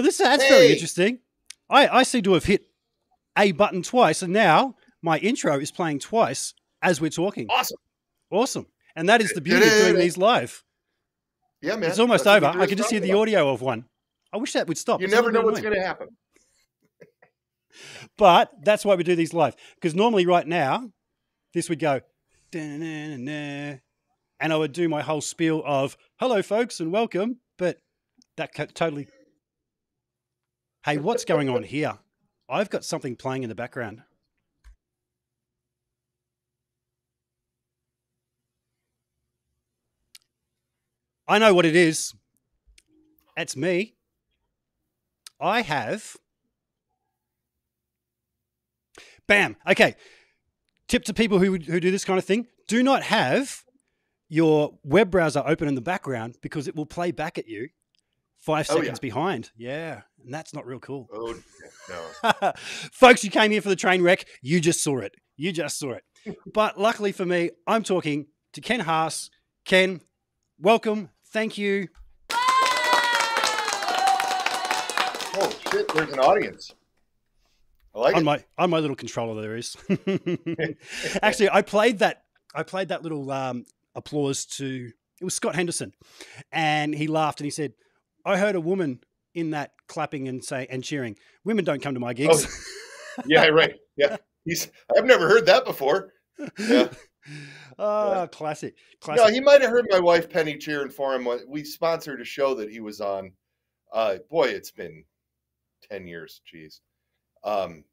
Well, this that's very interesting. I, I seem to have hit a button twice, and now my intro is playing twice as we're talking. Awesome. Awesome. And that is the beauty of doing these live. Yeah, man. It's almost over. I can just hear the audio of one. I wish that would stop. You It's never know what's going to happen. But that's why we do these live. Because normally, right now, this would go, and I would do my whole spiel of "Hello, folks, and welcome." But that totally. Hey, what's going on here? I've got something playing in the background. I know what it is. It's me. I have. Bam. Okay. Tip to people who, who do this kind of thing do not have your web browser open in the background because it will play back at you five Oh, yeah. seconds behind. Yeah. And that's not real cool. Oh, no. Folks, you came here for the train wreck. You just saw it. You just saw it. but luckily for me, I'm talking to Ken Haas. Ken, welcome. Thank you. Oh, shit. There's an audience. I like on it. my on my little controller there is. Actually, I played that I played that little um, applause to it was Scott Henderson, and he laughed and he said, "I heard a woman in that clapping and say and cheering. Women don't come to my gigs." yeah, right. Yeah. He's, I've never heard that before. Yeah. oh, classic, classic. No, he might have heard my wife Penny cheering for him. when- We sponsored a show that he was on. Uh, boy, it's been ten years. Jeez. Um,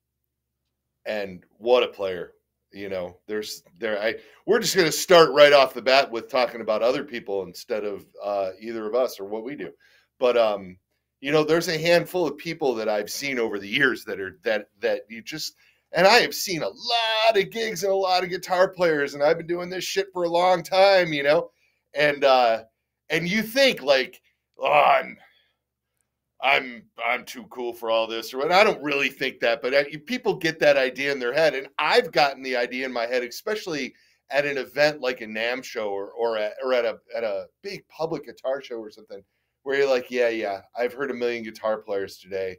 and what a player! You know, there's there. I we're just going to start right off the bat with talking about other people instead of uh, either of us or what we do. But um, you know, there's a handful of people that I've seen over the years that are that that you just and I have seen a lot of gigs and a lot of guitar players, and I've been doing this shit for a long time, you know. And uh, and you think like, oh, I'm, I'm, I'm too cool for all this, or what? I don't really think that, but uh, people get that idea in their head, and I've gotten the idea in my head, especially at an event like a NAMM show or or or at a at a big public guitar show or something, where you're like, yeah, yeah, I've heard a million guitar players today.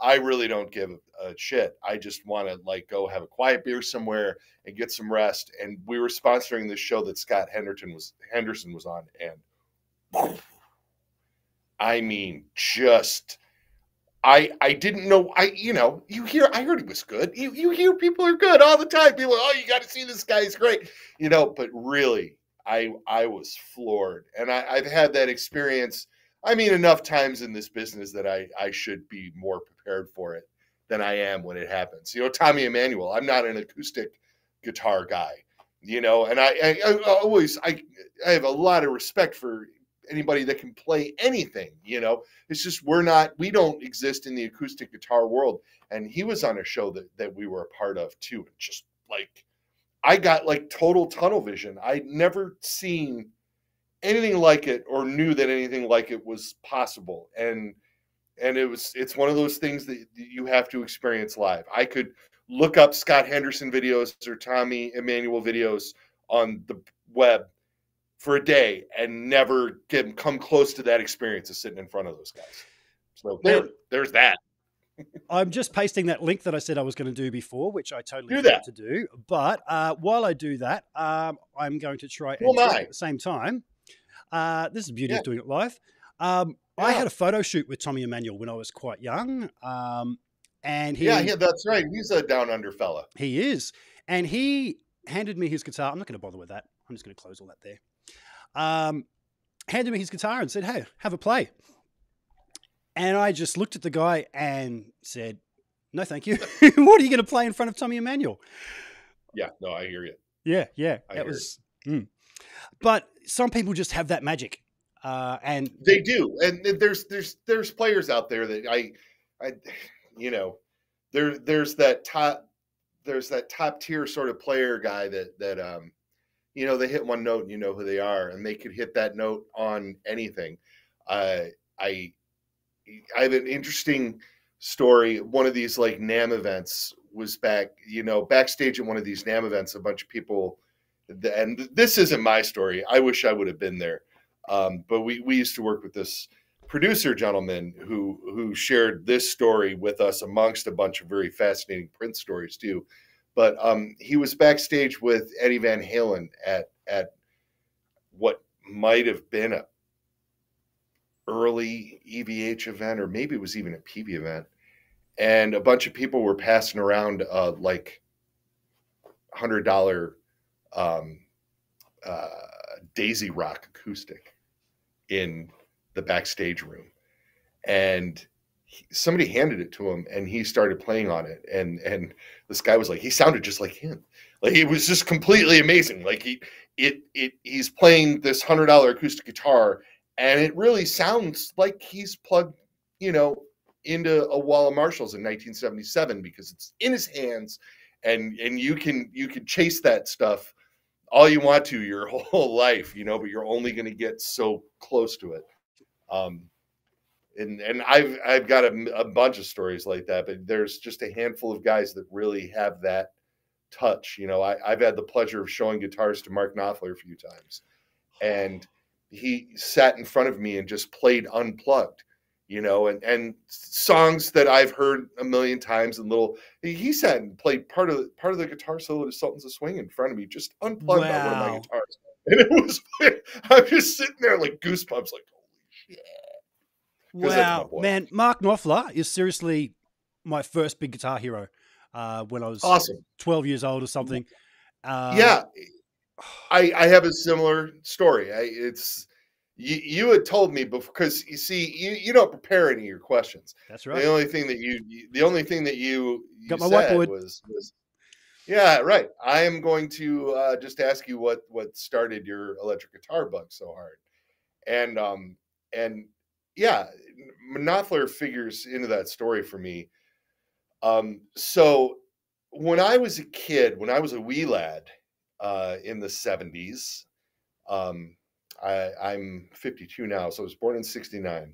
I really don't give a shit. I just want to like go have a quiet beer somewhere and get some rest. And we were sponsoring this show that Scott Henderson was Henderson was on, and I mean, just I I didn't know I you know you hear I heard he was good. You you hear people are good all the time. People are, oh you got to see this guy. He's great, you know. But really, I I was floored, and I, I've had that experience. I mean, enough times in this business that I I should be more prepared for it than I am when it happens. You know, Tommy Emmanuel. I'm not an acoustic guitar guy, you know, and I, I, I always I I have a lot of respect for anybody that can play anything. You know, it's just we're not we don't exist in the acoustic guitar world. And he was on a show that that we were a part of too, and just like I got like total tunnel vision. I'd never seen anything like it or knew that anything like it was possible and and it was it's one of those things that you have to experience live i could look up scott henderson videos or tommy emmanuel videos on the web for a day and never get come close to that experience of sitting in front of those guys so there, there's that I'm just pasting that link that I said I was going to do before, which I totally Do forgot to do. But uh, while I do that, um, I'm going to try Who and am check I? at the same time. Uh, this is the beauty Yeah. of doing it live. Um, I had a photo shoot with Tommy Emmanuel when I was quite young, um, and he yeah yeah that's right he's a down under fella he is, and he handed me his guitar. I'm not going to bother with that. I'm just going to close all that there. Um, handed me his guitar and said, "Hey, have a play." And I just looked at the guy and said, "No, thank you. what are you going to play in front of Tommy Emmanuel?" yeah no i hear you Yeah, yeah, I that was. mm. But some people just have that magic, uh, and They do, and there's there's there's players out there that I, I, you know, there there's that top there's that top tier sort of player guy that that um, you know, they hit one note and you know who they are, and they could hit that note on anything. Uh, I I have an interesting story. One of these like NAMM events was back, you know, backstage at one of these NAMM events. A bunch of people, and this isn't my story. I wish I would have been there. Um, but we we used to work with this producer gentleman who who shared this story with us amongst a bunch of very fascinating Prince stories too. But um, he was backstage with Eddie Van Halen at at what might have been a early EVH event, or maybe it was even a PV event, and a bunch of people were passing around uh, like hundred dollar um, uh, Daisy Rock acoustic in the backstage room, and he, somebody handed it to him, and he started playing on it, and and this guy was like, he sounded just like him, like it was just completely amazing. Like he it it he's playing this hundred dollar acoustic guitar, and it really sounds like he's plugged, you know, into a wall of Marshalls in 1977 because it's in his hands, and and you can you can chase that stuff all you want to your whole life, you know, but you're only going to get so close to it. Um, and and I've I've got a, a, bunch of stories like that, but there's just a handful of guys that really have that touch. You know, I, I've had the pleasure of showing guitars to Mark Knopfler a few times, and he sat in front of me and just played unplugged. You know, and and songs that I've heard a million times and little. He sat and played part of the, part of the guitar solo to Sultans of Swing in front of me, just unplugged wow. on one of my guitars, and it was. I'm just sitting there like goosebumps, like holy shit. Wow, man, Mark Knopfler is seriously my first big guitar hero. Uh, when I was awesome, twelve years old or something. Uh, yeah, I I have a similar story. I, it's you you had told me because you see you you don't prepare any of your questions. That's right. The only thing that you the only thing that you, you got my whiteboard was, was yeah right. I am going to uh, just ask you what what started your electric guitar bug so hard, and um and yeah, Knopfler figures into that story for me. Um, so when I was a kid, when I was a wee lad uh, in the 70s, um, I, I'm 52 now, so I was born in 69.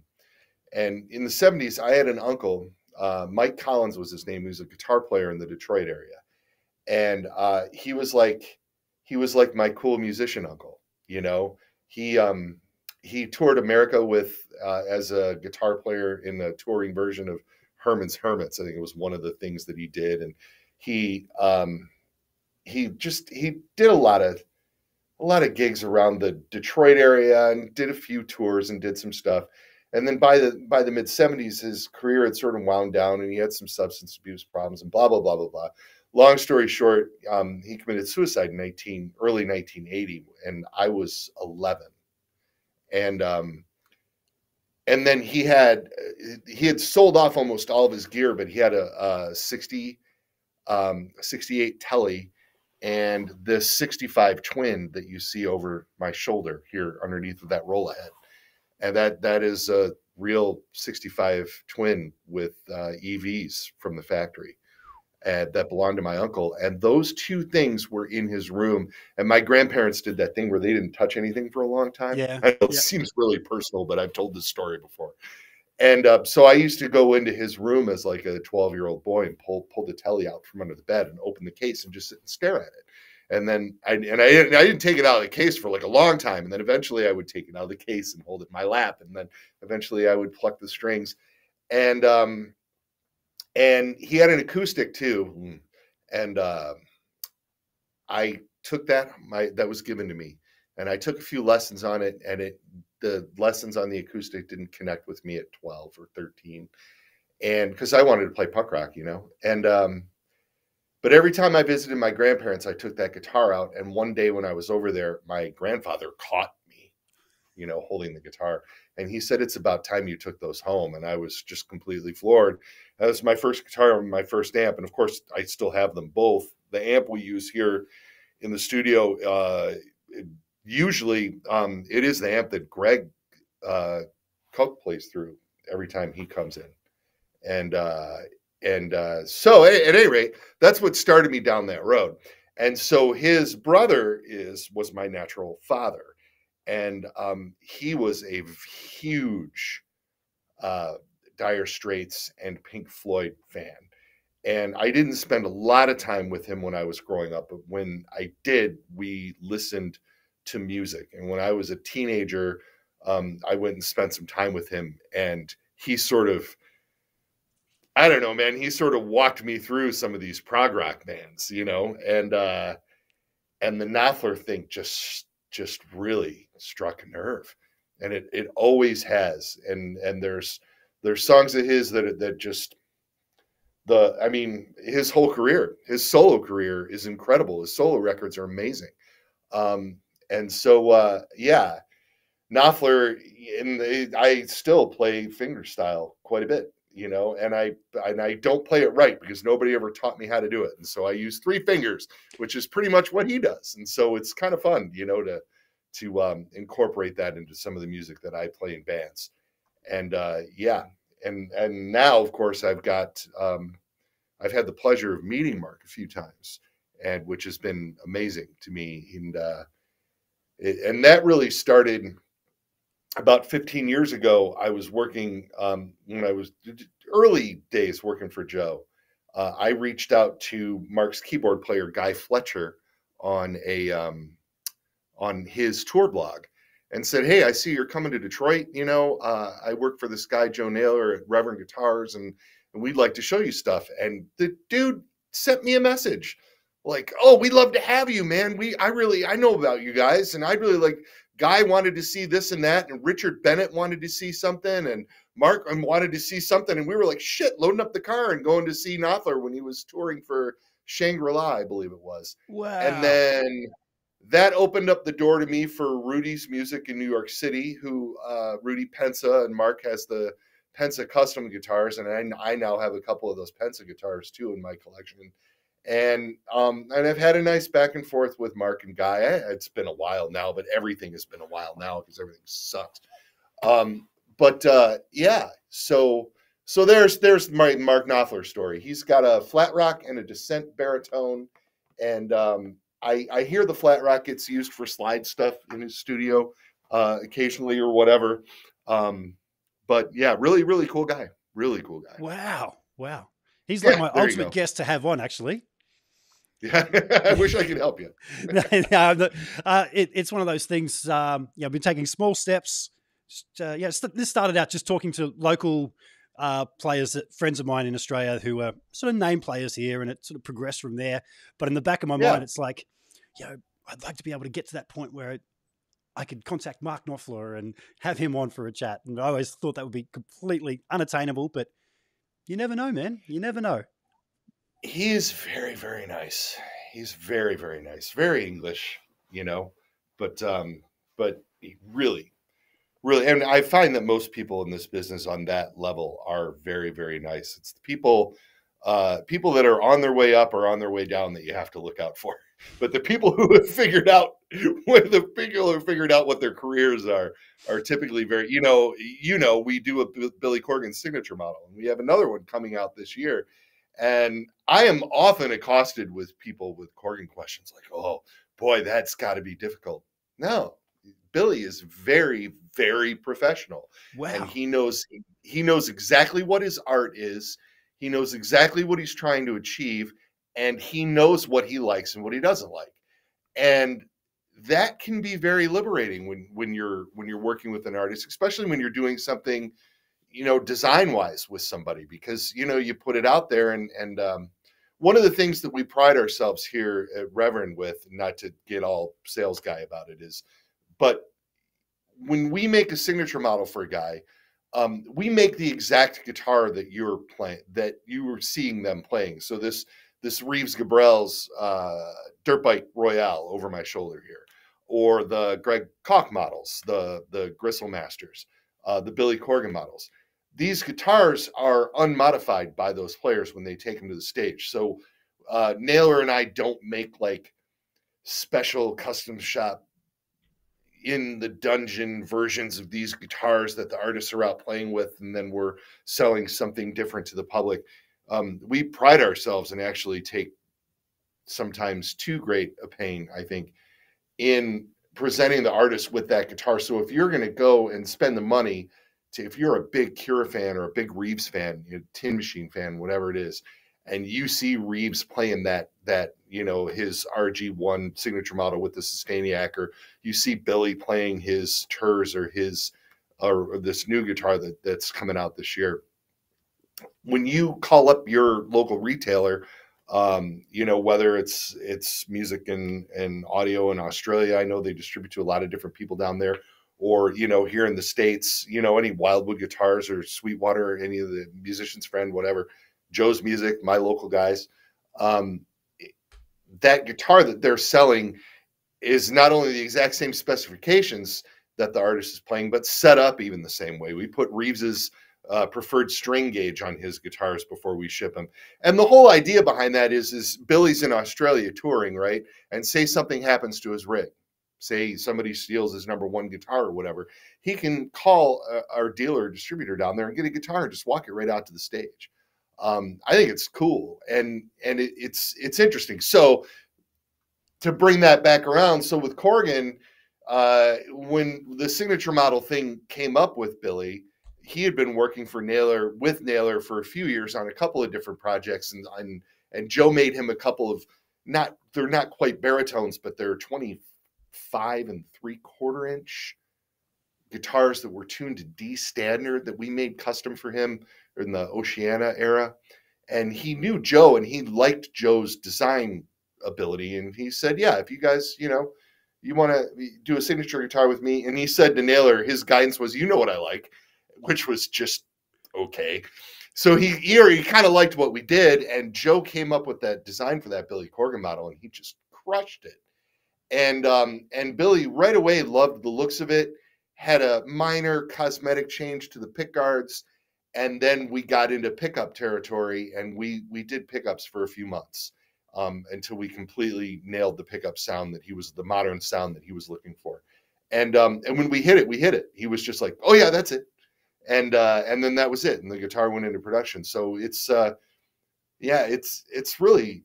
And in the 70s, I had an uncle, uh, Mike Collins was his name, he was a guitar player in the Detroit area. And uh, he was like, he was like my cool musician uncle, you know. He um he toured America with uh, as a guitar player in the touring version of Herman's Hermits. I think it was one of the things that he did, and he um, he just he did a lot of a lot of gigs around the Detroit area and did a few tours and did some stuff. And then by the by the mid '70s, his career had sort of wound down, and he had some substance abuse problems and blah blah blah blah blah. Long story short, um, he committed suicide in 19 early 1980, and I was 11 and um, and then he had he had sold off almost all of his gear, but he had a, a 60 um, 68 Tele and this 65 twin that you see over my shoulder here underneath of that roll ahead and that that is a real 65 twin with uh, EVs from the factory uh, that belonged to my uncle. And those two things were in his room. And my grandparents did that thing where they didn't touch anything for a long time. Yeah. it yeah. seems really personal, but I've told this story before. And uh, so I used to go into his room as like a 12 year old boy and pull pull the Tele out from under the bed and open the case and just sit and stare at it. And then I and I didn't, I didn't take it out of the case for like a long time. And then eventually I would take it out of the case and hold it in my lap. And then eventually I would pluck the strings. And um, and he had an acoustic too and uh, i took that my that was given to me and i took a few lessons on it and it the lessons on the acoustic didn't connect with me at 12 or 13 and because i wanted to play punk rock you know? And um but every time i visited my grandparents i took that guitar out and one day when i was over there my grandfather caught me you know holding the guitar. And he said it's about time you took those home. And i was just completely floored. That was my first guitar and my first amp and of course i still have them both. The amp we use here in the studio uh, usually um, it is the amp that greg uh, Koch plays through every time he comes in. And uh, and uh, so at, at any rate that's what started me down that road. And so his brother is was my natural father. And um, he was a huge uh, Dire Straits and Pink Floyd fan. And I didn't spend a lot of time with him when I was growing up, but when I did, we listened to music. And when I was a teenager, um, I went and spent some time with him, and he sort of, I don't know, man, he sort of walked me through some of these prog rock bands, you know, and uh, and the Knopfler thing just just really struck a nerve, and it it always has, and and there's there's songs of his that that just the I mean his whole career, his solo career is incredible. His solo records are amazing. Um, and so uh, yeah, Knopfler and I still play fingerstyle quite a bit, you know, and I and I don't play it right because nobody ever taught me how to do it. And so I use three fingers, which is pretty much what he does. And so it's kind of fun, you know, to to um, incorporate that into some of the music that I play in bands. And uh, yeah, and and now of course I've got um, I've had the pleasure of meeting Mark a few times, and which has been amazing to me. And uh, and that really started about 15 years ago. I was working um, when I was early days working for Joe. Uh, I reached out to Mark's keyboard player Guy Fletcher on a um, on his tour blog and said, "Hey, I see you're coming to Detroit. You know, uh, I work for this guy Joe Naylor at Reverend Guitars, and and we'd like to show you stuff." And the dude sent me a message like, "Oh, we'd love to have you, man. We I really I know about you guys, and I'd really like." Guy wanted to see this and that, and Richard Bennett wanted to see something, and Mark um, wanted to see something, and we were like, "Shit!" Loading up the car and going to see Knopfler when he was touring for Shangri La, I believe it was. Wow. And then that opened up the door to me for Rudy's music in New York City, who uh, Rudy Pensa and Mark has the Pensa custom guitars, and I, I now have a couple of those Pensa guitars too in my collection. And um, and I've had a nice back and forth with Mark and Guy. It's been a while now, but everything has been a while now because everything sucks. Um, but uh, yeah, so so there's there's my Mark Knopfler story. He's got a Flatroc and a descent baritone, and um, I, I hear the Flatroc gets used for slide stuff in his studio uh, occasionally or whatever. Um, but yeah, really, really cool guy. Really cool guy. Wow. Wow. He's yeah, like my ultimate guest to have on, actually. Yeah, I wish I could help you. no, no, uh, it, it's one of those things. Um, yeah, I've been taking small steps. Just, uh, yeah, this started out just talking to local uh, players that friends of mine in Australia who are sort of name players here, and it sort of progressed from there. But in the back of my yeah. mind, it's like, you know, I'd like to be able to get to that point where I could contact Mark Knopfler and have him on for a chat. And I always thought that would be completely unattainable, but you never know, man. You never know. He is very, very nice. He's very, very nice. Very English, you know, but um, but really, really, and I find that most people in this business on that level are very, very nice. It's the people, uh, people that are on their way up or on their way down that you have to look out for. But the people who have figured out the people who figured out what their careers are are typically very, you know, you know, we do a Billy Corgan signature model, and we have another one coming out this year. And I am often accosted with people with Corgan questions like, "Oh boy, that's got to be difficult." No, Billy is very, very professional, wow. and he knows he knows exactly what his art is. He knows exactly what he's trying to achieve, and he knows what he likes and what he doesn't like and that can be very liberating when when you're when you're working with an artist especially when you're doing something you know design wise with somebody because you know you put it out there and and um, one of the things that we pride ourselves here at reverend with not to get all sales guy about it is but when we make a signature model for a guy um, we make the exact guitar that you're playing that you were seeing them playing so this this Reeves Gabrels uh, dirt bike Royale over my shoulder here, or the Greg Koch models, the the Gristle Masters, uh, the Billy Corgan models. These guitars are unmodified by those players when they take them to the stage. So uh, Naylor and I don't make like special custom shop in the dungeon versions of these guitars that the artists are out playing with, and then we're selling something different to the public um, we pride ourselves and actually take sometimes too great a pain, I think, in presenting the artist with that guitar. So if you're going to go and spend the money if you're a big Cure fan or a big Reeves fan, you know, Tin Machine fan, whatever it is, and you see Reeves playing that that you know his RG1 signature model with the Sustainiac, or you see Billy playing his Terz or his or this new guitar that, that's coming out this year. When you call up your local retailer, um, you know whether it's it's music and and audio in Australia, I know they distribute to a lot of different people down there, or you know here in the states, you know any Wildwood guitars or Sweetwater, any of the musicians friend, whatever Joe's Music, my local guys. Um, that guitar that they're selling is not only the exact same specifications that the artist is playing, but set up even the same way. We put Reeves's uh, preferred string gauge on his guitars before we ship them. And the whole idea behind that is, is Billy's in Australia touring, right? And say something happens to his rig, say somebody steals his number one guitar or whatever, he can call uh, our dealer distributor down there and get a guitar and just walk it right out to the stage um, I think it's cool and and it, it's it's interesting. So to bring that back around, so with Corgan, uh, when the signature model thing came up with Billy, he had been working for Naylor with Naylor for a few years on a couple of different projects, and and, and Joe made him a couple of not they're not quite baritones, but they're twenty five and three quarter inch guitars that were tuned to D standard that we made custom for him in the Oceania era. And he knew Joe and he liked Joe's design ability. And he said, Yeah, if you guys, you know, you want to do a signature guitar with me. And he said to Naylor, his guidance was, You know what I like, which was just okay. So he he, he kind of liked what we did. And Joe came up with that design for that Billy Corgan model and he just crushed it. And um, and Billy right away loved the looks of it, had a minor cosmetic change to the pick guards and then we got into pickup territory and we we did pickups for a few months um, until we completely nailed the pickup sound that he was the modern sound that he was looking for. And um, and when we hit it we hit it. He was just like oh yeah that's it. And uh, and then that was it and the guitar went into production. So it's uh, yeah it's it's really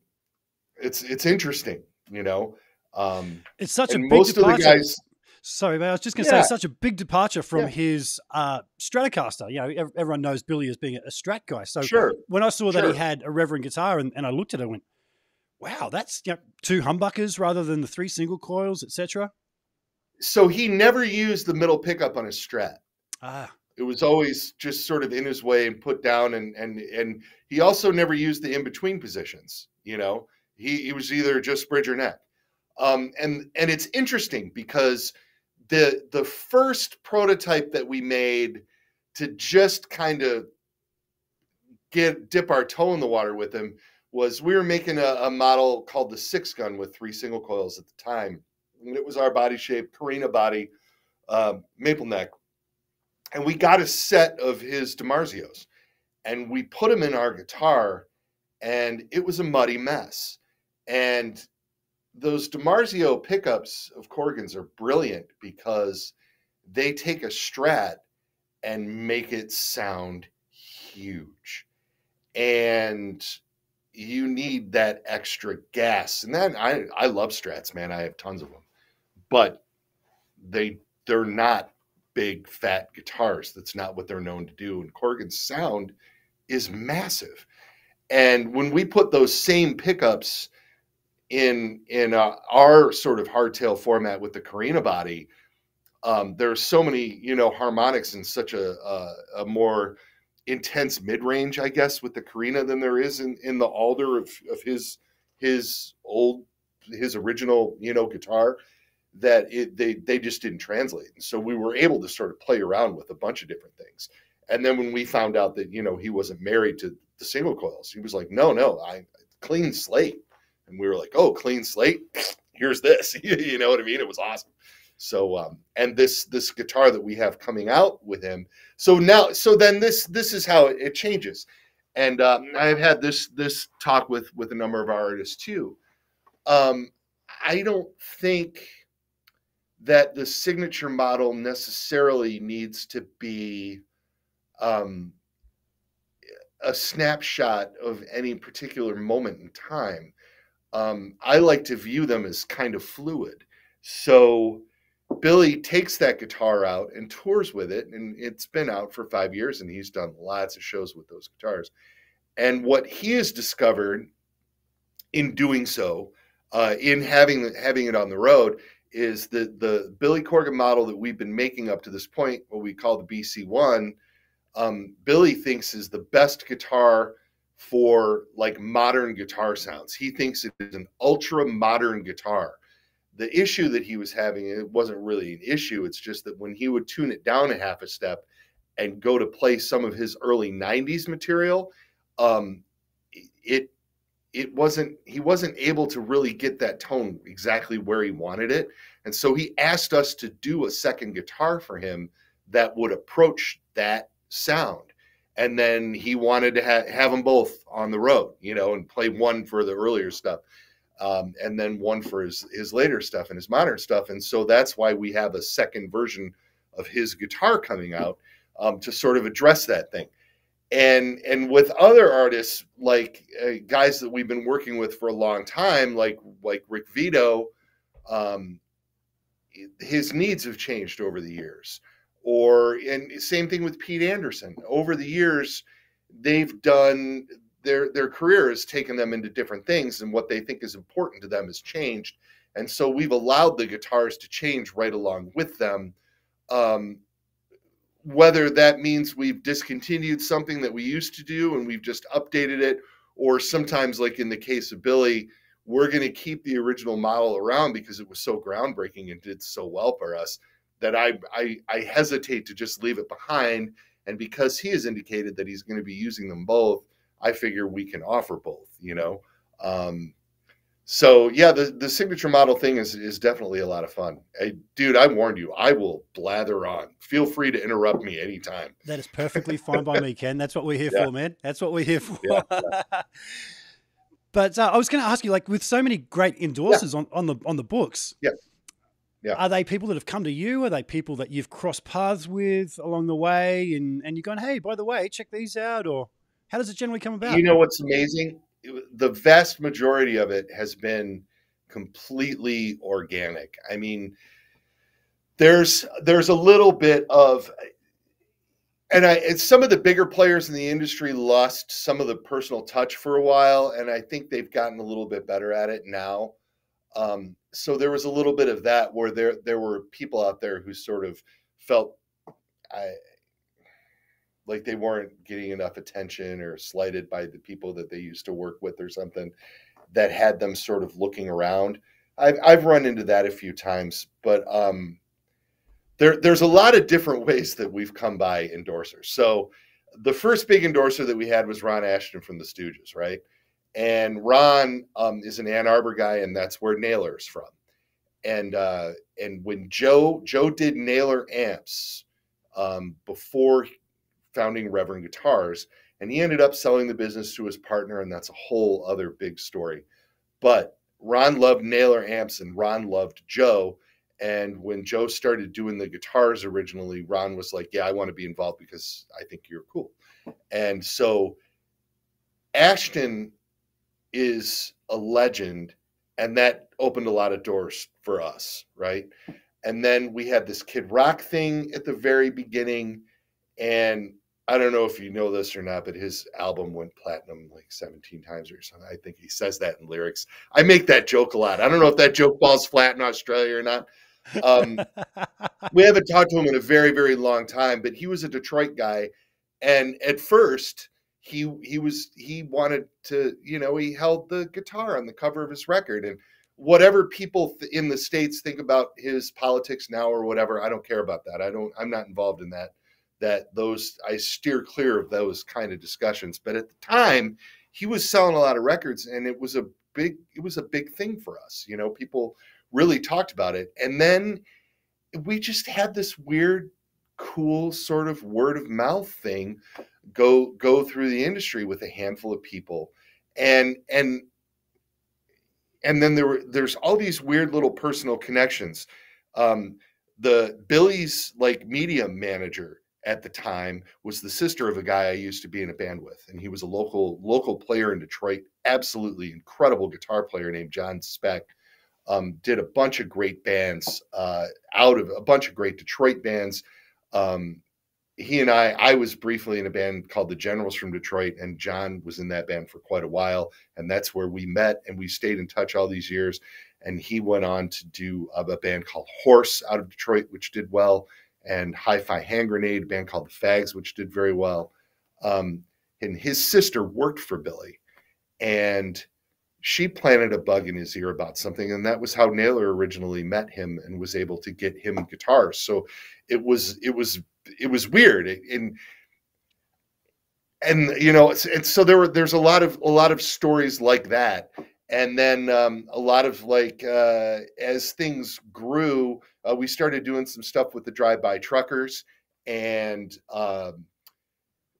it's it's interesting you know um, it's such a big most departure. of the guys Sorry, but I was just going to yeah. say such a big departure from yeah. his uh, Stratocaster. You know, everyone knows Billy as being a Strat guy. So sure. when I saw that he had a Reverend guitar and, and I looked at it, I went, "Wow, that's you know, two humbuckers rather than the three single coils, etc." So he never used the middle pickup on his Strat. Ah. It was always just sort of in his way and put down, and and and he also never used the in between positions. You know, he he was either just bridge or neck. Um, and and it's interesting because the the first prototype that we made to just kind of get dip our toe in the water with him was we were making a, a, model called the six gun with three single coils at the time. And it was our body shape, Korina body, um, maple neck. And we got a set of his DiMarzios and we put them in our guitar and it was a muddy mess. And those DiMarzio pickups of Corgans are brilliant because they take a strat and make it sound huge. And you need that extra gas. And then I I love strats, man. I have tons of them. But they they're not big fat guitars. That's not what they're known to do. And Corgan's sound is massive. And when we put those same pickups in in uh, our sort of hardtail format with the Korina body, um, there's so many you know harmonics in such a, a, a more intense mid range, I guess, with the Korina than there is in, in the Alder of, of his his old his original you know guitar that it, they they just didn't translate. And so we were able to sort of play around with a bunch of different things. And then when we found out that you know he wasn't married to the single coils, he was like, "No, no, I clean slate and we were like, "Oh, clean slate. Here's this." you know what I mean? It was awesome. So, um, and this this guitar that we have coming out with him. So now, so then this this is how it, it changes. And um, I've had this this talk with with a number of our artists too. Um, I don't think that the signature model necessarily needs to be um, a snapshot of any particular moment in time um, I like to view them as kind of fluid. So Billy takes that guitar out and tours with it, and it's been out for five years, and he's done lots of shows with those guitars. And what he has discovered in doing so, uh, in having having it on the road, is that the Billy Corgan model that we've been making up to this point, what we call the BC one, um, Billy thinks is the best guitar for like modern guitar sounds. He thinks it is an ultra modern guitar. The issue that he was having, it wasn't really an issue. It's just that when he would tune it down a half a step and go to play some of his early 90s material, um, it it wasn't he wasn't able to really get that tone exactly where he wanted it and so he asked us to do a second guitar for him that would approach that sound and then he wanted to ha- have them both on the road you know and play one for the earlier stuff um, and then one for his his later stuff and his modern stuff and so that's why we have a second version of his guitar coming out um, to sort of address that thing. And and with other artists like uh, guys that we've been working with for a long time like like rick vito um, his needs have changed over the years or and same thing with pete anderson. Over the years they've done their their career has taken them into different things and what they think is important to them has changed. And so we've allowed the guitars to change right along with them. Um, whether that means we've discontinued something that we used to do and we've just updated it, or sometimes, like in the case of Billy, we're going to keep the original model around because it was so groundbreaking and did so well for us that I, I, I hesitate to just leave it behind. And because he has indicated that he's going to be using them both, I figure we can offer both. You know, um, so yeah, the, the signature model thing is is definitely a lot of fun. Hey, dude, I warned you, I will blather on. Feel free to interrupt me anytime. That is perfectly fine by me, Ken. That's what we're here yeah. for, man. That's what we're here for. Yeah, yeah. but uh, I was going to ask you, like, with so many great endorsers on, on the on the books, yeah, yeah, are they people that have come to you? Are they people that you've crossed paths with along the way, and and you're going, hey, by the way, check these out, or how does it generally come about? You know what's amazing the vast majority of it has been completely organic. I mean, there's there's a little bit of and I and some of the bigger players in the industry lost some of the personal touch for a while, and I think they've gotten a little bit better at it now. Um, so there was a little bit of that where there there were people out there who sort of felt I like they weren't getting enough attention or slighted by the people that they used to work with or something that had them sort of looking around. I've I've run into that a few times, but um, there there's a lot of different ways that we've come by endorsers. So the first big endorser that we had was Ron Asheton from the Stooges, right? And Ron um, is an Ann Arbor guy, and that's where Naylor's from. And uh, and when Joe Joe did Naylor amps um, before founding Reverend Guitars. And he ended up selling the business to his partner, and that's a whole other big story. But Ron loved Naylor amps, and Ron loved Joe. And when Joe started doing the guitars originally, Ron was like, Yeah, I want to be involved because I think you're cool. And so Asheton is a legend, and that opened a lot of doors for us, right? And then we had this Kid Rock thing at the very beginning, and I don't know if you know this or not, but his album went platinum like 17 times or something. I think he says that in lyrics. I make that joke a lot. I don't know if that joke falls flat in Australia or not. Um, we haven't talked to him in a very, very long time, but he was a Detroit guy. And at first, he he was he wanted to, you know, he held the guitar on the cover of his record. And whatever people in the States think about his politics now or whatever, I don't care about that. I don't, I'm not involved in that that those I steer clear of those kind of discussions. But at the time, he was selling a lot of records, and it was a big it was a big thing for us. You know, people really talked about it, and then we just had this weird, cool sort of word of mouth thing go go through the industry with a handful of people, and and and then there were there's all these weird little personal connections. Um, the Billy's like media manager at the time was the sister of a guy I used to be in a band with, and he was a local local player in Detroit, absolutely incredible guitar player named John Speck. Um, did a bunch of great bands uh, out of a bunch of great Detroit bands. Um, he and I, I was briefly in a band called the Generals from Detroit, and John was in that band for quite a while. And that's where we met and we stayed in touch all these years. And he went on to do a, a band called Horse out of Detroit, which did well, and Hi Fi Hand Grenade, a band called The Fags, which did very well. Um, and his sister worked for Billy. And she planted a bug in his ear about something and that was how naylor originally met him and was able to get him guitars. So it was it was it was weird. And and you know and so there were there's a lot of a lot of stories like that. And then um, a lot of like uh, as things grew uh, we started doing some stuff with the drive-by truckers. And um,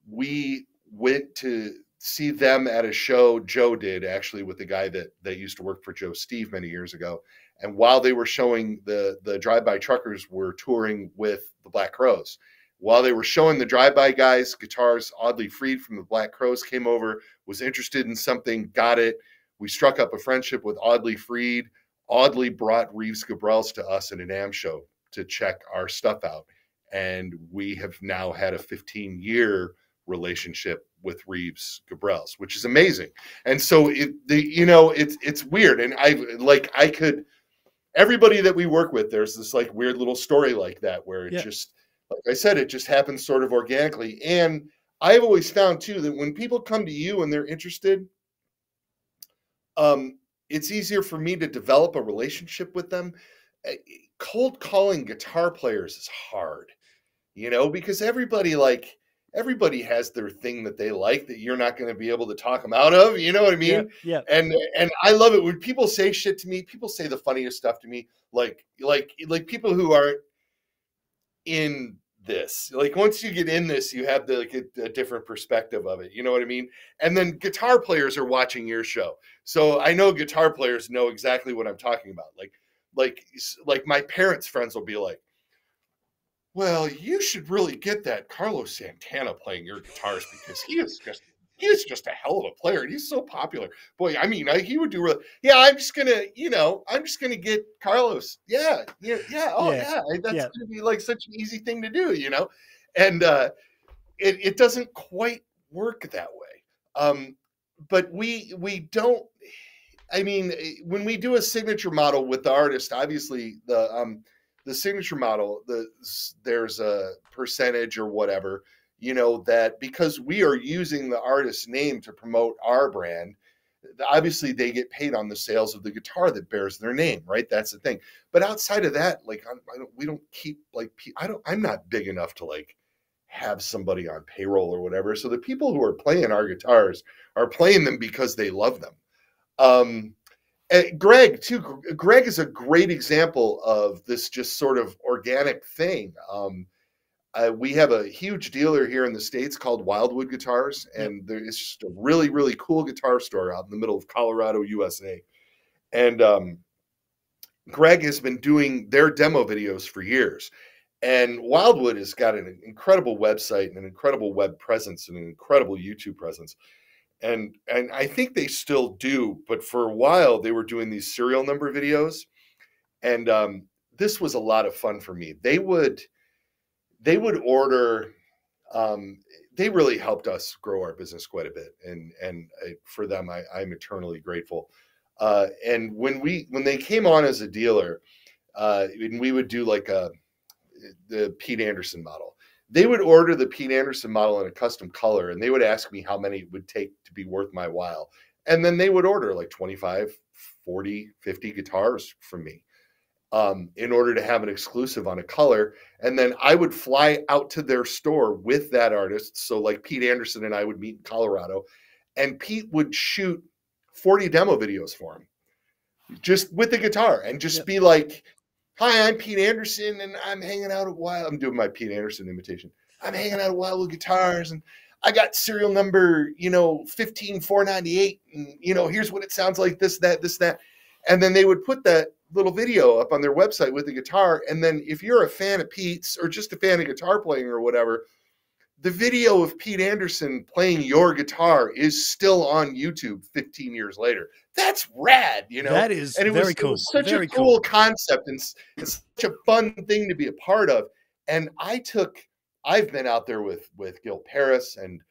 we went to see them at a show Joe did actually with the guy that that used to work for Joe Steve many years ago. And while they were showing the the drive by truckers were touring with the Black Crowes. While they were showing the drive by guys guitars, Audley Freed from the Black Crowes came over, was interested in something, got it. We struck up a friendship with Audley Freed. Audley brought Reeves Gabrels to us in a NAMM show to check our stuff out. And we have now had a 15 year relationship with Reeves Gabrels, which is amazing. And so it the you know it's it's weird. And I like I could everybody that we work with, there's this like weird little story like that where it yeah. just like I said, it just happens sort of organically. And I've always found too that when people come to you and they're interested, um, it's easier for me to develop a relationship with them. Eh, cold calling guitar players is hard, you know, because everybody like everybody has their thing that they like that you're not going to be able to talk them out of. You know what I mean? Yeah, yeah. And and I love it when people say shit to me. People say the funniest stuff to me, like like like people who aren't in this. Like once you get in this, you have the like a, a, different perspective of it. You know what I mean? And then guitar players are watching your show, so I know guitar players know exactly what I'm talking about. Like like like my parents' friends will be like well, you should really get that Carlos Santana playing your guitars because he is just he is just a hell of a player and he's so popular. Boy, I mean, I, he would do really. Yeah, I'm just gonna, you know, I'm just gonna get Carlos. Yeah, yeah, yeah. Oh, yeah. yeah. That's yeah. gonna be like such an easy thing to do, you know. And uh, it it doesn't quite work that way. Um, but we we don't. I mean, eh, when we do a signature model with the artist, obviously the um, the signature model, the there's a percentage or whatever, you know, that because we are using the artist's name to promote our brand, obviously they get paid on the sales of the guitar that bears their name, right? That's the thing. But outside of that, like I don't, we don't keep like I don't I'm not big enough to like have somebody on payroll or whatever. So the people who are playing our guitars are playing them because they love them. Um, Greg too. Greg is a great example of this just sort of organic thing. Um, uh, we have a huge dealer here in the states called Wildwood Guitars, and there is just a really really cool guitar store out in the middle of Colorado, USA. And um, Greg has been doing their demo videos for years. And Wildwood has got an incredible website and an incredible web presence and an incredible YouTube presence and and I think they still do, but for a while they were doing these serial number videos, and um, this was a lot of fun for me. They would they would order. Um, they really helped us grow our business quite a bit, and and I, for them, I, I'm eternally grateful. Uh, and when we when they came on as a dealer, uh, and we would do like a the Pete Anderson model they would order the Pete Anderson model in a custom color and they would ask me how many it would take to be worth my while. And then they would order like 25, 40, 50 guitars from me um, in order to have an exclusive on a color. And then I would fly out to their store with that artist. So, like Pete Anderson and I would meet in Colorado, and Pete would shoot 40 demo videos for him just with the guitar and just yep. be like, Hi, I'm Pete Anderson, and I'm hanging out at Wild. I'm doing my Pete Anderson imitation. I'm hanging out at Wildwood Guitars, and I got serial number, you know, 15498, and you know, here's what it sounds like. This, that, this, that, and then they would put that little video up on their website with the guitar. And then if you're a fan of Pete's or just a fan of guitar playing or whatever, the video of Pete Anderson playing your guitar is still on YouTube 15 years later. That's rad, you know. That is and it very was, cool. It was such very a cool, cool concept and it's such a fun thing to be a part of. And I took I've been out there with with Gil Parris and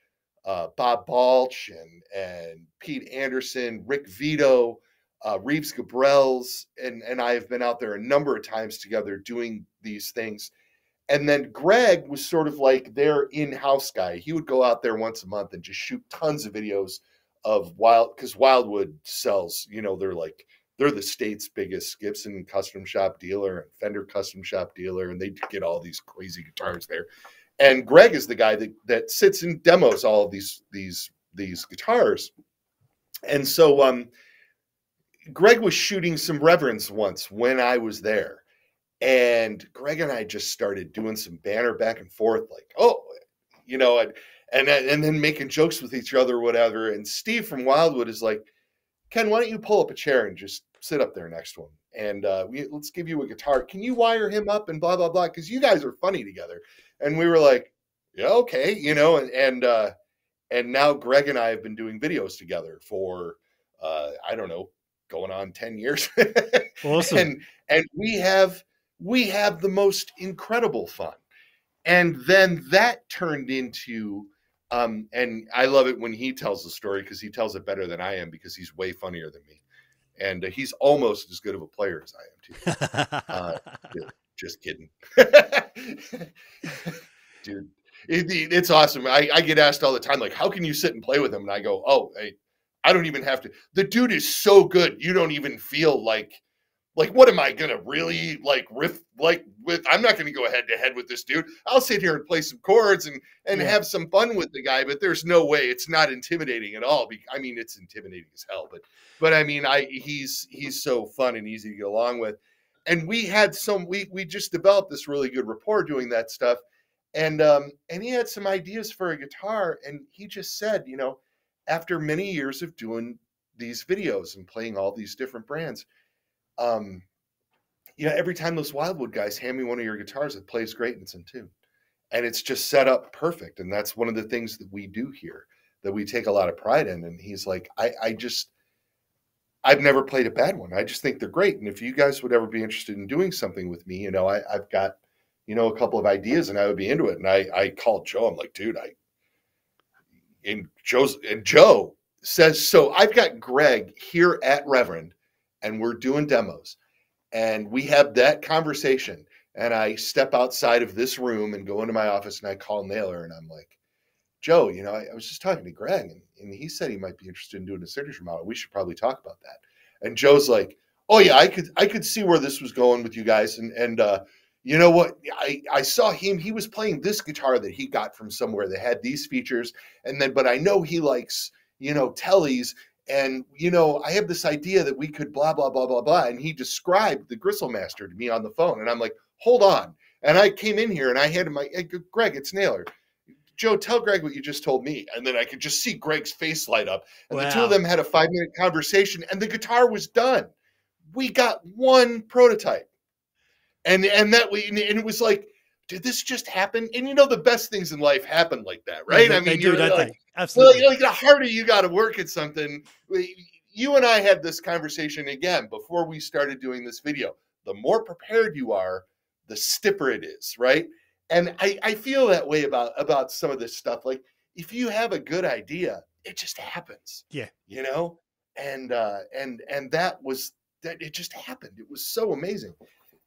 uh, Bob Balch and and Pete Anderson, Rick Vito, uh, Reeves Gabrels, and and I have been out there a number of times together doing these things. And then Greg was sort of like their in-house guy. He would go out there once a month and just shoot tons of videos of wild because Wildwood sells, you know, they're like they're the state's biggest Gibson custom shop dealer and Fender custom shop dealer, and they get all these crazy guitars there. And Greg is the guy that that sits and demos all of these these these guitars. And so um Greg was shooting some reverends once when I was there. And Greg and I just started doing some banner back and forth, like, oh, you know, and and and then making jokes with each other or whatever. And Steve from Wildwood is like, Ken, why don't you pull up a chair and just sit up there next to him? And uh, we let's give you a guitar. Can you wire him up and blah blah blah? Because you guys are funny together. And we were like, yeah, okay, you know, and and uh, and now Greg and I have been doing videos together for uh, I don't know, going on 10 years. Awesome. and and we have we have the most incredible fun. And then that turned into um and I love it when he tells the story because he tells it better than I am because he's way funnier than me. And uh, he's almost as good of a player as I am too. Uh, just kidding. Dude, it, it- it's awesome. I, I get asked all the time, like, how can you sit and play with him? And I go, oh, hey, I don't even have to. The dude is so good, you don't even feel like, like, what am I gonna really like riff like with? I'm not gonna go head to head with this dude. I'll sit here and play some chords and and Yeah. have some fun with the guy, but there's no way it's not intimidating at all. I mean, it's intimidating as hell, but but I mean, I he's he's so fun and easy to get along with. And we had some we we just developed this really good rapport doing that stuff. And um and he had some ideas for a guitar and he just said, you know, after many years of doing these videos and playing all these different brands, um, you know, every time those Wildwood guys hand me one of your guitars, it plays great and it's in tune. And it's just set up perfect. And that's one of the things that we do here that we take a lot of pride in. And he's like, I, I just, I've never played a bad one. I just think they're great. And if you guys would ever be interested in doing something with me, you know, I, I've got, you know, a couple of ideas and I would be into it. And I, I called Joe. I'm like, dude, I, and Joe's, and Joe says, so I've got Greg here at Reverend and we're doing demos. And we have that conversation and i step outside of this room and go into my office and i call naylor and i'm like joe you know i, I was just talking to greg and, and he said he might be interested in doing a signature model. We should probably talk about that. And joe's like oh yeah i could i could see where this was going with you guys and and uh you know what? I i saw him he was playing this guitar that he got from somewhere that had these features and then but i know he likes you know Tele's and you know i have this idea that we could blah blah blah blah blah and he described the Gristlemaster to me on the phone and i'm like hold on. And i came in here and i handed my greg it's naylor. Joe tell greg what you just told me. And then i could just see greg's face light up and the two of them had a five minute conversation and the guitar was done. We got one prototype. And and that we and it was like did this just happen and you know the best things in life happen like that right They- i mean you're don't like, they? well, Absolutely. like the harder you got to work at something. You and I had this conversation again before we started doing this video. The more prepared you are, the stiffer it is, right? And I, I feel that way about about some of this stuff. Like if you have a good idea, it just happens. Yeah. You know? And uh and and that was that it just happened. It was so amazing.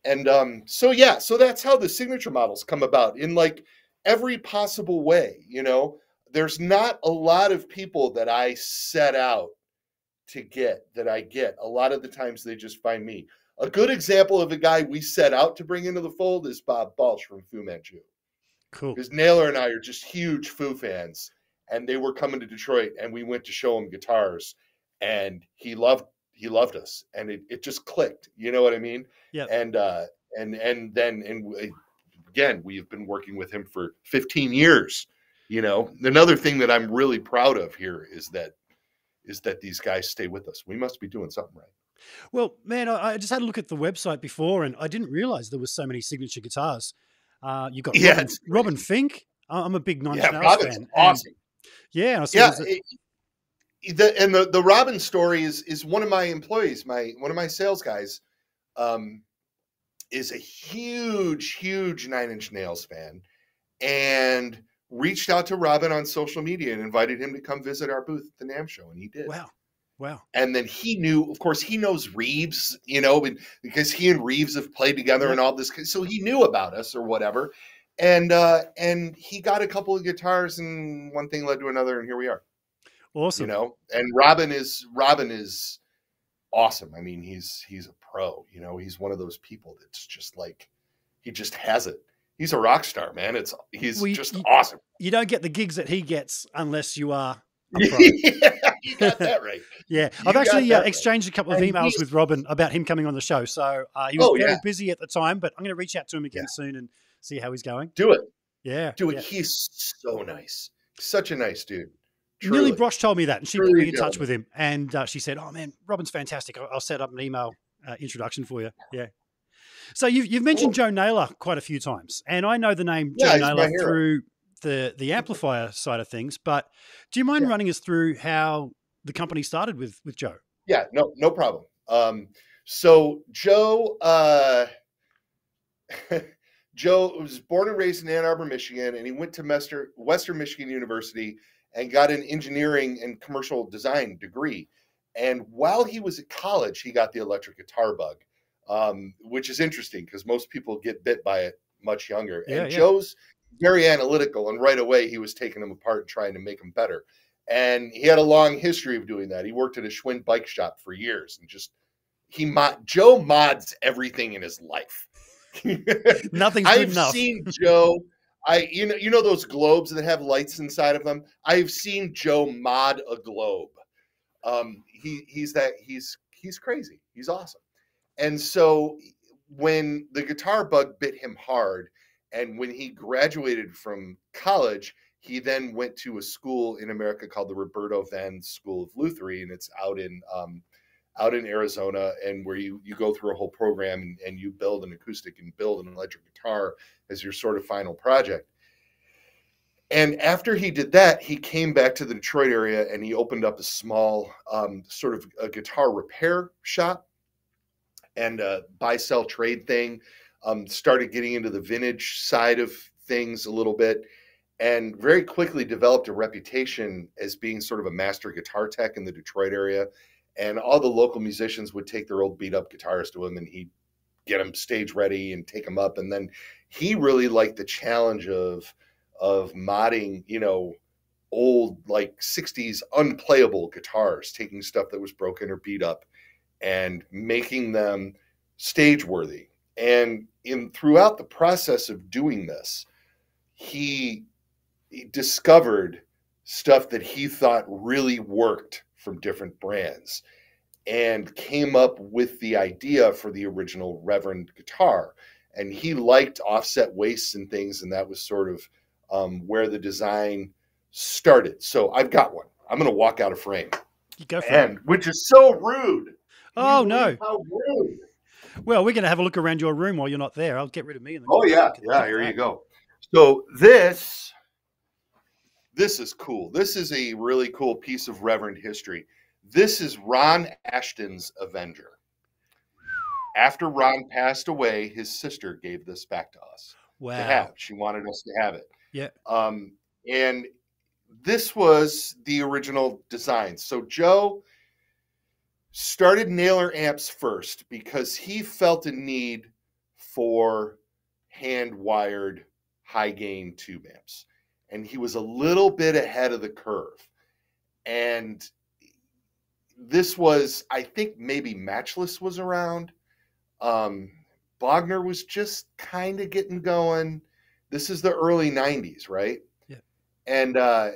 And um so yeah, so that's how the signature models come about in like every possible way, you know there's not a lot of people that I set out to get that I get. A lot of the times they just find me. A good example of a guy we set out to bring into the fold is Bob Balch from Fu Manchu. cool. Because Naylor and I are just huge Fu fans, and they were coming to Detroit, and we went to show him guitars, and he loved he loved us, and it, it just clicked. You know what I mean? yeah And uh, and and then and again, we have been working with him for 15 years. You know, another thing that I'm really proud of here is that is that these guys stay with us. We must be doing something right. Well, man, I, just had a look at the website before, and I didn't realize there was so many signature guitars. Uh, you got Yeah, Robin. Robin Finck. I'm a big Nine Yeah, Robin's fan. awesome. yeah, and I yeah there's a- it- the, and the the robin story is is one of my employees my one of my sales guys um is a huge huge nine inch nails fan and reached out to Robin on social media and invited him to come visit our booth at the NAMM show, and he did. Wow. Wow. And then he knew, of course, he knows Reeves, you know, because he and Reeves have played together Yeah. and all this. So he knew about us or whatever. And uh and he got a couple of guitars and one thing led to another and here we are. Awesome. You know, and Robin is Robin is awesome. I mean, he's he's a pro, you know, he's one of those people that's just like he just has it. He's a rock star, man. It's he's Well, you- just you- awesome. You don't get the gigs that he gets unless you are a pro. yeah, you got that right. Yeah, You I've actually that uh, right. exchanged a couple of And emails with Robin about him coming on the show. So uh, he was Oh, very yeah. busy at the time, but I'm going to reach out to him again Yeah. soon and see how he's going. Do it. Yeah, Do it. yeah. He's so nice. Such a nice dude. Nili Truly. Brosh told me that, and she put me in touch with him. And uh, she said, "Oh man, Robin's fantastic. I'll, I'll set up an email uh, introduction for you." Yeah. So you've you've mentioned Joe Naylor quite a few times, and I know the name Yeah, Joe Naylor through the the amplifier side of things. But do you mind Yeah. running us through how the company started with with Joe? Yeah, no, no problem. Um, so Joe, uh, Joe was born and raised in Ann Arbor, Michigan, and he went to Mester, Western Michigan University and got an engineering and commercial design degree. And while he was at college, he got the electric guitar bug, um, which is interesting because most people get bit by it much younger. Yeah, and yeah. Joe's very analytical, and right away he was taking them apart and trying to make them better. And he had a long history of doing that. He worked at a Schwinn bike shop for years and just he mod Joe mods everything in his life. Nothing's good I've enough. seen Joe. I you know you know those globes that have lights inside of them. I've seen Joe mod a globe. Um, he he's that he's he's crazy. He's awesome. And so when the guitar bug bit him hard, and when he graduated from college, he then went to a school in America called the Roberto Venn School of Lutherie, and it's out in um, out in Arizona, and where you you go through a whole program and, and you build an acoustic and build an electric guitar as your sort of final project. And after he did that, he came back to the Detroit area and he opened up a small um, sort of a guitar repair shop and a buy sell trade thing. Um, started getting into the vintage side of things a little bit and very quickly developed a reputation as being sort of a master guitar tech in the Detroit area. And all the local musicians would take their old beat up guitars to him and he'd get them stage ready and take them up. And then he really liked the challenge of of modding, you know, old like 60s unplayable guitars, taking stuff that was broken or beat up and making them stage worthy. And in throughout the process of doing this, he, he discovered stuff that he thought really worked from different brands and came up with the idea for the original Reverend guitar. And he liked offset waists and things, and that was sort of um, where the design started. So I've got one. I'm going to walk out of frame, You go for it. and which is so rude. Oh you no! How rude! Well, we're going to have a look around your room while you're not there. I'll get rid of me. Oh yeah, yeah. Here you go. So this, this is cool. This is a really cool piece of Reverend history. This is Ron Asheton's Avenger. After Ron passed away, his sister gave this back to us Wow. to have. She wanted us to have it. Yeah. Um, and this was the original design. So Joe started Naylor amps first because he felt a need for hand wired high gain tube amps. And he was a little bit ahead of the curve. And this was, I think maybe Matchless was around. Um, Bogner was just kind of getting going. This is the early 90s, right? Yeah. And uh,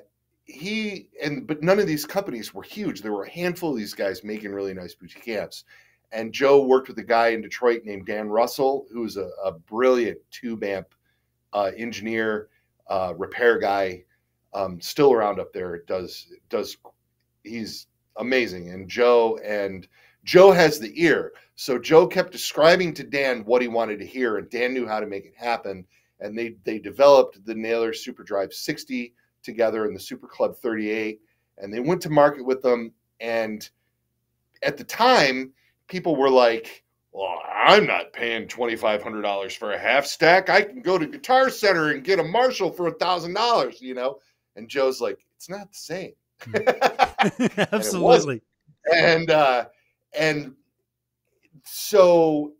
he and but none of these companies were huge. There were a handful of these guys making really nice boutique amps. And Joe worked with a guy in Detroit named Dan Russell, who was a, a brilliant tube amp uh, engineer, uh, repair guy, um, still around up there. Does does he's amazing. And Joe and Joe has the ear, so Joe kept describing to Dan what he wanted to hear, and Dan knew how to make it happen. And they they developed the Naylor SuperDrive 60 together and the Super Club 38, and they went to market with them. And at the time, people were like, well, I'm not paying twenty five hundred dollars for a half stack. I can go to Guitar Center and get a Marshall for a thousand dollars, you know. And Joe's like, it's not the same. Absolutely. And uh, and so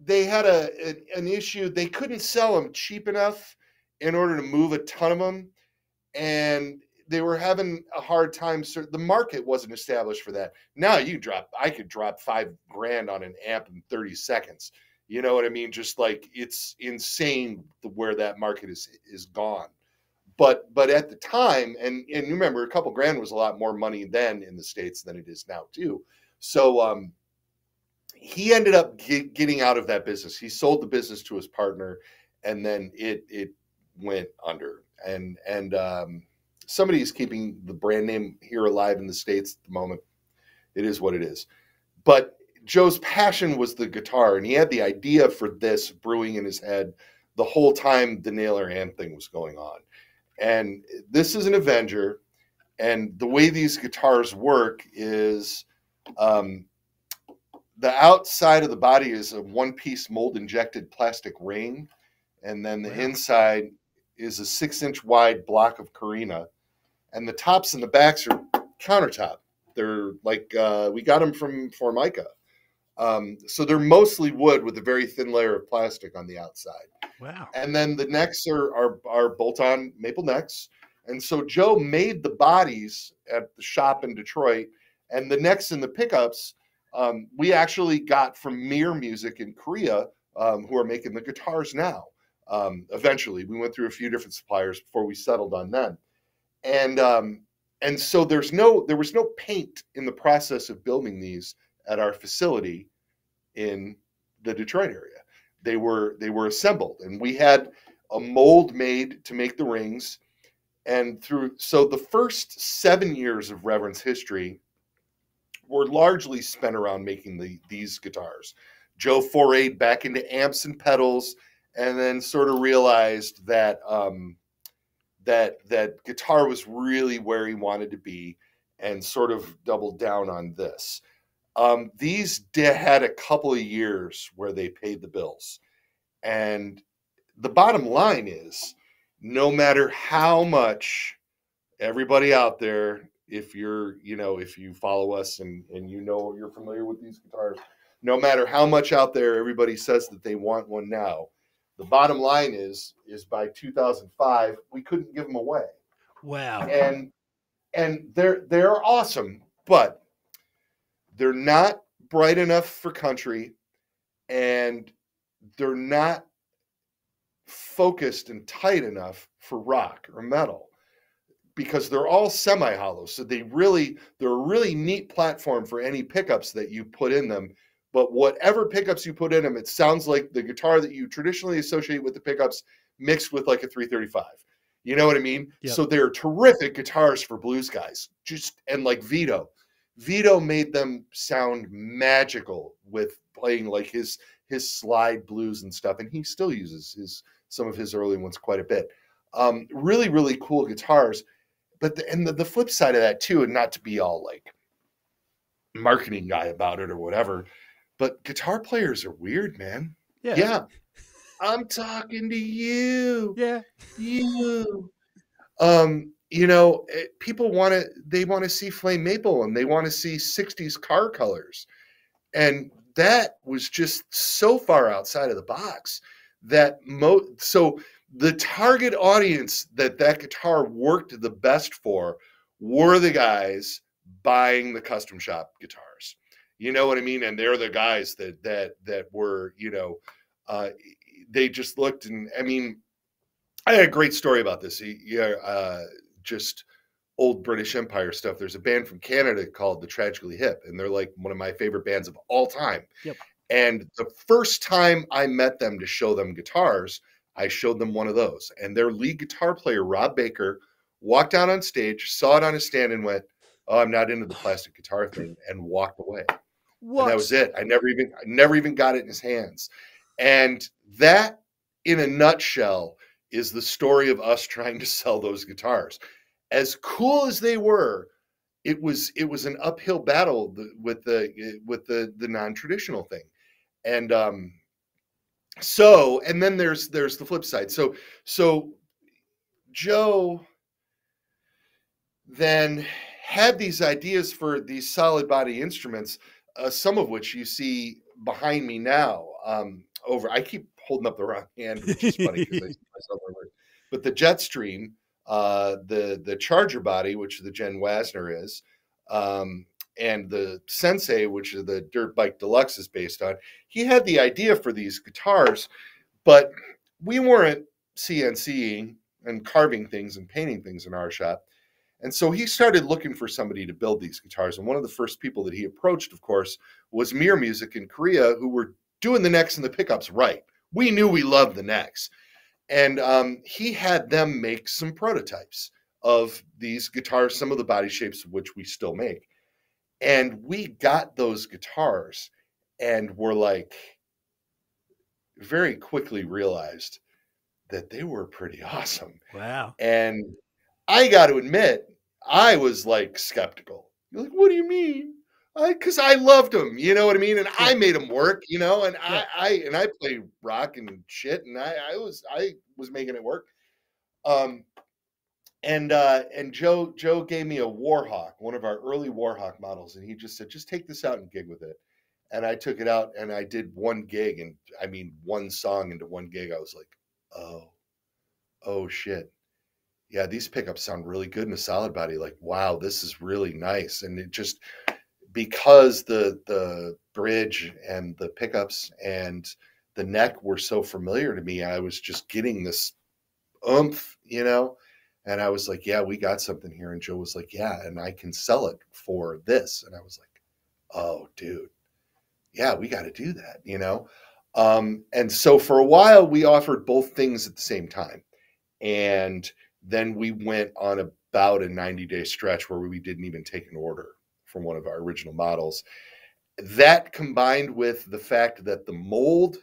they had a an, an issue. They couldn't sell them cheap enough in order to move a ton of them, and they were having a hard time. The market wasn't established for that. Now you drop, I could drop five grand on an amp in 30 seconds. You know what I mean? Just like it's insane where that market is is gone. But but at the time, and and you remember, a couple grand was a lot more money then in the states than it is now too. So um, he ended up get, getting out of that business. He sold the business to his partner, and then it it went under. And and um, somebody's keeping the brand name here alive in the states at the moment. It is what it is. But Joe's passion was the guitar, and he had the idea for this brewing in his head the whole time the Naylor Hand thing was going on. And this is an Avenger, and the way these guitars work is um, the outside of the body is a one-piece mold injected plastic ring, and then the wow. inside is a six-inch wide block of Korina and the tops and the backs are countertop. They're like uh, we got them from Formica. Um, so they're mostly wood with a very thin layer of plastic on the outside. Wow. And then the necks are are, are bolt-on maple necks. And so Joe made the bodies at the shop in Detroit, and the necks and the pickups um, we actually got from Mir Music in Korea, um, who are making the guitars now. Um, eventually, we went through a few different suppliers before we settled on them and um, and so there's no there was no paint in the process of building these at our facility in the Detroit area. They were they were assembled, and we had a mold made to make the rings. And through so the first seven years of Reverend's history were largely spent around making the these guitars. Joe forayed back into amps and pedals, and then sort of realized that um, that that guitar was really where he wanted to be and sort of doubled down on this. Um, these had a couple of years where they paid the bills. And the bottom line is no matter how much everybody out there, if you're, you know, if you follow us and, and you know you're familiar with these guitars, no matter how much out there everybody says that they want one now, the bottom line is, is by 2005, we couldn't give them away. Wow. And and they're they're awesome, but they're not bright enough for country, and they're not focused and tight enough for rock or metal because they're all semi hollow. So they really they're a really neat platform for any pickups that you put in them but whatever pickups you put in them, it sounds like the guitar that you traditionally associate with the pickups mixed with like a 335. You know what I mean? Yep. So they're terrific guitars for blues guys. Just and like Vito. Vito made them sound magical with playing like his his slide blues and stuff, and he still uses his some of his early ones quite a bit. Um, really, really cool guitars. But the, and the, the flip side of that too, and not to be all like marketing guy about it or whatever, but guitar players are weird, man. Yeah. Yeah. I'm talking to you. Yeah. You. Um, you know, eh, people want to they want to see flame maple and they want to see 60s car colors. And that was just so far outside of the box that mo so the target audience that that guitar worked the best for were the guys buying the custom shop guitars you know what I mean? And they're the guys that that that were, you know, uh, they just looked and I mean, I had a great story about this. Yeah, uh, just old British Empire stuff. There's a band from Canada called the Tragically Hip, and they're like one of my favorite bands of all time. Yep. And the first time I met them to show them guitars, I showed them one of those. And their lead guitar player, Rob Baker, walked out on stage, saw it on a stand, and went, Oh, I'm not into the plastic guitar thing, and walked away. What? And that was it. I never even I never even got it in his hands. And that in a nutshell is the story of us trying to sell those guitars. As cool as they were, it was it was an uphill battle with the with the the non-traditional thing. and um, so and then there's there's the flip side. So so Joe then had these ideas for these solid body instruments, uh, some of which you see behind me now. Um, over, I keep holding up the wrong hand, which is funny because I But the Jetstream, uh, the the Charger body, which the Jenn Wasner is, um, and the Sensei, which is the Dirt Bike Deluxe is based on, he had the idea for these guitars, but we weren't CNCing and carving things and painting things in our shop. And so he started looking for somebody to build these guitars. And one of the first people that he approached, of course, was Mir Music in Korea, who were doing the necks and the pickups right. We knew we loved the necks. And um, he had them make some prototypes of these guitars, some of the body shapes of which we still make. And we got those guitars and were like, very quickly realized that they were pretty awesome. Wow. And I got to admit, I was like skeptical. You're like, what do you mean? Because I, I, loved him, you know what I mean, and I made him work, you know, and yeah. I, I and I play rock and shit, and I, I was I was making it work. Um, and uh, and Joe Joe gave me a Warhawk, one of our early Warhawk models, and he just said, just take this out and gig with it. And I took it out and I did one gig, and I mean one song into one gig. I was like, oh, oh shit, yeah, these pickups sound really good in a solid body. Like, wow, this is really nice. And it just because the the bridge and the pickups and the neck were so familiar to me, I was just getting this oomph, you know and I was like, yeah, we got something here. And Joe was like, yeah, and I can sell it for this. And I was like, oh, dude, yeah, we got to do that, you know? Um, and so for a while, we offered both things at the same time. And then we went on about a 90 day stretch where we didn't even take an order from one of our original models. That combined with the fact that the mold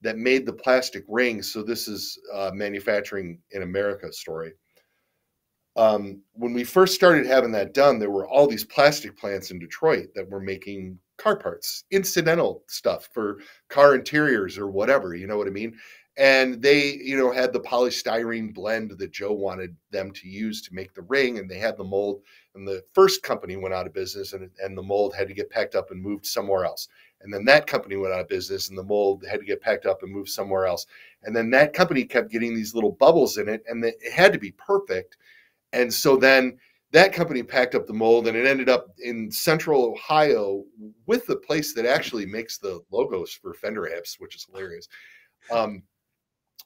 that made the plastic rings, so this is uh, manufacturing in America story um, when we first started having that done, there were all these plastic plants in Detroit that were making car parts, incidental stuff for car interiors or whatever. You know what I mean? And they, you know, had the polystyrene blend that Joe wanted them to use to make the ring, and they had the mold. And the first company went out of business, and, and the mold had to get packed up and moved somewhere else. And then that company went out of business, and the mold had to get packed up and moved somewhere else. And then that company kept getting these little bubbles in it, and it had to be perfect and so then that company packed up the mold and it ended up in central Ohio with the place that actually makes the logos for Fender amps, which is hilarious. Um,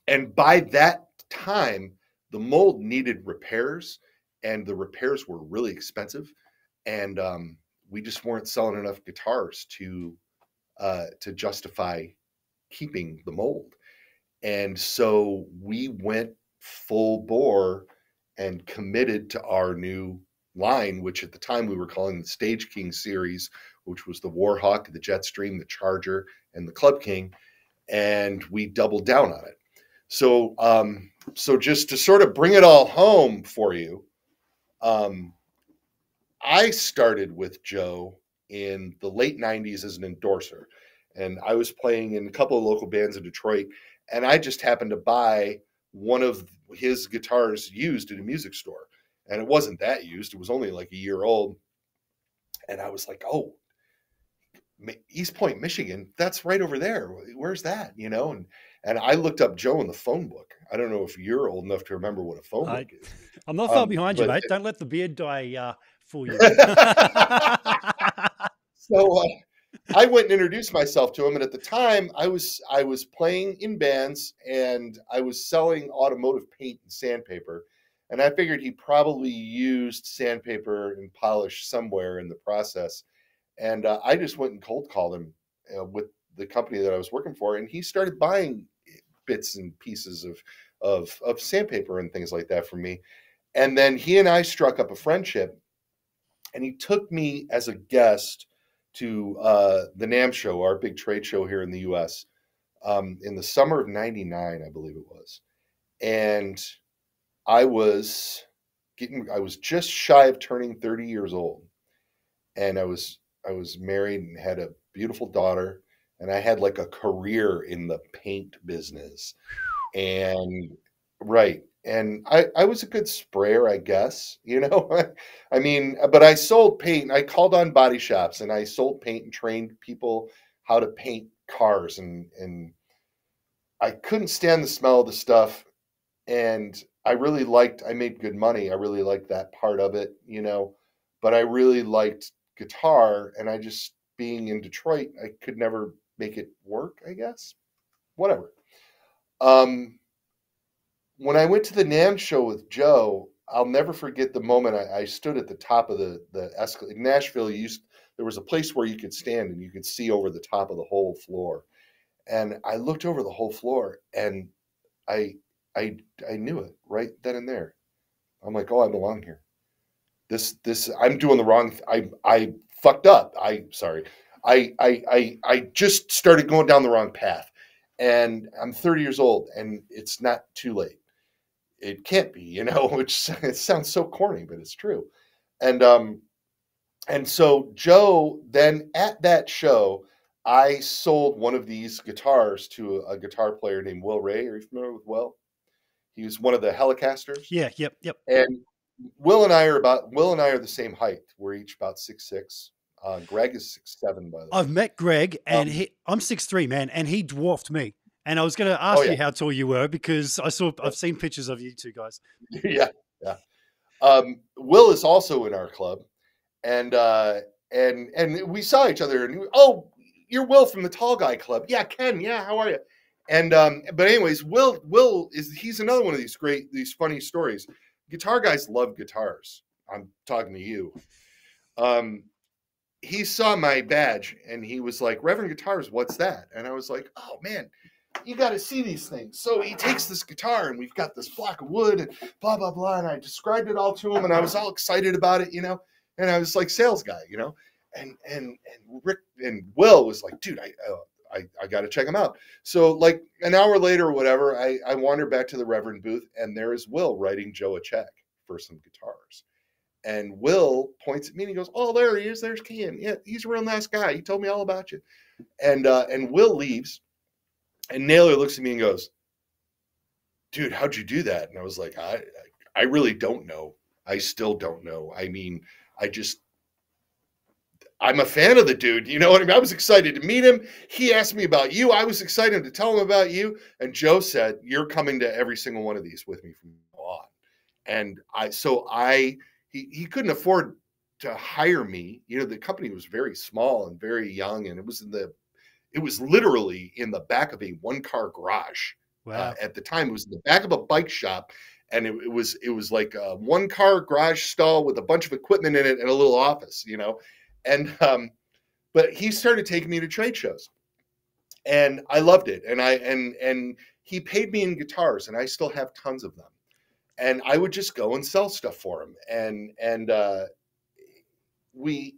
and by that time, the mold needed repairs and the repairs were really expensive. And um, we just weren't selling enough guitars to uh, to justify keeping the mold. And so we went full bore and committed to our new line, which at the time we were calling the Stage King series, which was the Warhawk, the Jetstream, the Charger, and the Club King, and we doubled down on it. So, um, so just to sort of bring it all home for you, um, I started with Joe in the late '90s as an endorser, and I was playing in a couple of local bands in Detroit, and I just happened to buy one of his guitars used at a music store. And it wasn't that used, it was only like a year old. And I was like, oh, Eastpointe, Michigan, that's right over there. Where's that? You know, and and I looked up Joe in the phone book. I don't know if you're old enough to remember what a phone I, book is. I'm not far um, behind you, mate. Don't let the beard dye uh, fool you. so uh, I went and introduced myself to him, and at the time, I was I was playing in bands and I was selling automotive paint and sandpaper, and I figured he probably used sandpaper and polish somewhere in the process, and uh, I just went and cold called him uh, with the company that I was working for, and he started buying bits and pieces of of of sandpaper and things like that for me, and then he and I struck up a friendship, and he took me as a guest to uh, the NAMM show, our big trade show here in the US, um, in the summer of 99, I believe it was. And I was getting, I was just shy of turning 30 years old. And I was, I was married and had a beautiful daughter. And I had like a career in the paint business. And right. And I, I was a good sprayer, I guess, you know. I mean, but I sold paint. I called on body shops and I sold paint and trained people how to paint cars and and I couldn't stand the smell of the stuff and I really liked I made good money. I really liked that part of it, you know. But I really liked guitar and I just being in Detroit, I could never make it work, I guess. Whatever. Um, when I went to the NAMM show with Joe, I'll never forget the moment I, I stood at the top of the the escalator. In Nashville, used there was a place where you could stand and you could see over the top of the whole floor. And I looked over the whole floor and I I I knew it right then and there. I'm like, oh, I belong here. This this I'm doing the wrong. I I fucked up. I sorry. I, I, I, I just started going down the wrong path. And I'm 30 years old and it's not too late. It can't be, you know, which it sounds so corny, but it's true. And um, and so Joe then at that show, I sold one of these guitars to a, a guitar player named Will Ray. Are you familiar with Will? He was one of the Hellecasters. Yeah, yep, yep. And Will and I are about Will and I are the same height. We're each about six six. Uh, Greg is six seven, by the way. I've met Greg, and um, he, I'm six three, man, and he dwarfed me. And I was going to ask oh, yeah. you how tall you were because I saw I've seen pictures of you two guys. yeah, yeah. Um, Will is also in our club, and uh, and and we saw each other, and oh, you're Will from the Tall Guy Club. Yeah, Ken. Yeah, how are you? And um, but anyways, Will Will is he's another one of these great these funny stories. Guitar guys love guitars. I'm talking to you. Um, he saw my badge and he was like, Reverend Guitars, what's that? And I was like, oh man, you got to see these things. So he takes this guitar and we've got this block of wood and blah, blah, blah. And I described it all to him and I was all excited about it, you know, and I was like sales guy, you know, and, and, and Rick and Will was like, dude, I, uh, I, I got to check him out. So like an hour later or whatever, I, I wandered back to the Reverend booth and there is Will writing Joe a check for some guitars. And Will points at me and he goes, "Oh, there he is. There's Ken. Yeah, he's a real nice guy. He told me all about you." And uh, and Will leaves, and Naylor looks at me and goes, "Dude, how'd you do that?" And I was like, "I I really don't know. I still don't know. I mean, I just." I'm a fan of the dude. You know what I mean? I was excited to meet him. He asked me about you. I was excited to tell him about you. And Joe said, You're coming to every single one of these with me from now on. And I, so I, he he couldn't afford to hire me. You know, the company was very small and very young, and it was in the it was literally in the back of a one car garage. Uh, wow. Uh, at the time, it was in the back of a bike shop, and it, it was it was like a one car garage stall with a bunch of equipment in it and a little office. You know, and um, but he started taking me to trade shows, and I loved it. And I and and he paid me in guitars, and I still have tons of them and I would just go and sell stuff for him, and and uh, we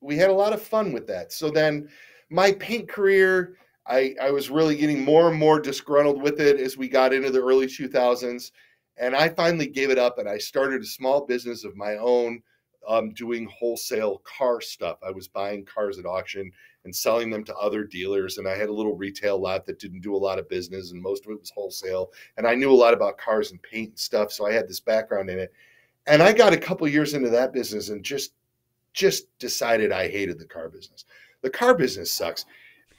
we had a lot of fun with that. So then, my paint career, I I was really getting more and more disgruntled with it as we got into the early 2000s, and I finally gave it up, and I started a small business of my own, um, doing wholesale car stuff. I was buying cars at auction and selling them to other dealers. And I had a little retail lot that didn't do a lot of business, and most of it was wholesale. And I knew a lot about cars and paint and stuff, so I had this background in it. And I got a couple years into that business and just just decided I hated the car business. The car business sucks.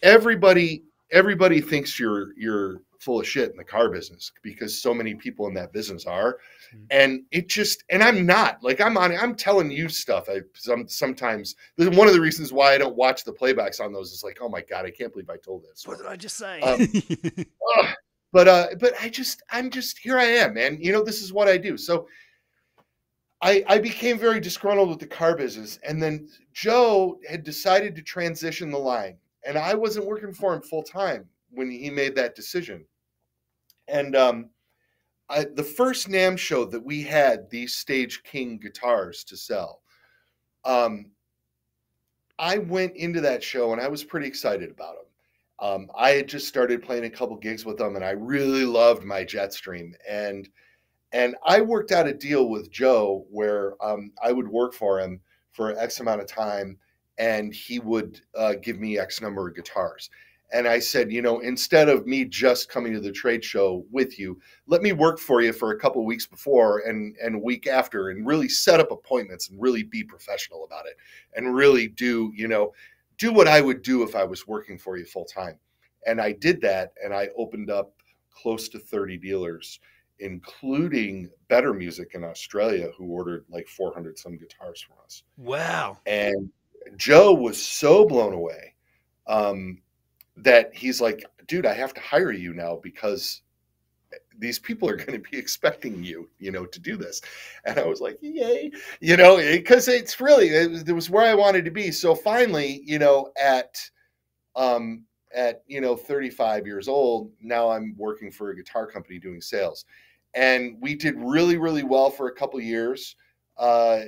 Everybody everybody thinks you're you're full of shit in the car business because so many people in that business are. Mm-hmm. and it just and i'm not like i'm on i'm telling you stuff. I some sometimes one of the reasons why i don't watch the playbacks on those. Is like oh my god i can't believe i told this. What did i just say? Um, uh, but uh but i just i'm just here i am man. You know this is what i do. So I, I became very disgruntled with the car business. And then joe had decided to transition the line and i wasn't working for him full time when he made that decision and um, I, the first NAMM show that we had these Stage King guitars to sell, um, I went into that show and I was pretty excited about them. Um, I had just started playing a couple gigs with them, and I really loved my Jetstream. And and I worked out a deal with Joe where um, I would work for him for X amount of time, and he would uh, give me X number of guitars. And I said, you know, instead of me just coming to the trade show with you, let me work for you for a couple weeks before and and a week after, and really set up appointments and really be professional about it, and really do, you know, do what I would do if I was working for you full time. And I did that, and I opened up close to 30 dealers, including Better Music in Australia, who ordered like 400 some guitars from us. Wow. And Joe was so blown away um, that he's like, dude, I have to hire you now because these people are going to be expecting you, you know, to do this. And I was like, yay, you know, because it's really, it was, it was where I wanted to be. So finally, you know, at, um, at, you know, 35 years old, now I'm working for a guitar company doing sales. And we did really, really well for a couple years. Uh,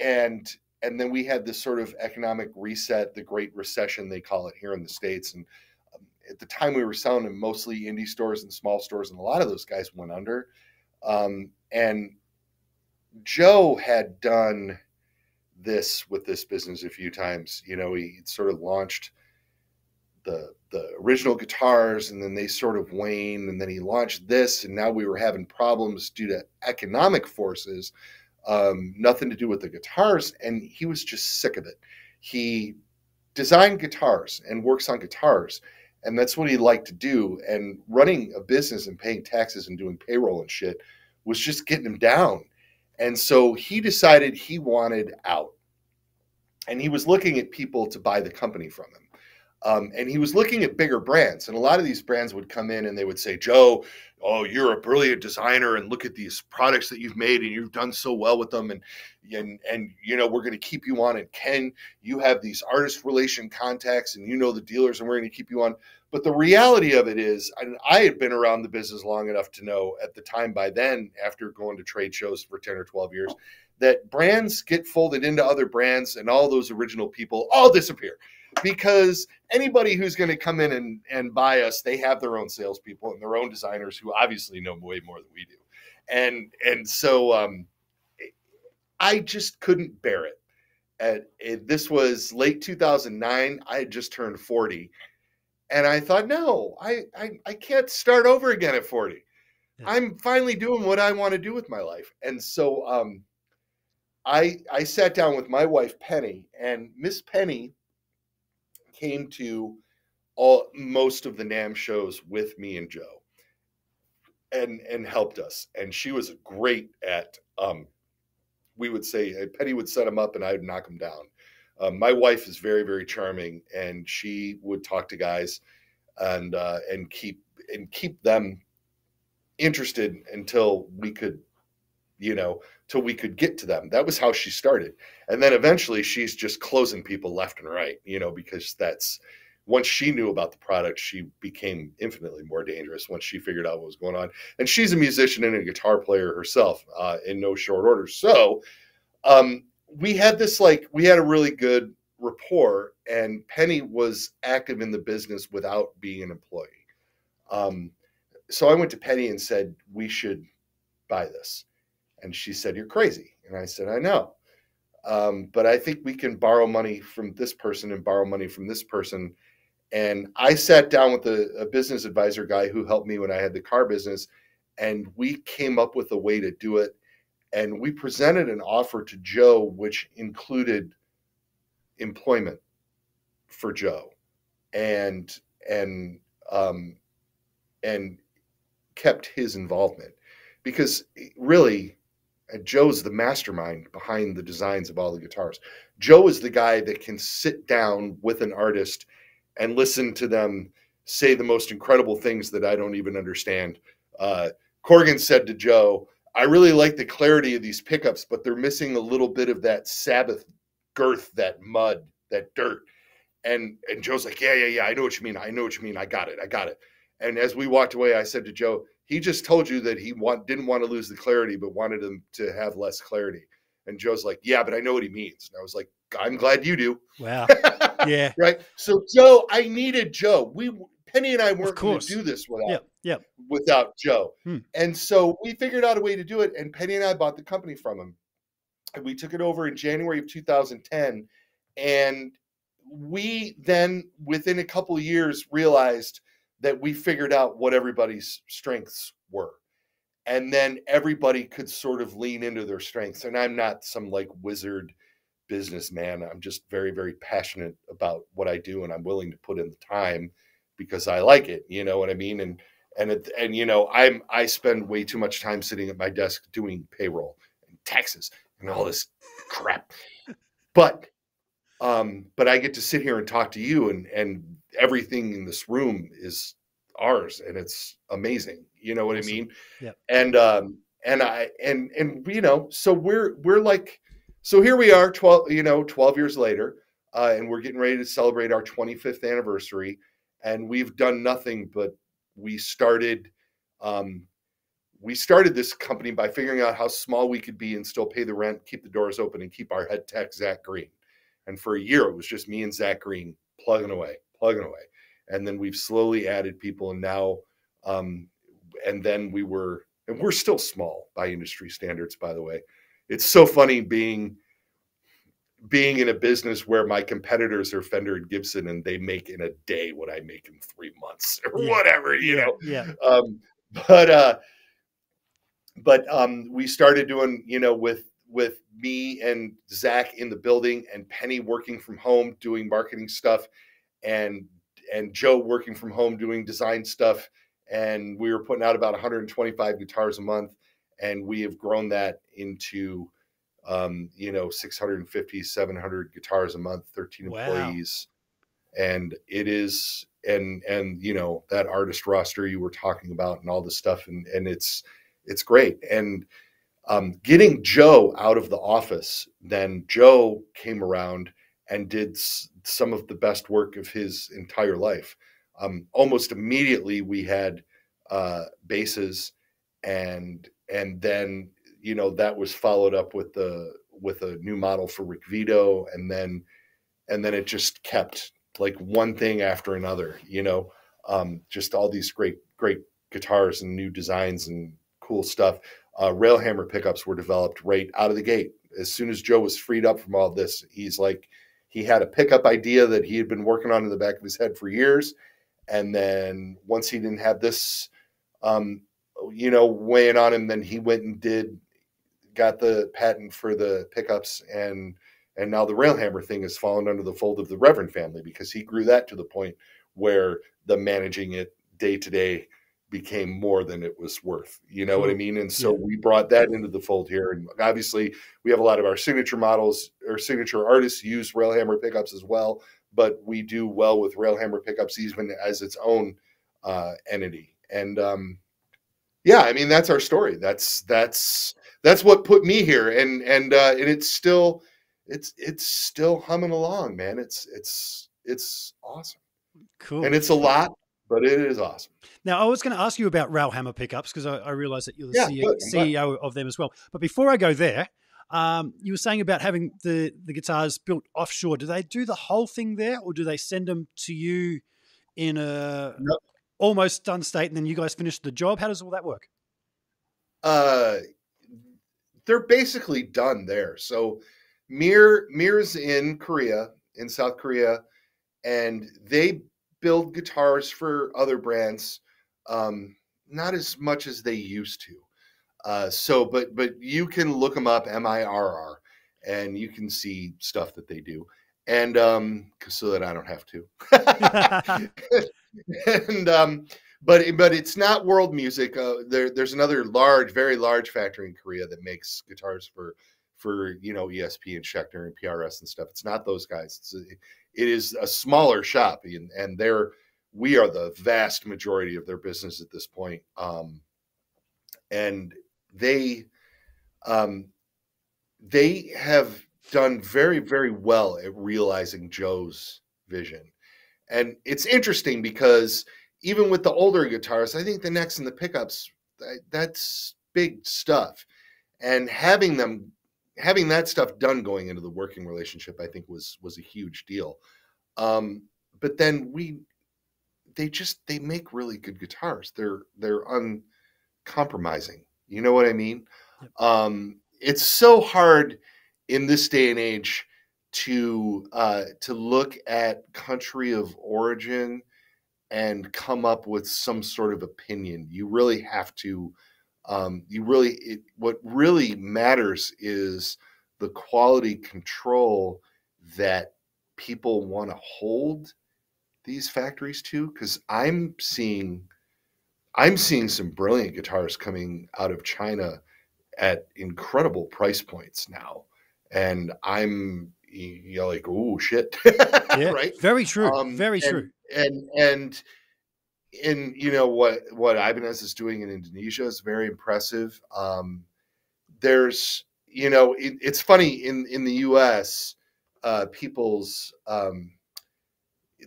and and then we had this sort of economic reset, the Great Recession, they call it here in the States. And um, at the time, we were selling in mostly indie stores and small stores, and a lot of those guys went under. Um, and Joe had done this with this business a few times. You know, he sort of launched the the original guitars, and then they sort of waned, and then he launched this, and now we were having problems due to economic forces um, nothing to do with the guitars. And he was just sick of it. He designed guitars and works on guitars. And that's what he liked to do. And running a business and paying taxes and doing payroll and shit was just getting him down. And so he decided he wanted out. And he was looking at people to buy the company from him. Um, and he was looking at bigger brands, and a lot of these brands would come in and they would say, "Joe, oh, you're a brilliant designer, and look at these products that you've made, and you've done so well with them, and and and you know we're going to keep you on. And Ken, you have these artist relation contacts, and you know the dealers, and we're going to keep you on." But the reality of it is, and I had been around the business long enough to know at the time by then, after going to trade shows for ten or twelve years, that brands get folded into other brands, and all those original people all disappear because anybody who's going to come in and, and buy us, they have their own salespeople and their own designers who obviously know way more than we do. And and so um, I just couldn't bear it. And it, this was late 2009. I had just turned 40. And I thought, no, I, I, I can't start over again at 40. Yeah. I'm finally doing what I want to do with my life. And so um, I I sat down with my wife Penny, and Miss Penny came to all most of the NAMM shows with me and Joe and and helped us. And she was great at um we would say uh, Penny would set him up and I would knock him down. Um, my wife is very very charming and she would talk to guys and uh, and keep and keep them interested until we could you know till we could get to them. That was how she started. And then eventually she's just closing people left and right, you know, because that's once she knew about the product, she became infinitely more dangerous once she figured out what was going on. And she's a musician and a guitar player herself uh, in no short order. So um, we had this like, we had a really good rapport, and Penny was active in the business without being an employee. Um, so I went to Penny and said, we should buy this. And she said, You're crazy. And I said, I know. Um, but I think we can borrow money from this person and borrow money from this person. And I sat down with a, a business advisor guy who helped me when I had the car business, and we came up with a way to do it. And we presented an offer to Joe, which included employment for Joe, and and um, and kept his involvement because really and Joe's the mastermind behind the designs of all the guitars. Joe is the guy that can sit down with an artist and listen to them say the most incredible things that I don't even understand. Uh, Corgan said to Joe, I really like the clarity of these pickups, but they're missing a little bit of that Sabbath girth, that mud, that dirt. And and Joe's like, yeah, yeah, yeah, I know what you mean. I know what you mean. I got it. I got it. And as we walked away, I said to Joe, he just told you that he want, didn't want to lose the clarity, but wanted him to have less clarity. And Joe's like, yeah, but I know what he means. And I was like, I'm glad you do. Wow. Yeah. right. So Joe, I needed Joe. We Penny and I weren't going to do this without yep. Yep. without Joe. Hmm. And so we figured out a way to do it. And Penny and I bought the company from him. And we took it over in January of 2010. And we then within a couple of years realized that we figured out what everybody's strengths were. And then everybody could sort of lean into their strengths. And i'm not some like wizard businessman. I'm just very very passionate about what i do and i'm willing to put in the time because i like it you know what i mean? And and it, and you know i'm i spend way too much time sitting at my desk doing payroll and taxes and all this crap. But um but i get to sit here and talk to you and and everything in this room is ours and it's amazing you know what awesome. i mean? Yeah and um and i and and you know so we're we're like so here we are 12 you know 12 years later uh, and we're getting ready to celebrate our 25th anniversary and we've done nothing but we started um, we started this company by figuring out how small we could be and still pay the rent keep the doors open and keep our head tech zach green. And for a year it was just me and zach green plugging away plugging away and then we've slowly added people and now um, and then we were and we're still small by industry standards by the way it's so funny being being in a business where my competitors are Fender and Gibson and they make in a day what I make in three months or yeah. whatever, you know. Yeah. Um, but uh but um we started doing, you know, with with me and Zach in the building and Penny working from home doing marketing stuff and and Joe working from home doing design stuff. And we were putting out about 125 guitars a month. And we have grown that into, um, you know, 650, 700 guitars a month, 13 wow. employees. And it is, and, and, you know, that artist roster you were talking about and all this stuff. And, and it's, it's great. And, um, getting Joe out of the office, then Joe came around and did some of the best work of his entire life. Um, almost immediately, we had uh, basses, and and then you know that was followed up with the with a new model for Rick Vito, and then and then it just kept like one thing after another. You know, um, just all these great great guitars and new designs and cool stuff. Uh, Railhammer pickups were developed right out of the gate. As soon as Joe was freed up from all this, he's like, he had a pickup idea that he had been working on in the back of his head for years. And then once he didn't have this, um, you know, weighing on him, then he went and did, got the patent for the pickups. And, and now the Railhammer thing has fallen under the fold of the Reverend family because he grew that to the point where the managing it day to day became more than it was worth. You know what I mean? And so yeah. we brought that into the fold here. And obviously, we have a lot of our signature models or signature artists use Railhammer pickups as well. But we do well with Railhammer pickups even as its own uh, entity. And um, yeah, I mean that's our story. That's that's that's what put me here. And and uh, and it's still it's it's still humming along, man. It's it's it's awesome. Cool. And it's a lot but it is awesome. Now, I was going to ask you about Railhammer pickups because I, I realize that you're the yeah, CEO, CEO of them as well. But before I go there, um, you were saying about having the, the guitars built offshore. Do they do the whole thing there, or do they send them to you in a nope. almost done state, and then you guys finish the job? How does all that work? Uh, they're basically done there. So Mir Mir's in Korea, in South Korea, and they build guitars for other brands, um, not as much as they used to. Uh, so, but but you can look them up, M I R R, and you can see stuff that they do, and um, so that I don't have to. and um, but but it's not world music. Uh, there, there's another large, very large factory in Korea that makes guitars for for you know ESP and Schecter and PRS and stuff. It's not those guys. It's a, it is a smaller shop, and, and they're we are the vast majority of their business at this point. Um, and they um, they have done very very well at realizing Joe's vision, and it's interesting because even with the older guitars, I think the necks and the pickups that's big stuff, and having them having that stuff done going into the working relationship, I think was was a huge deal. Um, but then we, they just they make really good guitars. They're they're uncompromising. You know what I mean? Um, it's so hard in this day and age to uh, to look at country of origin and come up with some sort of opinion. You really have to. Um, you really it, what really matters is the quality control that people want to hold these factories to because i'm seeing i'm seeing some brilliant guitars coming out of china at incredible price points now and i'm you know like oh shit Yeah, right Very true. Um, very and- true. and and in you know what what Ibanez is doing in Indonesia is very impressive. Um, there's you know it, it's funny in in the U.S. Uh, people's um,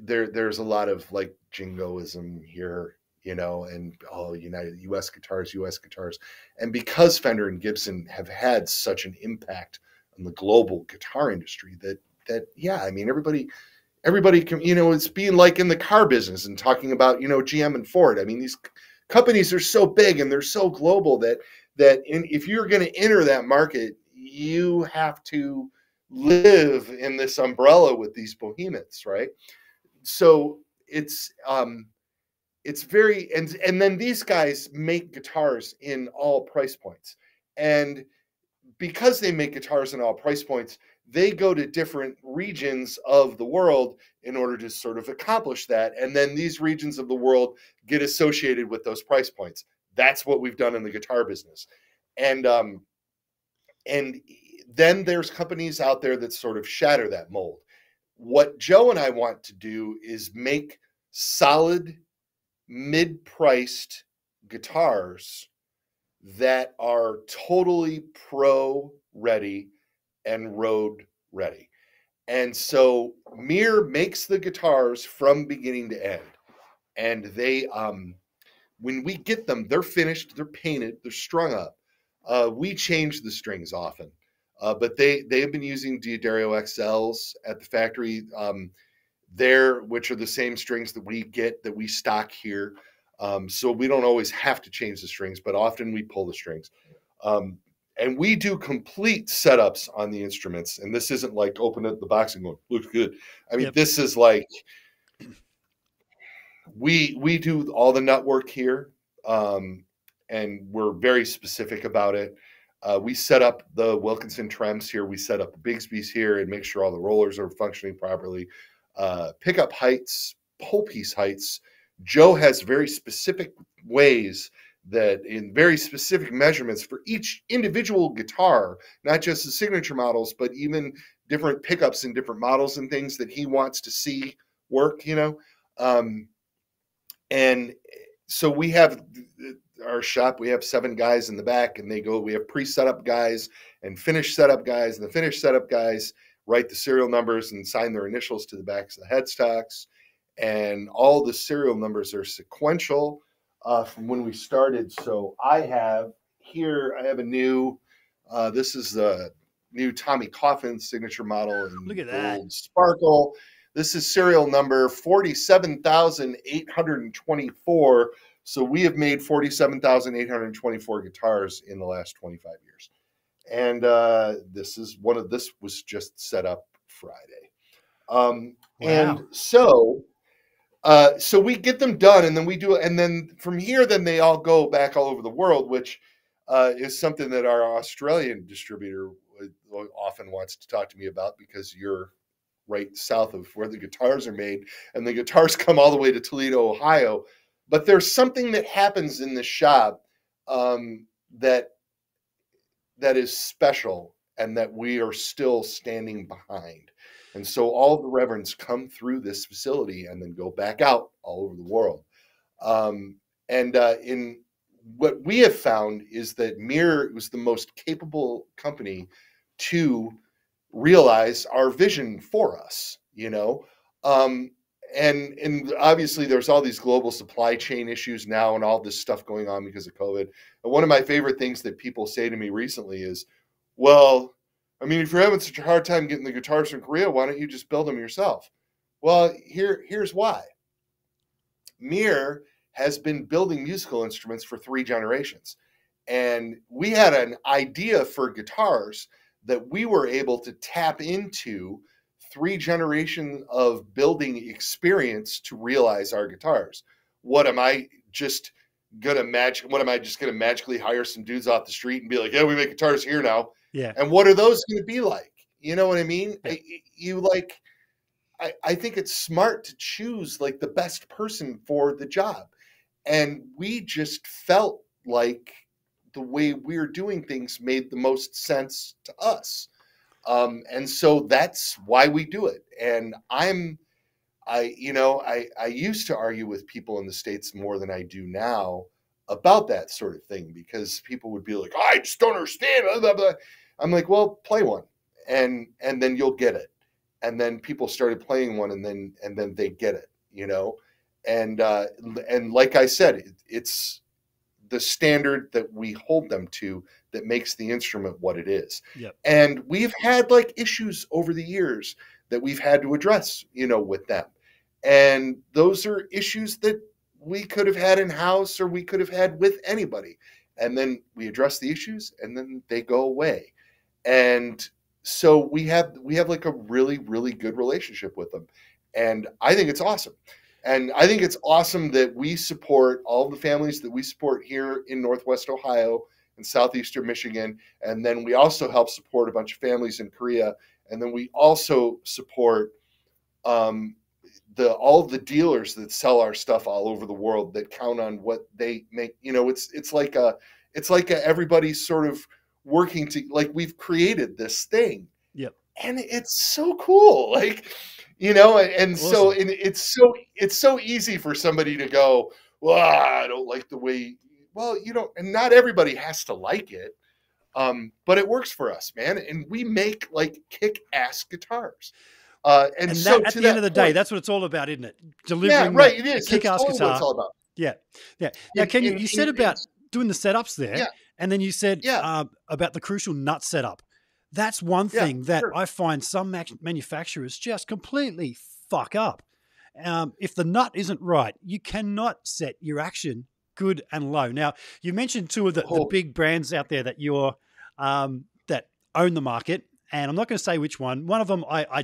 there there's a lot of like jingoism here, you know, and oh United U.S. guitars, U.S. guitars, and because Fender and Gibson have had such an impact on the global guitar industry that that yeah, I mean everybody everybody can you know it's being like in the car business and talking about you know gm and ford. I mean these companies are so big and they're so global that that in, if you're going to enter that market you have to live in this umbrella with these behemoths right? So it's um it's very and and then these guys make guitars in all price points. And because they make guitars in all price points they go to different regions of the world in order to sort of accomplish that. And then these regions of the world get associated with those price points. That's what we've done in the guitar business. And um and then there's companies out there that sort of shatter that mold. What joe and i want to do is make solid mid-priced guitars that are totally pro ready and road ready. And so Mir makes the guitars from beginning to end. And they um when we get them, they're finished, they're painted, they're strung up. Uh, we change the strings often. Uh, but they they have been using D'Addario XLs at the factory. Um, there, which are the same strings that we get that we stock here. Um, so we don't always have to change the strings, but often we pull the strings. Um, and we do complete setups on the instruments. And this isn't like open up the box and going, looks good. I mean, Yep. this is like we we do all the nut work here, um, and we're very specific about it. Uh, we set up the Wilkinson trems here. We set up the Bigsby's here and make sure all the rollers are functioning properly. Uh, pickup heights, pole piece heights. Joe has very specific ways that in very specific measurements for each individual guitar, not just the signature models, but even different pickups and different models and things that he wants to see work, you know. Um, and so we have our shop, we have seven guys in the back, and they go, we have pre setup guys and finish setup guys, and the finish setup guys write the serial numbers and sign their initials to the backs of the headstocks. And all the serial numbers are sequential uh, from when we started. So I have here, I have a new, uh, this is the new Tommy Coffin signature model in Look at that. sparkle. This is serial number 47,824. So we have made 47,824 guitars in the last 25 years. And uh, this is one of this was just set up Friday. Um, Wow. And so uh, so we get them done and then we do it, and then from here then they all go back all over the world which uh, is something that our australian distributor would often wants to talk to me about because you're right south of where the guitars are made and the guitars come all the way to toledo ohio. But there's something that happens in the shop um, that that is special and that we are still standing behind and so all the reverends come through this facility and then go back out all over the world. Um, and uh, in what we have found is that Mirror was the most capable company to realize our vision for us. You know, um, and and obviously there's all these global supply chain issues now and all this stuff going on because of COVID. And one of my favorite things that people say to me recently is, "Well." I mean, if you're having such a hard time getting the guitars from Korea, why don't you just build them yourself? Well, here here's why. Mir has been building musical instruments for three generations. And we had an idea for guitars that we were able to tap into three generation of building experience to realize our guitars. What am I just gonna magic? What am I just gonna magically hire some dudes off the street and be like, yeah, we make guitars here now? Yeah. And what are those gonna be like? You know what I mean? Yeah. I- You like. I, I think it's smart to choose like the best person for the job. And we just felt like the way we were doing things made the most sense to us. Um, and so that's why we do it. And I'm, I, you know, I, I used to argue with people in the States more than I do now about that sort of thing because people would be like, I just don't understand. Blah, blah, blah." I'm like, well, play one and, and then you'll get it. And then people started playing one and then, and then they get it, you know? And, uh, and like I said, it, it's, the standard that we hold them to that makes the instrument what it is. Yep. And we've had like issues over the years that we've had to address, you know, with them. And those are issues that we could have had in house or we could have had with anybody. And then we address the issues and then they go away. And so we have we have like a really really good relationship with them. And I think it's awesome. And I think it's awesome that we support all the families that we support here in Northwest Ohio and Southeastern Michigan. And then we also help support a bunch of families in Korea. And then we also support um, the all the dealers that sell our stuff all over the world that count on what they make. You know, it's it's like a it's like a, everybody's sort of working to like we've created this thing. Yep. And it's so cool. Like you know and, and so and it's so it's so easy for somebody to go well i don't like the way well you don't and not everybody has to like it um but it works for us man and we make like kick-ass guitars uh and, And, so that, at to the end of the day, that's what it's all about, isn't it? yeah Delivering right that it is kick-ass That's what guitar. it's all about Yeah, yeah. Now, can you? You said about doing the setups there, Yeah. And then you said Yeah. uh, about the crucial nut setup. That's one Yeah, thing that sure. I find some manufacturers just completely fuck up. Um, if the nut isn't right, you cannot set your action good and low. Now, you mentioned two of the, the Oh. big brands out there that you're um, that own the market, and I'm not going to say which one. One of them, I, I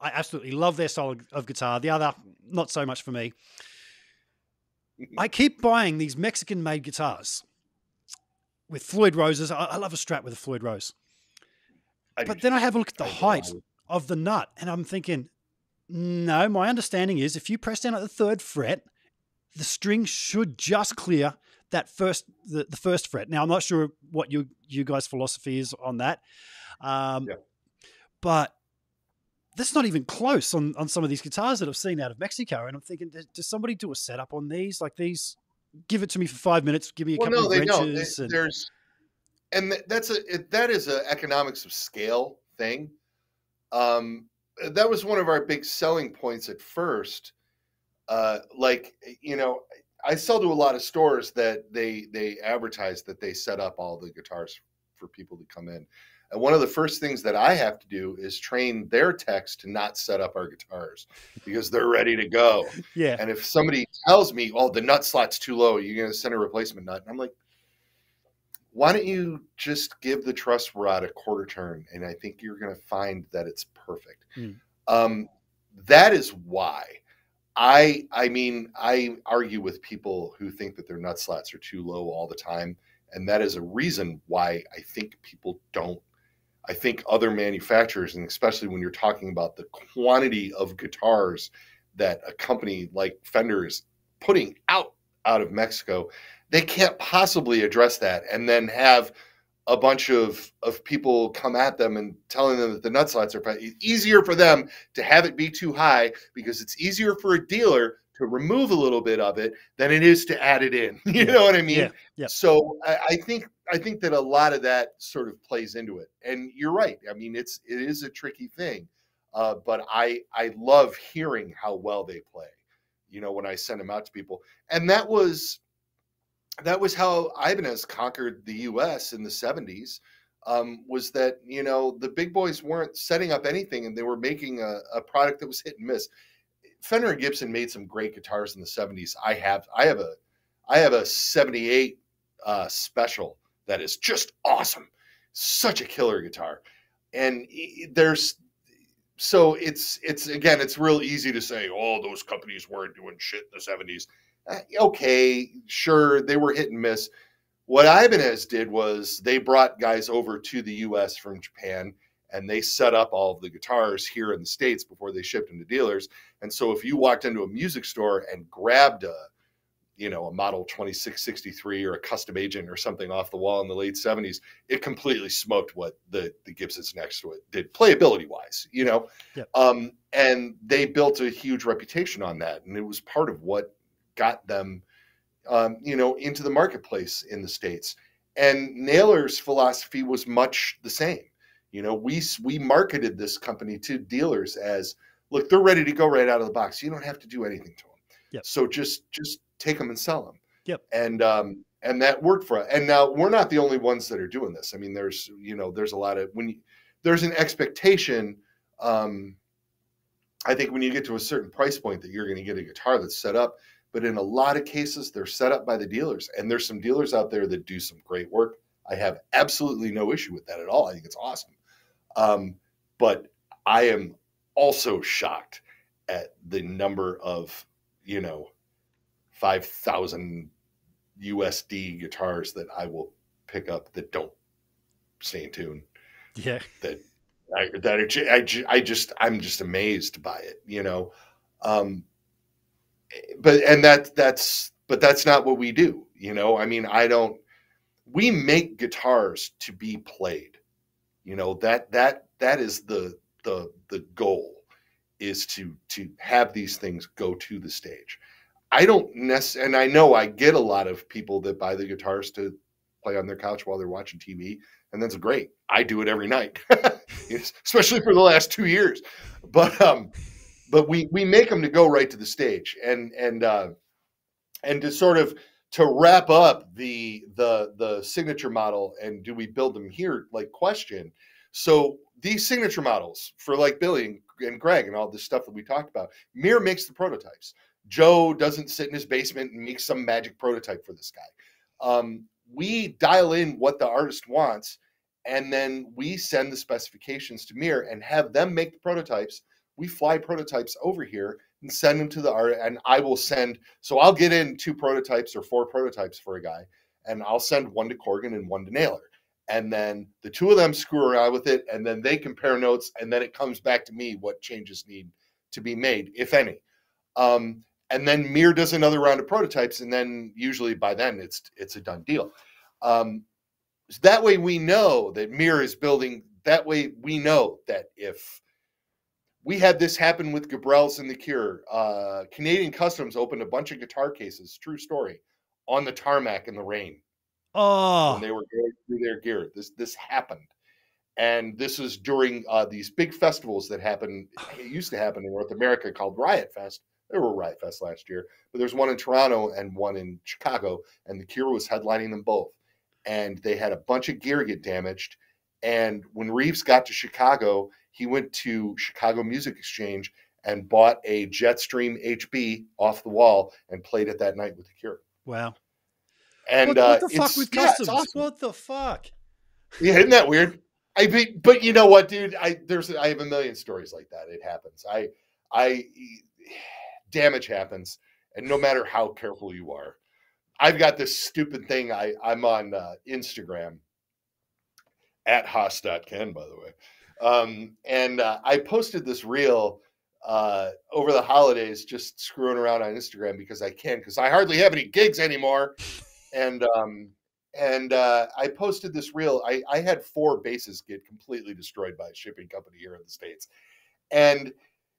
I absolutely love their style of guitar. The other, not so much for me. I keep buying these Mexican made guitars with Floyd Roses. I, I love a Strat with a Floyd Rose. I But then I have a look at the height of the nut and I'm thinking, no, my understanding is if you press down at the third fret, the string should just clear that first the, the first fret. Now I'm not sure what you you guys' philosophy is on that. Um, Yeah. but that's not even close on, on some of these guitars that I've seen out of Mexico. And I'm thinking, does somebody do a setup on these? Like these, give it to me for five minutes, give me a well, couple no, of they don't. They- wrenches. and, There's, and that's a it, that is a economics of scale thing. Um, that was one of our big selling points at first. Uh, like you know, I sell to a lot of stores that they they advertise that they set up all the guitars for people to come in. And one of the first things that I have to do is train their techs to not set up our guitars because they're ready to go. yeah. And if somebody tells me, "Oh, the nut slot's too low," you're going to send a replacement nut. And I'm like, "Why don't you just give the truss rod a quarter turn?" And I think you're going to find that it's perfect. Hmm. Um, that is why I. I mean, I argue with people who think that their nut slots are too low all the time, and that is a reason why I think people don't. I think other manufacturers, and especially when you're talking about the quantity of guitars that a company like Fender is putting out out of Mexico, they can't possibly address that and then have a bunch of of people come at them and telling them that the nut slots are it's easier for them to have it be too high because it's easier for a dealer to remove a little bit of it than it is to add it in. You Yeah. know what I mean? Yeah. Yeah. So I, I think I think that a lot of that sort of plays into it. And you're right. I mean, it's it is a tricky thing. Uh, but I I love hearing how well they play. You know, when I send them out to people, and that was that was how Ibanez conquered the U.S. in the '70s. Um, was that you know the big boys weren't setting up anything, and they were making a, a product that was hit and miss. Fender and Gibson made some great guitars in the '70s. I have I have a I have a '78 uh, special that is just awesome, such a killer guitar. And there's so it's it's again, it's real easy to say, oh, those companies weren't doing shit in the seventies. Uh, okay, sure, they were hit and miss. What Ibanez did was they brought guys over to the U.S. from Japan and they set up all of the guitars here in the states before they shipped them to dealers. And so if you walked into a music store and grabbed a you know, a model 2663 or a custom agent or something off the wall in the late 70s, it completely smoked what the, the Gibsons next to it did playability wise, you know? Yep. Um, and they built a huge reputation on that. And it was part of what got them, um, you know, into the marketplace in the States. And Naylor's philosophy was much the same. You know, we, we marketed this company to dealers as, look, they're ready to go right out of the box. You don't have to do anything to them. Yep. So just, just take them and sell them. Yep. And um, and that worked for us. And now we're not the only ones that are doing this. I mean, there's you know there's a lot of when you, there's an expectation. Um, I think when you get to a certain price point that you're going to get a guitar that's set up, but in a lot of cases they're set up by the dealers, and there's some dealers out there that do some great work. I have absolutely no issue with that at all. I think it's awesome. Um, but I am also shocked at the number of you know 5,000 USD guitars that I will pick up that don't stay in tune. Yeah. That I, that are, I, I just, I'm just amazed by it, you know? Um, but, and that, that's, but that's not what we do. You know, I mean, I don't, we make guitars to be played, you know, that, that, that is the, the, the goal is to, to have these things go to the stage. I don't necessarily, and I know I get a lot of people that buy the guitars to play on their couch while they're watching TV, and that's great. I do it every night, especially for the last two years. But um, but we we make them to go right to the stage, and and uh, and to sort of to wrap up the the the signature model, and do we build them here? Like question. So these signature models for like Billy and, and Greg and all this stuff that we talked about, Mir makes the prototypes. Joe doesn't sit in his basement and make some magic prototype for this guy. Um, we dial in what the artist wants, and then we send the specifications to Mir and have them make the prototypes. We fly prototypes over here and send them to the art, and I will send. So I'll get in two prototypes or four prototypes for a guy, and I'll send one to Corgan and one to Naylor. And then the two of them screw around with it, and then they compare notes, and then it comes back to me what changes need to be made, if any. Um, and then Mir does another round of prototypes, and then usually by then it's it's a done deal. Um, so that way we know that Mir is building. That way we know that if we had this happen with Gabrels and the Cure, uh, Canadian Customs opened a bunch of guitar cases. True story, on the tarmac in the rain. Oh, when they were going through their gear. This this happened, and this is during uh, these big festivals that happen. It used to happen in North America called Riot Fest there were Riot Fest last year, but there's one in Toronto and one in Chicago, and the Cure was headlining them both. And they had a bunch of gear get damaged. And when Reeves got to Chicago, he went to Chicago Music Exchange and bought a Jetstream HB off the wall and played it that night with the Cure. Wow. And what, uh, what the fuck with yeah, customs? awesome. What the fuck? Yeah, isn't that weird? I be, but you know what, dude? I there's I have a million stories like that. It happens. I I damage happens, and no matter how careful you are, I've got this stupid thing. I I'm on uh, Instagram at Haas.ken, by the way, um, and uh, I posted this reel uh, over the holidays, just screwing around on Instagram because I can, because I hardly have any gigs anymore, and um, and uh, I posted this reel. I, I had four basses get completely destroyed by a shipping company here in the states, and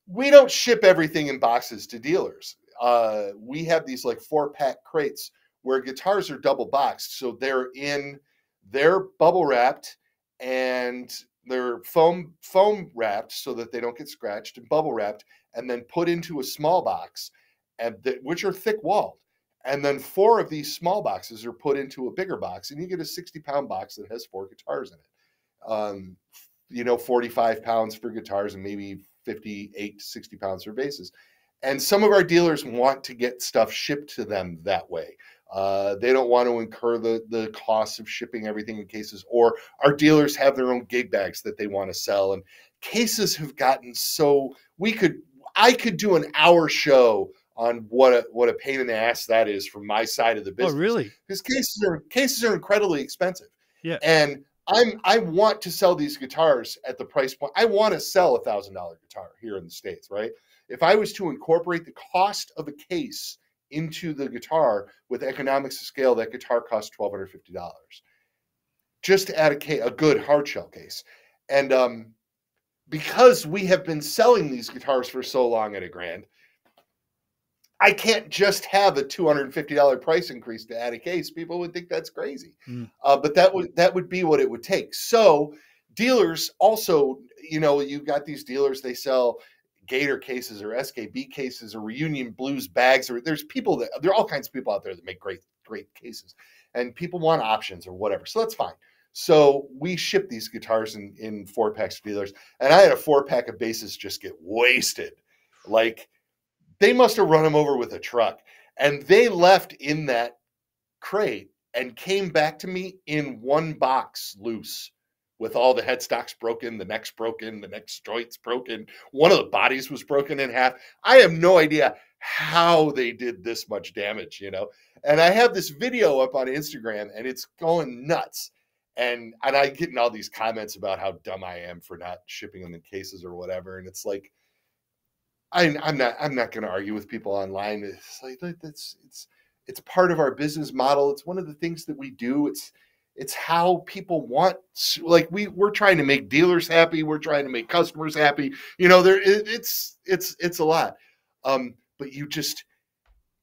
we don't ship everything in boxes to dealers. Uh, we have these like four pack crates where guitars are double boxed, so they're in they're bubble wrapped and they're foam foam wrapped so that they don't get scratched and bubble wrapped and then put into a small box and which are thick walled and then four of these small boxes are put into a bigger box and you get a 60 pound box that has four guitars in it um, you know 45 pounds for guitars and maybe 58 to 60 pounds for basses. And some of our dealers want to get stuff shipped to them that way. Uh, they don't want to incur the the costs of shipping everything in cases, or our dealers have their own gig bags that they want to sell. And cases have gotten so we could I could do an hour show on what a what a pain in the ass that is from my side of the Oh, business. really? Because cases are cases are incredibly expensive. Yeah. And I'm I want to sell these guitars at the price point. I want to sell a thousand dollar guitar here in the States, right? If I was to incorporate the cost of a case into the guitar with economics of scale, that guitar costs twelve hundred fifty dollars. Just to add a case, a good hard shell case. And um because we have been selling these guitars for so long at a grand, I can't just have a two hundred and fifty dollar price increase to add a case. People would think that's crazy, Mm. uh, but that would that would be what it would take. So dealers also, you know, you've got these dealers they sell Gator cases or SKB cases or Reunion Blues bags, or there's people that there are all kinds of people out there that make great great cases, and people want options or whatever. So that's fine. So we ship these guitars in in four packs to dealers, and I had a four pack of basses just get wasted, like they must have run him over with a truck. And they left in that crate and came back to me in one box loose with all the headstocks broken the neck's broken the neck's joints broken. One of the bodies was broken in half. I have no idea how they did this much damage you know? And i have this video up on instagram and it's going nuts. And and i get in all these comments about how dumb i am for not shipping them in cases or whatever. And it's like I, I'm not. I'm not going to argue with people online. It's like that's it's it's part of our business model. It's one of the things that we do. It's it's how people want. Like we we're trying to make dealers happy. We're trying to make customers happy. You know, there it, it's it's it's a lot. Um, but you just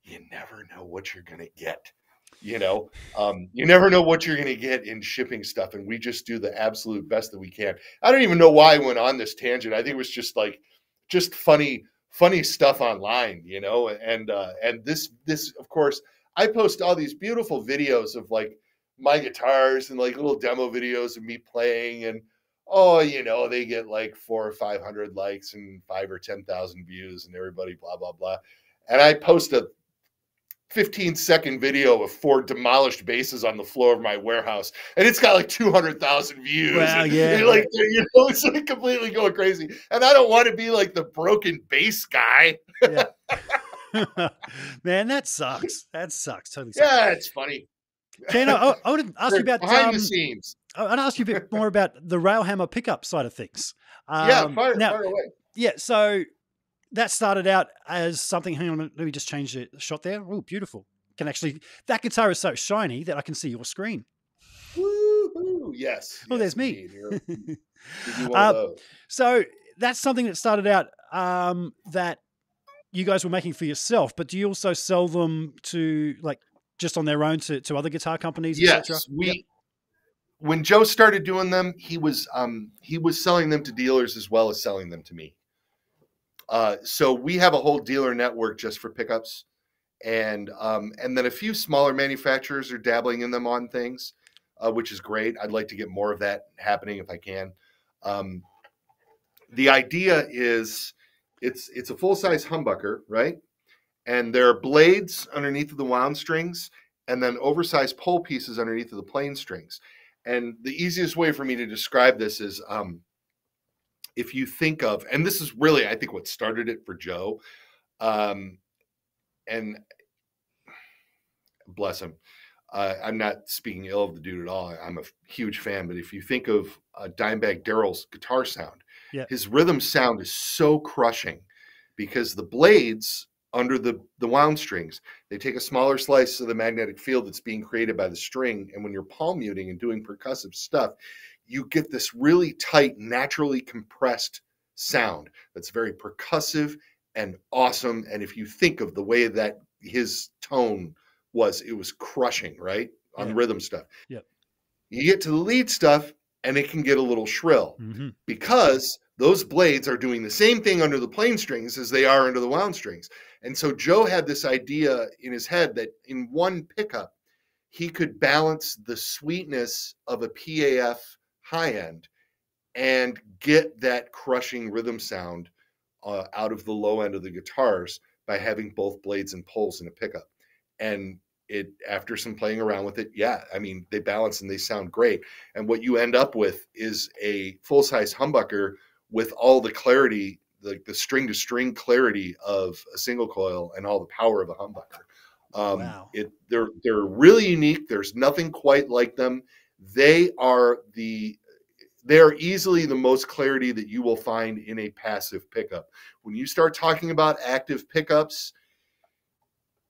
you never know what you're going to get. You know, um, you never know what you're going to get in shipping stuff, and we just do the absolute best that we can. I don't even know why I went on this tangent. I think it was just like just funny funny stuff online you know and uh and this this of course i post all these beautiful videos of like my guitars and like little demo videos of me playing and oh you know they get like four or five hundred likes and five or ten thousand views and everybody blah blah blah. And i post a 15 second video of four demolished basses on the floor of my warehouse and it's got like 200,000 views Wow, yeah. and, like you know it's like completely going crazy and i don't want to be like the broken bass guy Man, that sucks. That sucks. Totally sucks. yeah it's funny Ken, I, I want to ask you about. behind Um, the scenes I want to ask you a bit more about the Railhammer pickup side of things. yeah Um, fire, now, fire away yeah. So that started out as something. Hang on, let me just change the shot there. Oh, beautiful. Can actually that guitar is so shiny that I can see your screen. Woo-hoo. yes Oh, yes, there's me. indeed. You're- you do one Uh. So that's something that started out um, that you guys were making for yourself, but do you also sell them to like just on their own to, to other guitar companies, yes we when joe started doing them he was um he was selling them to dealers as well as selling them to me uh so we have a whole dealer network just for pickups. And um and then a few smaller manufacturers are dabbling in them on things uh, which is great. I'd like to get more of that happening if i can. Um the idea is it's it's a full size humbucker right? And there are blades underneath of the wound strings and then oversized pole pieces underneath of the plain strings. And the easiest way for me to describe this is um, if you think of, and this is really, I think, what started it for Joe. Um, and bless him, uh, I'm not speaking ill of the dude at all. I'm a huge fan. But if you think of uh, Dimebag Darrell's guitar sound, Yeah. his rhythm sound is so crushing because the blades under the the wound strings they take a smaller slice of the magnetic field that's being created by the string and when you're palm muting and doing percussive stuff you get this really tight naturally compressed sound that's very percussive and awesome and if you think of the way that his tone was it was crushing right on Yeah. rhythm stuff Yep. you get to the lead stuff and it can get a little shrill hmm because those blades are doing the same thing under the plain strings as they are under the wound strings. And so Joe had this idea in his head that in one pickup, he could balance the sweetness of a PAF high end and get that crushing rhythm sound uh, out of the low end of the guitars by having both blades and poles in a pickup. And it after some playing around with it, yeah, I mean they balance and they sound great. And what you end up with is a full size humbucker with all the clarity, like the string to string clarity of a single coil and all the power of a humbucker. Um, Wow. It they're they're really unique. There's nothing quite like them. They are the they are easily the most clarity that you will find in a passive pickup. When you start talking about active pickups,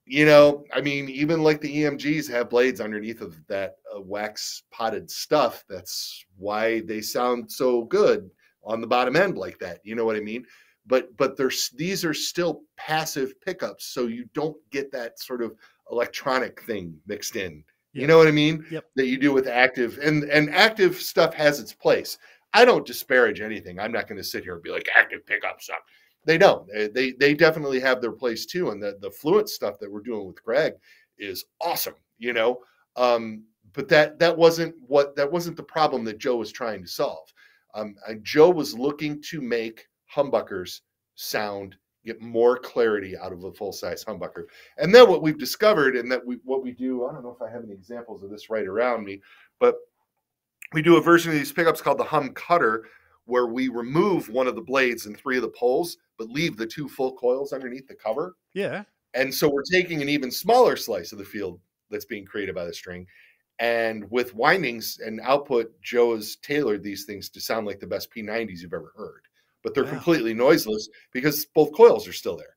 you know, I mean, even like the EMGs have blades underneath of that uh, wax potted stuff. That's why they sound so good on the bottom end like that. You know what I mean? But but there's these are still passive pickups, so you don't get that sort of electronic thing mixed in. You know what I mean? Yep. That you do with active and and active stuff has its place. I don't disparage anything. I'm not going to sit here and be like active pickup suck. They don't. They, they they definitely have their place too. And the the Fluence stuff that we're doing with Greg is awesome. You know, um, but that that wasn't what that wasn't the problem that Joe was trying to solve. Um, Joe was looking to make humbuckers sound get more clarity out of a full size humbucker. And then what we've discovered, and that we what we do, I don't know if I have any examples of this right around me, but we do a version of these pickups called the hum cutter where we remove one of the blades and three of the poles but leave the two full coils underneath the cover Yeah. and so we're taking an even smaller slice of the field that's being created by the string and with windings and output joe has tailored these things to sound like the best p90s you've ever heard but they're Wow. completely noiseless because both coils are still there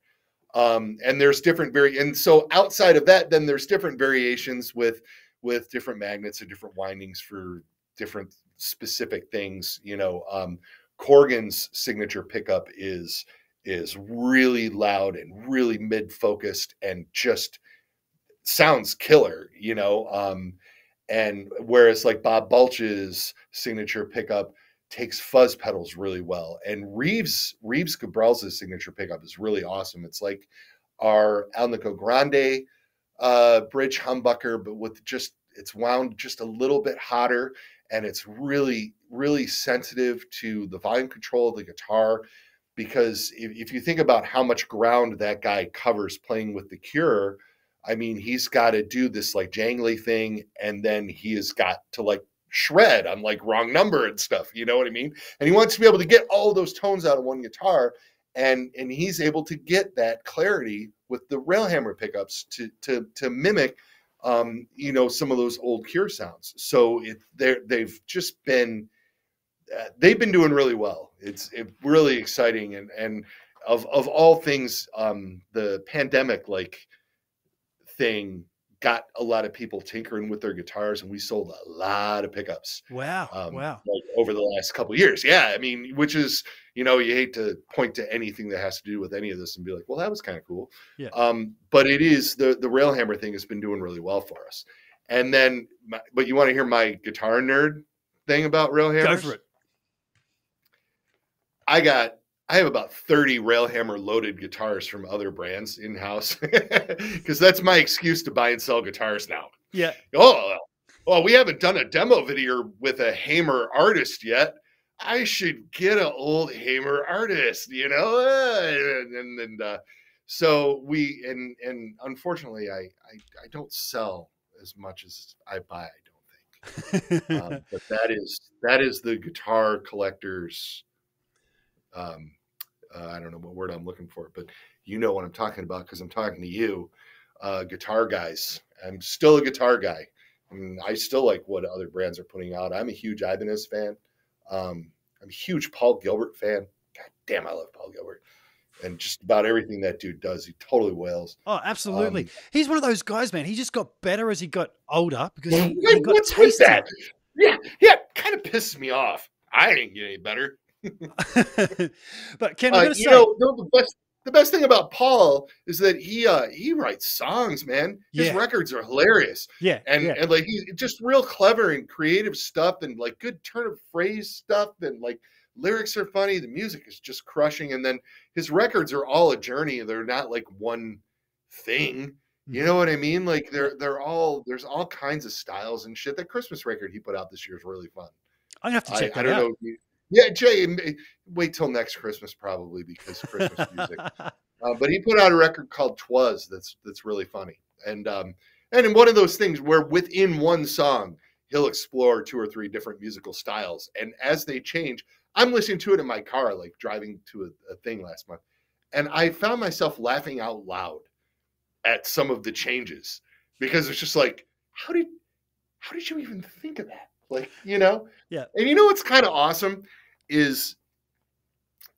um, and there's different vari and so outside of that then there's different variations with with different magnets and different windings for different specific things you know um corgan's signature pickup is is really loud and really mid focused and just sounds killer you know um and whereas like bob balch's signature pickup takes fuzz pedals really well and reeves reeves Gabrels' signature pickup is really awesome. It's like our alnico grande uh bridge humbucker but with just it's wound just a little bit hotter and it's really really sensitive to the volume control of the guitar because if, if you think about how much ground that guy covers playing with the cure i mean he's got to do this like jangly thing and then he has got to like shred on like wrong number and stuff you know what i mean and he wants to be able to get all those tones out of one guitar and and he's able to get that clarity with the railhammer pickups to to to mimic um, you know, some of those old Cure sounds. So it, they're, they've just been, uh, they've been doing really well. It's it, really exciting. And, and of, of all things, um, the pandemic like thing got a lot of people tinkering with their guitars and we sold a lot of pickups Wow. um, wow. like over the last couple of years. Yeah, I mean, which is you know you hate to point to anything that has to do with any of this and be like, well, that was kind of cool. Yeah. Um, but it is the the Railhammer thing has been doing really well for us. And then, my, but you want to hear my guitar nerd thing about? Go for it. I got I have about 30 Railhammer loaded guitars from other brands in house because that's my excuse to buy and sell guitars now. Yeah. Oh, well, we haven't done a demo video with a Hamer artist yet. I should get an old Hamer artist, you know? And, and, and uh, so we, and and unfortunately, I, I I don't sell as much as I buy. I don't think, um, but that is that is the guitar collector's. Um, uh, I don't know what word I'm looking for, but you know what I'm talking about because I'm talking to you, uh, guitar guys. I'm still a guitar guy. I, mean, I still like what other brands are putting out. I'm a huge Ibanez fan. Um, I'm a huge Paul Gilbert fan. God damn, I love Paul Gilbert. And just about everything that dude does, he totally wails. oh, absolutely. Um, He's one of those guys, man. He just got better as he got older because he, he got what's tasty. that? Yeah, yeah, kind of pisses me off. I didn't get any better. but Ken, Uh, you say, know, the best the best thing about Paul is that he uh he writes songs, man. His Yeah. records are hilarious. yeah, and yeah. and like he's just real clever and creative stuff and like good turn of phrase stuff and like lyrics are funny the music is just crushing and then his records are all a journey they're not like one thing you Mhm. know what i mean like they're they're all there's all kinds of styles and shit that christmas record he put out this year is really fun to have to I, check I that don't out. know if you- yeah jay wait till next christmas probably because christmas music uh, but he put out a record called "Twas" that's that's really funny, and um, And in one of those things where within one song, he'll explore two or three different musical styles. And as they change, I'm listening to it in my car, like driving to a, a thing last month. And I found myself laughing out loud at some of the changes because it's just like, how did how did you even think of that? Like, you know? Yeah. And you know what's kind of awesome is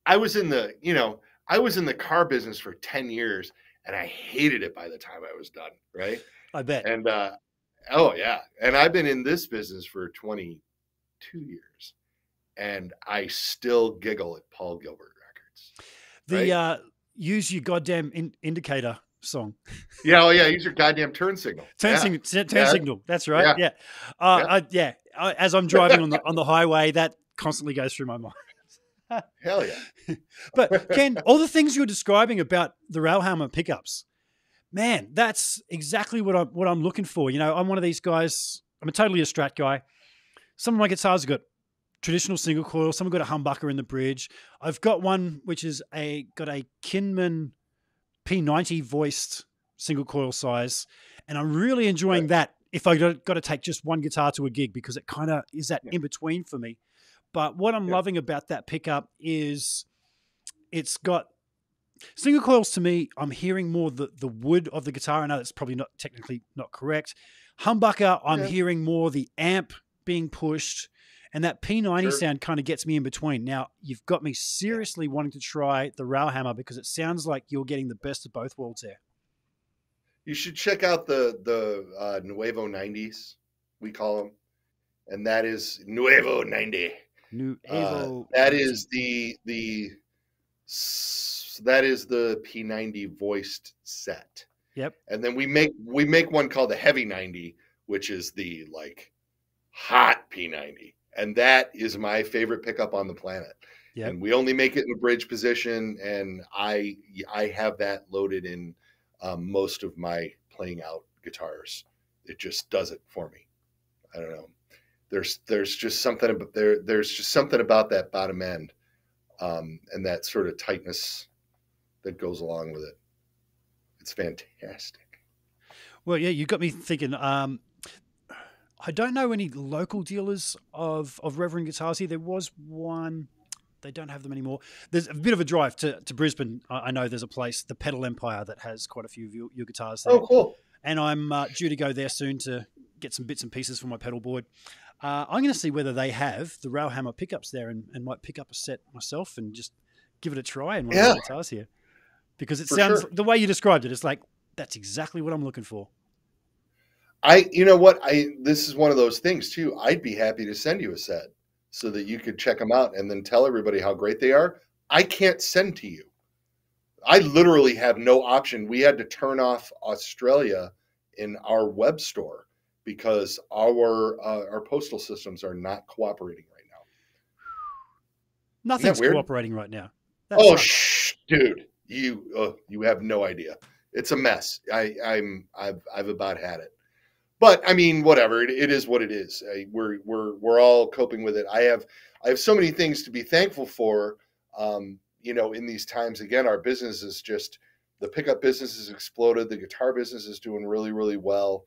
I was in the, you know, I was in the car business for 10 years and I hated it by the time I was done, right? I bet. And uh oh yeah. And I've been in this business for 22 years and I still giggle at Paul Gilbert records. The right? uh, use your goddamn in- indicator song. Yeah, oh yeah, use your goddamn turn signal. Turn, yeah. signal, turn Yeah. signal. That's right. Yeah. Uh, Yeah. I, yeah. I, as I'm driving on the on the highway, that constantly goes through my mind. Hell yeah. But Ken, all the things you're describing about the Railhammer pickups, man, that's exactly what I'm what I'm looking for. You know, I'm one of these guys. I'm a totally a Strat guy. Some of my guitars have got traditional single coil. Some have got a humbucker in the bridge. I've got one which is a got a Kinman P90 voiced single coil size, and I'm really enjoying Right. that. If I got, got to take just one guitar to a gig because it kind of is that Yeah. in between for me. But what I'm Yeah. loving about that pickup is it's got single coils to me. I'm hearing more the the wood of the guitar. I know that's probably not technically not correct. Humbucker, I'm Yeah. hearing more the amp being pushed, and that P90 Sure. sound kind of gets me in between. Now you've got me seriously wanting to try the Railhammer because it sounds like you're getting the best of both worlds there. You should check out the the uh, Nuevo 90s, we call them. And that is Nuevo 90. New Uh, that is the the that is the P90 voiced set. Yep. And then we make we make one called the Heavy 90, which is the like hot P90. And that is my favorite pickup on the planet. Yep. And we only make it in a bridge position and I I have that loaded in um, most of my playing out guitars. It just does it for me. I don't know. There's there's just something about there there's just something about that bottom end um, and that sort of tightness that goes along with it. It's fantastic. Well, yeah, you got me thinking. Um, I don't know any local dealers of of Reverend guitars here. There was one. They don't have them anymore. There's a bit of a drive to, to Brisbane. I I know there's a place, the Pedal Empire, that has quite a few of your, your guitars there. Oh, cool. And I'm uh, due to go there soon to get some bits and pieces for my pedal board. Uh, I'm going to see whether they have the Railhammer pickups there and, and might pick up a set myself and just give it a try in one of Yeah. the guitars here. Because it For sounds, sure. the way you described it, it's like, that's exactly what I'm looking for. I, you know what? I this is one of those things too. I'd be happy to send you a set so that you could check them out and then tell everybody how great they are. I can't send to you. I literally have no option. We had to turn off Australia in our web store because our uh, our postal systems are not cooperating right now. Nothing's cooperating right now. Oh, shh, dude, you uh, you have no idea. It's a mess. I, I'm I've I've about had it. But I mean, whatever. It, it is what it is. I, we're we're we're all coping with it. I have I have so many things to be thankful for. Um, you know, in these times, again, our business is just the pickup business has exploded. The guitar business is doing really really well.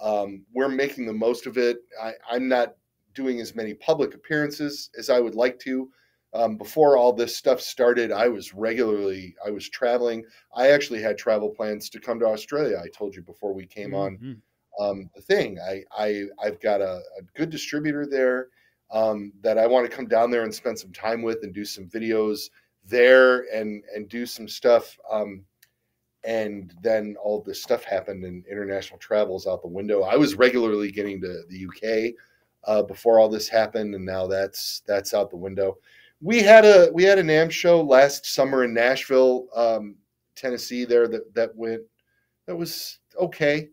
Um, we're making the most of it. I, I'm not doing as many public appearances as I would like to um, before all this stuff started i was regularly i was traveling i actually had travel plans to come to australia i told you before we came on Mhm. um, the thing i, I i've got a, a good distributor there um, that i want to come down there and spend some time with and do some videos there and and do some stuff um, and then all this stuff happened and international travels out the window i was regularly getting to the uk uh, before all this happened and now that's that's out the window we had a we had a NAMM show last summer in Nashville, um, Tennessee. There that that went that was okay.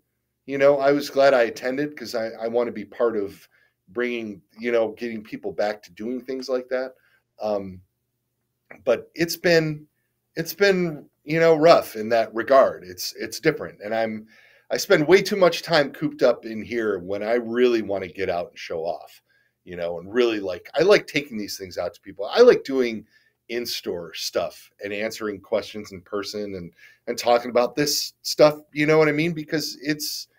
You know, I was glad I attended because I I want to be part of bringing you know getting people back to doing things like that. Um, but it's been it's been you know rough in that regard. It's it's different, and I'm I spend way too much time cooped up in here when I really want to get out and show off you know, and really like I like taking these things out to people. I like doing in-store stuff and answering questions in person and and talking about this stuff, you know what I mean? Because it's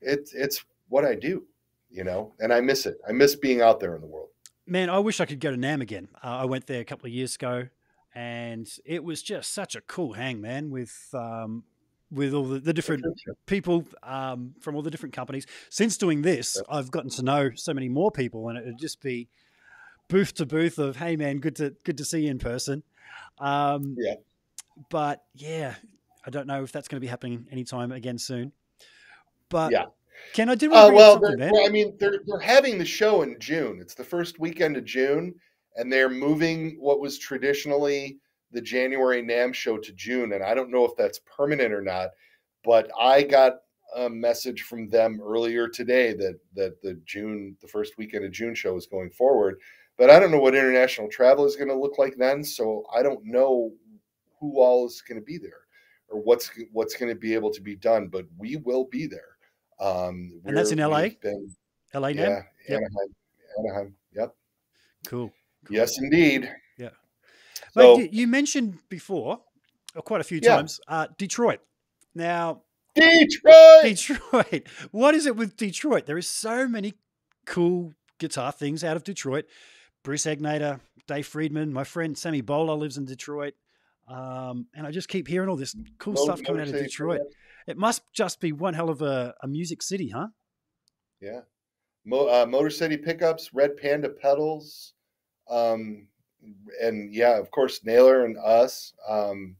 it's it's what I do, you know, and I miss it. I miss being out there in the world. Man, I wish I could go to NAMM again. Uh, I went there a couple of years ago, and it was just such a cool hang, man, with um, with all the, the different people um, from all the different companies. Since doing this, I've gotten to know so many more people, and it'd just be booth to booth of, "Hey, man, good to good to see you in person." Um, Yeah. But yeah, I don't know if that's going to be happening anytime again soon. But Yeah. Ken, I did want to Uh, well, something, man. well, I mean, they're they're having the show in June. It's the first weekend of June, and they're moving what was traditionally the January NAMM show to June. And I don't know if that's permanent or not, but I got a message from them earlier today that that the June, the first weekend of June show is going forward. But I don't know what international travel is going to look like then, so I don't know who all is going to be there or what's what's going to be able to be done. But we will be there. Um, And that's in LA? Been, LA yeah, Yep. Anaheim. Anaheim. Yep. Cool. Yes, indeed. Yeah. So, Mate, you, mentioned before, or quite a few Yeah. times, uh, Detroit. Now, Detroit. Detroit. What is it with Detroit? There is so many cool guitar things out of Detroit. Bruce Egnater, Dave Friedman, my friend Sammy Bowler lives in Detroit. Um, and I just keep hearing all this cool stuff coming out of Detroit. It must just be one hell of a, a music city, huh? Yeah. Mo- uh, Motor City pickups, Red Panda pedals, um, and yeah, of course, Naylor and us. Um,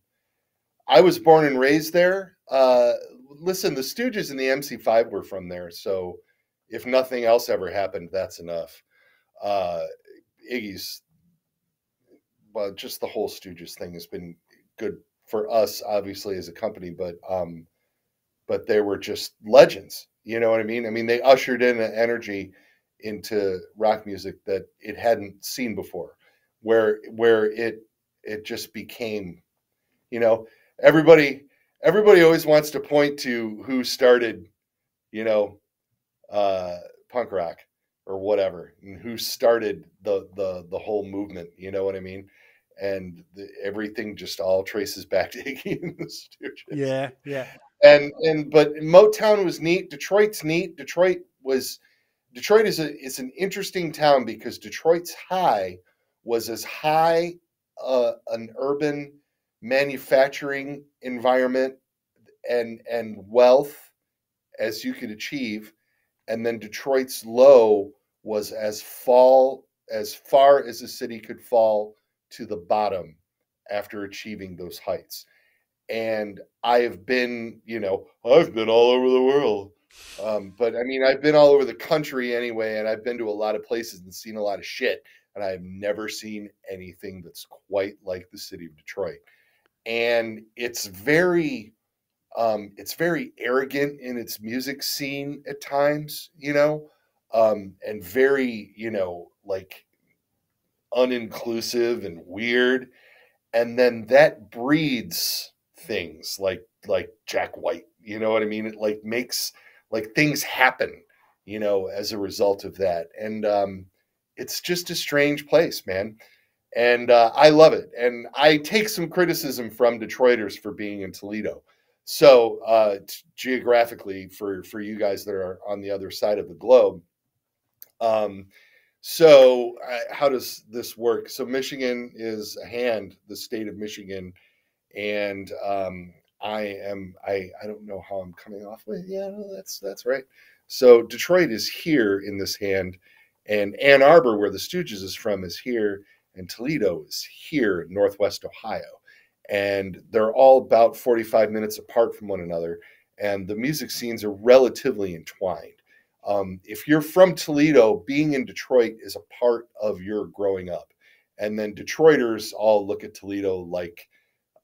I was born and raised there. Uh, listen, the Stooges and the MC5 were from there, so if nothing else ever happened, that's enough. Uh, Iggy's, well, just the whole Stooges thing has been good for us, obviously, as a company, but um, but they were just legends. You know what I mean? I mean, they ushered in an energy into rock music that it hadn't seen before, where where it it just became, you know, everybody everybody always wants to point to who started, you know, uh, punk rock or whatever, and who started the the the whole movement. You know what I mean? And the, everything just all traces back to Iggy and the Stooges Yeah, yeah. and and but Motown was neat. Detroit's neat. Detroit was Detroit is a is an interesting town because Detroit's high was as high uh, an urban manufacturing environment and and wealth as you could achieve, and then Detroit's low was as fall as far as the city could fall to the bottom after achieving those heights and I have been, you know, I've been all over the world. Um, but I mean, I've been all over the country anyway, and I've been to a lot of places and seen a lot of shit, and I've never seen anything that's quite like the city of Detroit. And it's very, um, it's very arrogant in its music scene at times, you know, um, and very, you know, like uninclusive and weird. And then that breeds things like like Jack White. You know what I mean? It like makes like things happen, you know, as a result of that. And um it's just a strange place, man. And uh, I love it. And I take some criticism from Detroiters for being in Toledo. So uh, t- geographically, for for you guys that are on the other side of the globe, um, so how does this work? So Michigan is a hand, the state of Michigan, and um, I am I I don't know how I'm coming off with. Yeah, no, that's that's right. So Detroit is here in this hand, and Ann Arbor, where the Stooges is from, is here, and Toledo is here, in Northwest Ohio, and they're all about 45 minutes apart from one another, and the music scenes are relatively entwined. Um, if you're from Toledo, being in Detroit is a part of your growing up, and then Detroiters all look at Toledo like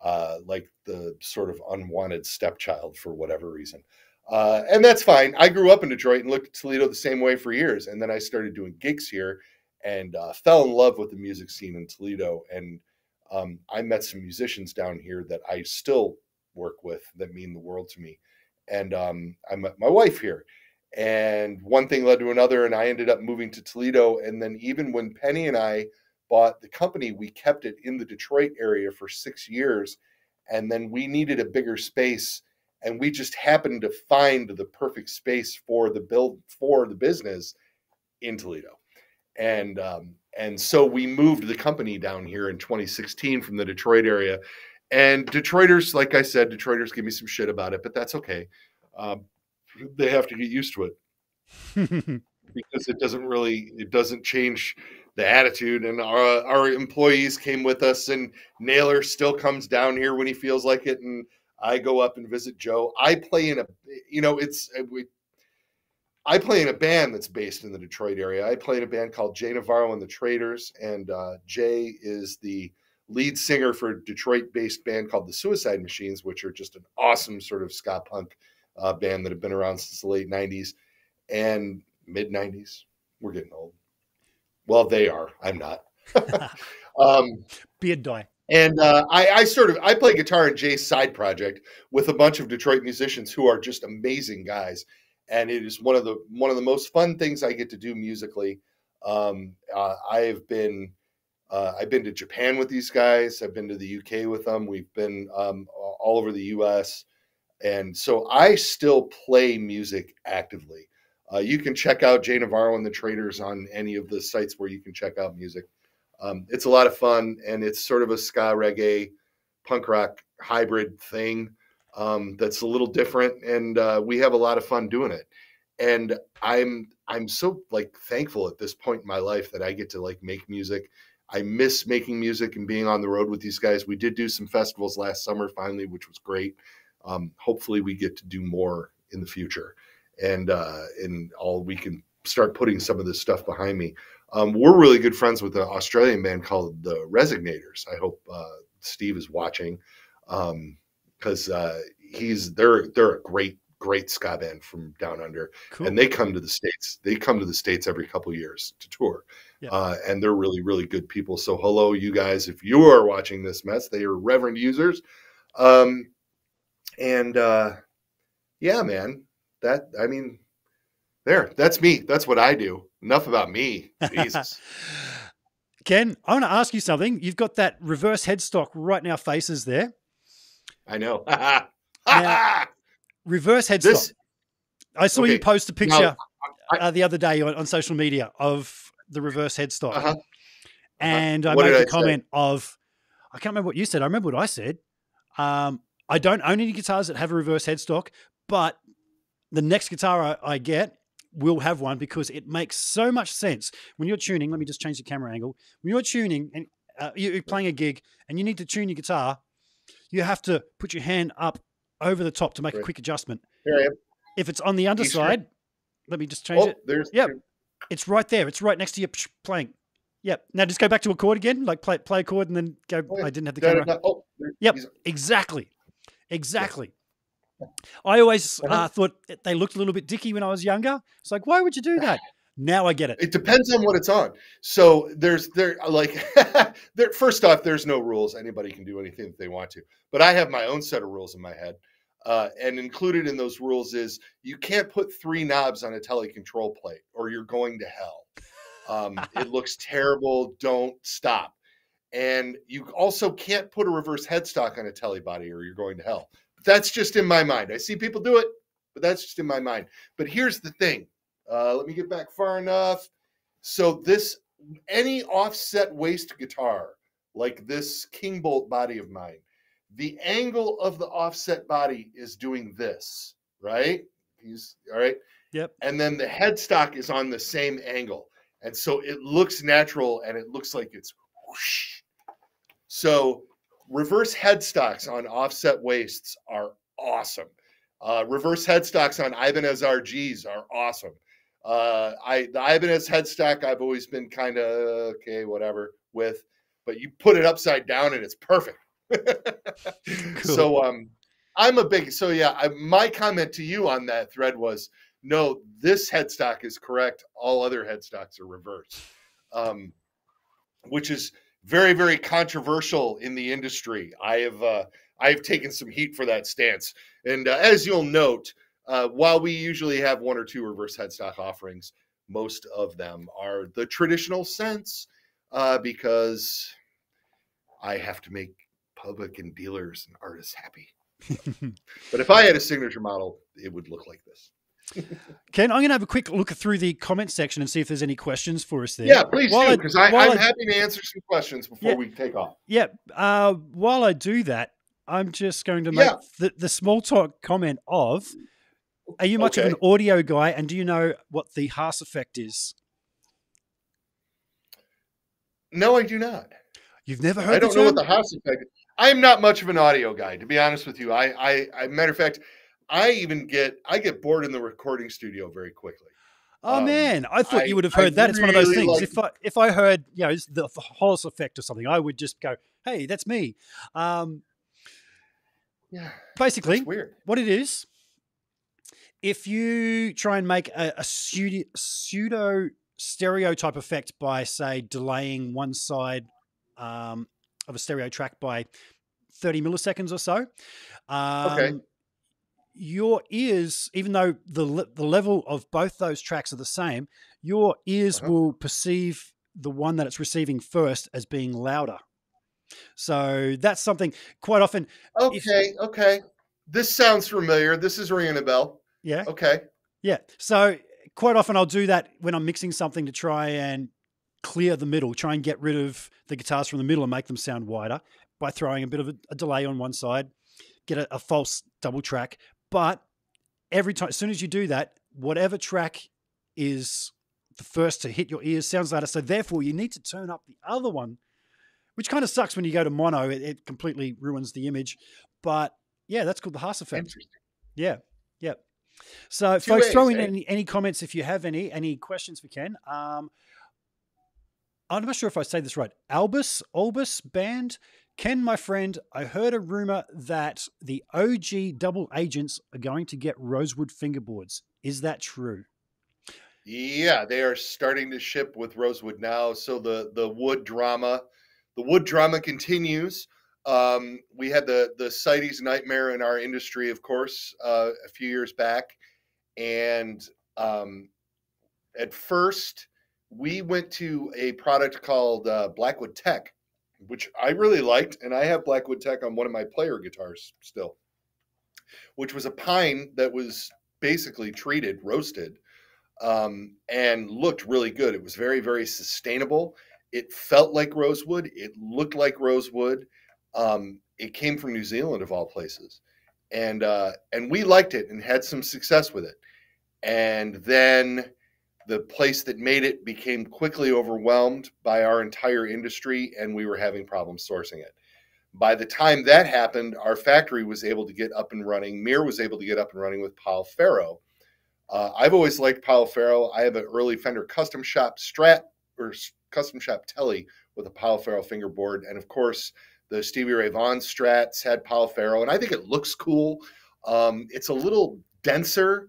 uh, like the sort of unwanted stepchild for whatever reason. Uh, and that's fine. I grew up in Detroit and looked at Toledo the same way for years. And then I started doing gigs here and uh, fell in love with the music scene in Toledo. And um, I met some musicians down here that I still work with that mean the world to me. And um, I met my wife here. And one thing led to another, and I ended up moving to Toledo. And then, even when Penny and I bought the company, we kept it in the Detroit area for six years. And then we needed a bigger space. and we just happened to find the perfect space for the build for the business in Toledo, and um, and so we moved the company down here in 2016 from the Detroit area. And Detroiters, like I said, Detroiters give me some shit about it, but that's okay. Um, they have to get used to it because it doesn't really it doesn't change the attitude and our our employees came with us and Naylor still comes down here when he feels like it and I go up and visit Joe. I play in a you know it's uh, we I play in a band that's based in the Detroit area. I play in a band called Jay Navarro and the Traders and uh, Jay is the lead singer for a Detroit-based band called the Suicide Machines, which are just an awesome sort of ska punk uh, band that have been around since the late '90s and mid '90s. We're getting old. Well, they are. I'm not. um, Be Beard dye. And uh, I, I, sort of I play guitar in Jay's side project with a bunch of Detroit musicians who are just amazing guys, and it is one of the one of the most fun things I get to do musically. Um, uh, I have been uh, I've been to Japan with these guys. I've been to the UK with them. We've been um, all over the US, and so I still play music actively. Uh, you can check out Jay Navarro and the Traders on any of the sites where you can check out music. Um, it's a lot of fun, and it's sort of a ska reggae, punk rock hybrid thing um, that's a little different, and uh, we have a lot of fun doing it. And I'm I'm so like thankful at this point in my life that I get to like make music. I miss making music and being on the road with these guys. We did do some festivals last summer finally, which was great. Um, hopefully, we get to do more in the future and uh, and all we can start putting some of this stuff behind me. Um, we're really good friends with an Australian band called the Resignators. I hope uh, Steve is watching because um, uh, he's they're they're a great great ska band from down under, cool. and they come to the states. They come to the states every couple years to tour, yeah. uh, and they're really really good people. So hello, you guys, if you are watching this mess, they are reverend users, um, and uh, yeah, man, that I mean, there, that's me. That's what I do. Enough about me. Jesus. Ken, I want to ask you something. You've got that reverse headstock right now faces there. I know. now, reverse headstock. This, I saw okay. you post a picture now, I, uh, the other day on, on, social media of the reverse headstock. Uh-huh. uh-huh. And uh-huh. I made the comment say? of, I can't remember what you said. I remember what I said. Um, I don't own any guitars that have a reverse headstock, but the next guitar I, I get will have one because it makes so much sense when you're tuning. Let me just change the camera angle. When you're tuning and uh, you're playing a gig and you need to tune your guitar, you have to put your hand up over the top to make right. a quick adjustment. Here I am. If it's on the underside, let me just change oh, it. There's yep, it's right there. It's right next to your playing. Yep. Now just go back to a chord again, like play play a chord and then go. Oh, yeah. I didn't have the camera. Oh, yep. Exactly. Exactly. I always uh, thought they looked a little bit dicky when I was younger. It's like, why would you do that? Now I get it. It depends on what it's on. So there's there like there first off, there's no rules. Anybody can do anything that they want to. But I have my own set of rules in my head. Uh, and included in those rules is you can't put three knobs on a tele control plate or you're going to hell. Um, it looks terrible. Don't stop. And you also can't put a reverse headstock on a tele body or you're going to hell that's just in my mind. I see people do it, but that's just in my mind. But here's the thing. Uh, let me get back far enough. So this any offset waist guitar like this Kingbolt body of mine, the angle of the offset body is doing this, right? He's all right. Yep. And then the headstock is on the same angle. And so it looks natural and it looks like it's whoosh. So reverse headstocks on offset waists are awesome. Uh, reverse headstocks on Ibanez RGs are awesome. Uh, I the Ibanez headstock I've always been kind of okay, whatever with, but you put it upside down and it's perfect. cool. So um, I'm a big so yeah. I, my comment to you on that thread was no, this headstock is correct. All other headstocks are reverse, um, which is very very controversial in the industry. I have uh, I have taken some heat for that stance, and uh, as you'll note, uh, while we usually have one or two reverse headstock offerings, most of them are the traditional sense uh, because I have to make public and dealers and artists happy. but if I had a signature model, it would look like this. Ken, I'm going to have a quick look through the comment section and see if there's any questions for us there. Yeah, please While do, because I'm I- happy to answer some questions before Yeah. we take off. Yeah. Uh, while I do that, I'm just going to make Yeah. the, the small talk comment of Are you much of an audio guy and do you know what the Haas effect is? No, I do not. You've never heard I don't the know what the Haas effect. is. I am not much of an audio guy, to be honest with you. I, I, I matter of fact, I even get I get bored in the recording studio very quickly. Oh Um, man, I thought I- you would have I heard that. It's one of those things. like- If I if I heard you know the, the Hollis effect or something, I would just go, "Hey, that's me." Um, Yeah, basically, weird. what it is, if you try and make a, a pseudo, pseudo stereotype effect by, say, delaying one side um, of a stereo track by 30 milliseconds or so, um, your ears, even though the, the level of both those tracks are the same, your ears Uh-huh. will perceive the one that it's receiving first as being louder. So that's something quite often, if- Okay, okay. This sounds familiar. This is ringing a bell. yeah. Okay. Yeah. So quite often I'll do that when I'm mixing something to try and clear the middle, try and get rid of the guitars from the middle and make them sound wider by throwing a bit of a, a delay on one side, get a, a false double track. But every time, as soon as you do that, whatever track is the first to hit your ears sounds louder. So therefore, you need to turn up the other one, which kind of sucks when you go to mono. It, it completely ruins the image. But yeah, that's called the Haas effect. Interesting. Yeah, yeah. So, Two folks, throw in eh? any, any comments if you have any any questions for Ken. Um, I'm not sure if I say this right. Albus Albus band. Ken, my friend, I heard a rumor that the OG double agents are going to get rosewood fingerboards. Is that true? Yeah, they are starting to ship with Rosewood now. So the the wood drama, the wood drama continues. Um, we had the the CITES nightmare in our industry, of course, uh, a few years back, and um, at first we went to a product called uh, Blackwood Tek, which I really liked, and I have Blackwood Tek on one of my player guitars still, which was a pine that was basically treated, roasted um, and looked really good. It was very, very sustainable. It felt like rosewood. It looked like rosewood. Um, it came from New Zealand, of all places, and uh, and we liked it and had some success with it. And then the place that made it became quickly overwhelmed by our entire industry, and we were having problems sourcing it. By the time that happened, our factory was able to get up and running. Mir was able to get up and running with Pau Ferro. Uh, I've always liked pau Ferro. I have an early Fender custom shop Strat or custom shop Tele with a pau Ferro fingerboard, and of course the Stevie Ray Vaughan Strats had pau Ferro, and I think it looks cool. Um, it's a little denser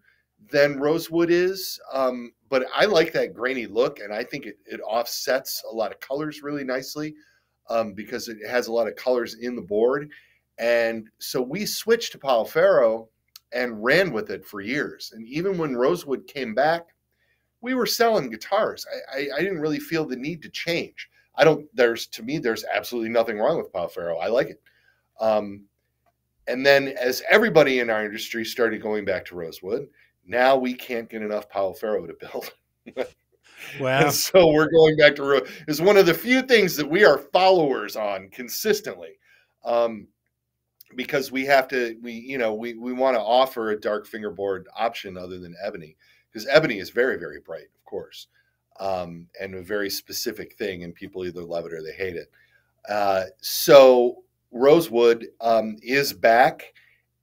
than Rosewood is, um, but I like that grainy look, and I think it, it offsets a lot of colors really nicely um, because it has a lot of colors in the board. And so we switched to Pau Ferro and ran with it for years. And even when Rosewood came back, we were selling guitars. I, I, I didn't really feel the need to change. I don't. There's to me, there's absolutely nothing wrong with Pau Ferro. I like it. Um, and then as everybody in our industry started going back to Rosewood, now we can't get enough Pau Ferro to build. Wow. And so we're going back to Ro- is one of the few things that we are followers on consistently. Um, because we have to we you know we we want to offer a dark fingerboard option other than ebony because ebony is very very bright of course um, and a very specific thing and people either love it or they hate it uh, so rosewood um, is back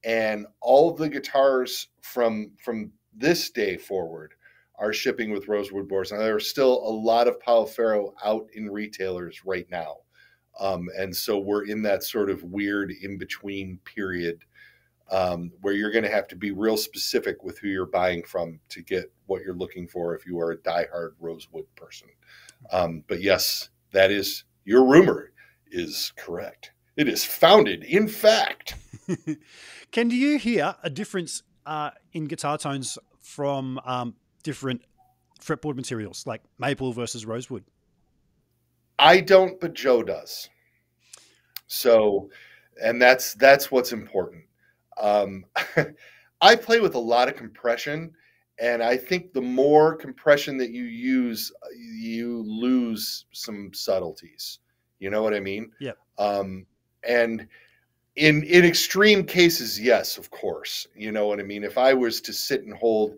and all of the guitars from from this day forward are shipping with rosewood boards now there are still a lot of Ferro out in retailers right now um, and so we're in that sort of weird in between period um, where you're going to have to be real specific with who you're buying from to get what you're looking for if you are a diehard rosewood person. Um, but yes, that is your rumor is correct. It is founded in fact. Can you hear a difference uh, in guitar tones from um, different fretboard materials, like maple versus rosewood? I don't, but Joe does. So, and that's that's what's important. Um, I play with a lot of compression, and I think the more compression that you use, you lose some subtleties. You know what I mean? Yeah. Um, and in in extreme cases, yes, of course. You know what I mean? If I was to sit and hold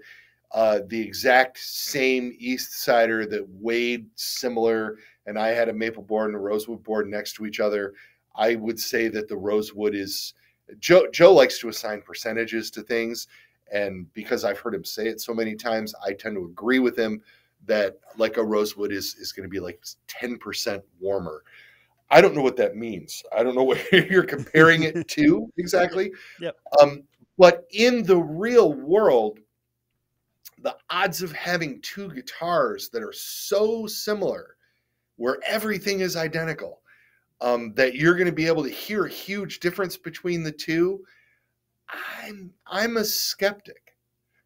uh, the exact same Eastsider that weighed similar, and I had a maple board and a rosewood board next to each other, I would say that the rosewood is Joe. Joe likes to assign percentages to things, and because I've heard him say it so many times, I tend to agree with him that like a rosewood is is going to be like ten percent warmer. I don't know what that means. I don't know what you're comparing it to exactly. Yep. Um, but in the real world, the odds of having two guitars that are so similar, where everything is identical, um, that you're going to be able to hear a huge difference between the two, I'm I'm a skeptic.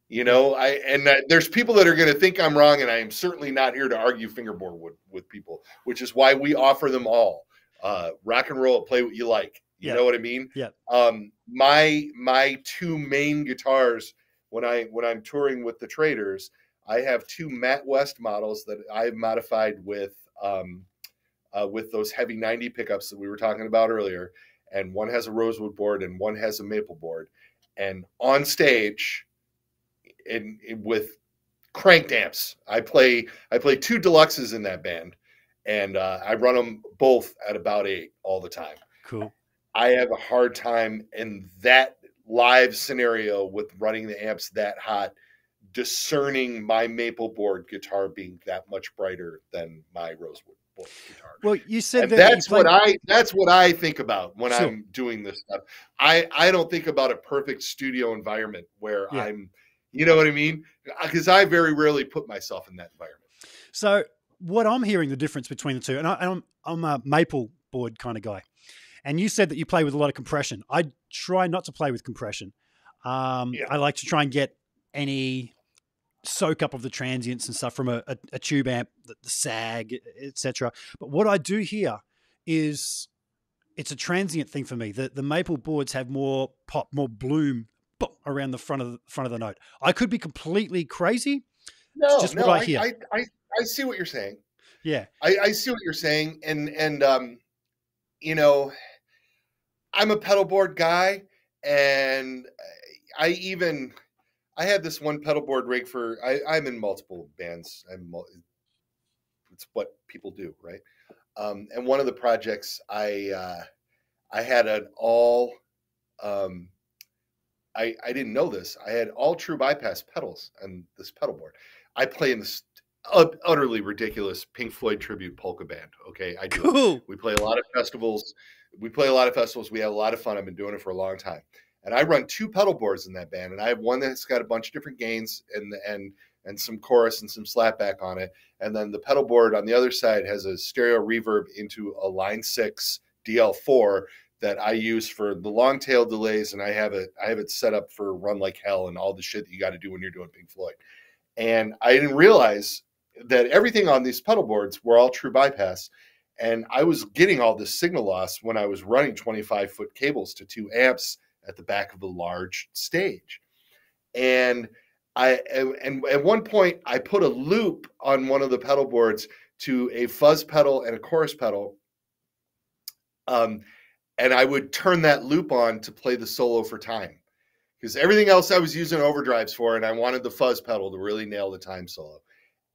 You know, I and uh, there's people that are going to think I'm wrong, and I am certainly not here to argue fingerboard with, with people, which is why we offer them all. Uh, rock and roll, play what you like. You Yeah. know what I mean? Yeah. Um, my my two main guitars when I when I'm touring with the traders, I have two Matt West models that I've modified with um, uh, with those heavy 90 pickups that we were talking about earlier, and one has a rosewood board and one has a maple board, and on stage, in, in with cranked amps, I play I play two deluxes in that band, and uh, I run them both at about eight all the time. Cool. I have a hard time in that live scenario with running the amps that hot, discerning my maple board guitar being that much brighter than my rosewood board guitar. Well, you said And that that's played- what I that's what I think about when Sure. I'm doing this stuff. I I don't think about a perfect studio environment where Yeah. I'm, you know what I mean? Because I very rarely put myself in that environment. So what I'm hearing the difference between the two, and I, I'm I'm a maple board kind of guy, and you said that you play with a lot of compression. I try not to play with compression. Um, Yeah. I like to try and get any soak up of the transients and stuff from a, a, a tube amp, the, the sag, etc. But what I do here is it's a transient thing for me. The the maple boards have more pop, more bloom around the front of the front of the note. I could be completely crazy. No, just no, I I. I, I I see what you're saying. Yeah. I, I see what you're saying, and and um, you know, I'm a pedal board guy, and I even I had this one pedal board rig for I, I'm in multiple bands. I'm it's what people do, right? Um, and one of the projects I uh, I had an all um, I I didn't know this. I had all true bypass pedals on this pedal board. I play in this utterly ridiculous Pink Floyd tribute polka band. Okay, I do. Cool. We play a lot of festivals. We play a lot of festivals. We have a lot of fun. I've been doing it for a long time. And I run two pedal boards in that band, and I have one that's got a bunch of different gains and and and some chorus and some slapback on it. And then the pedal board on the other side has a stereo reverb into a Line Six DL4 that I use for the long tail delays, and I have it I have it set up for run like hell and all the shit that you got to do when you're doing Pink Floyd. And I didn't realize that everything on these pedal boards were all true bypass. And I was getting all this signal loss when I was running 25 foot cables to two amps at the back of a large stage. And I and at one point I put a loop on one of the pedal boards to a fuzz pedal and a chorus pedal. Um, and I would turn that loop on to play the solo for time because everything else I was using overdrives for, and I wanted the fuzz pedal to really nail the time solo.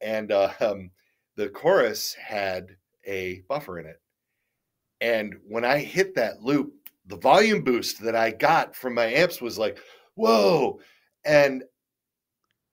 And uh, um, the chorus had a buffer in it. And when I hit that loop, the volume boost that I got from my amps was like, whoa. And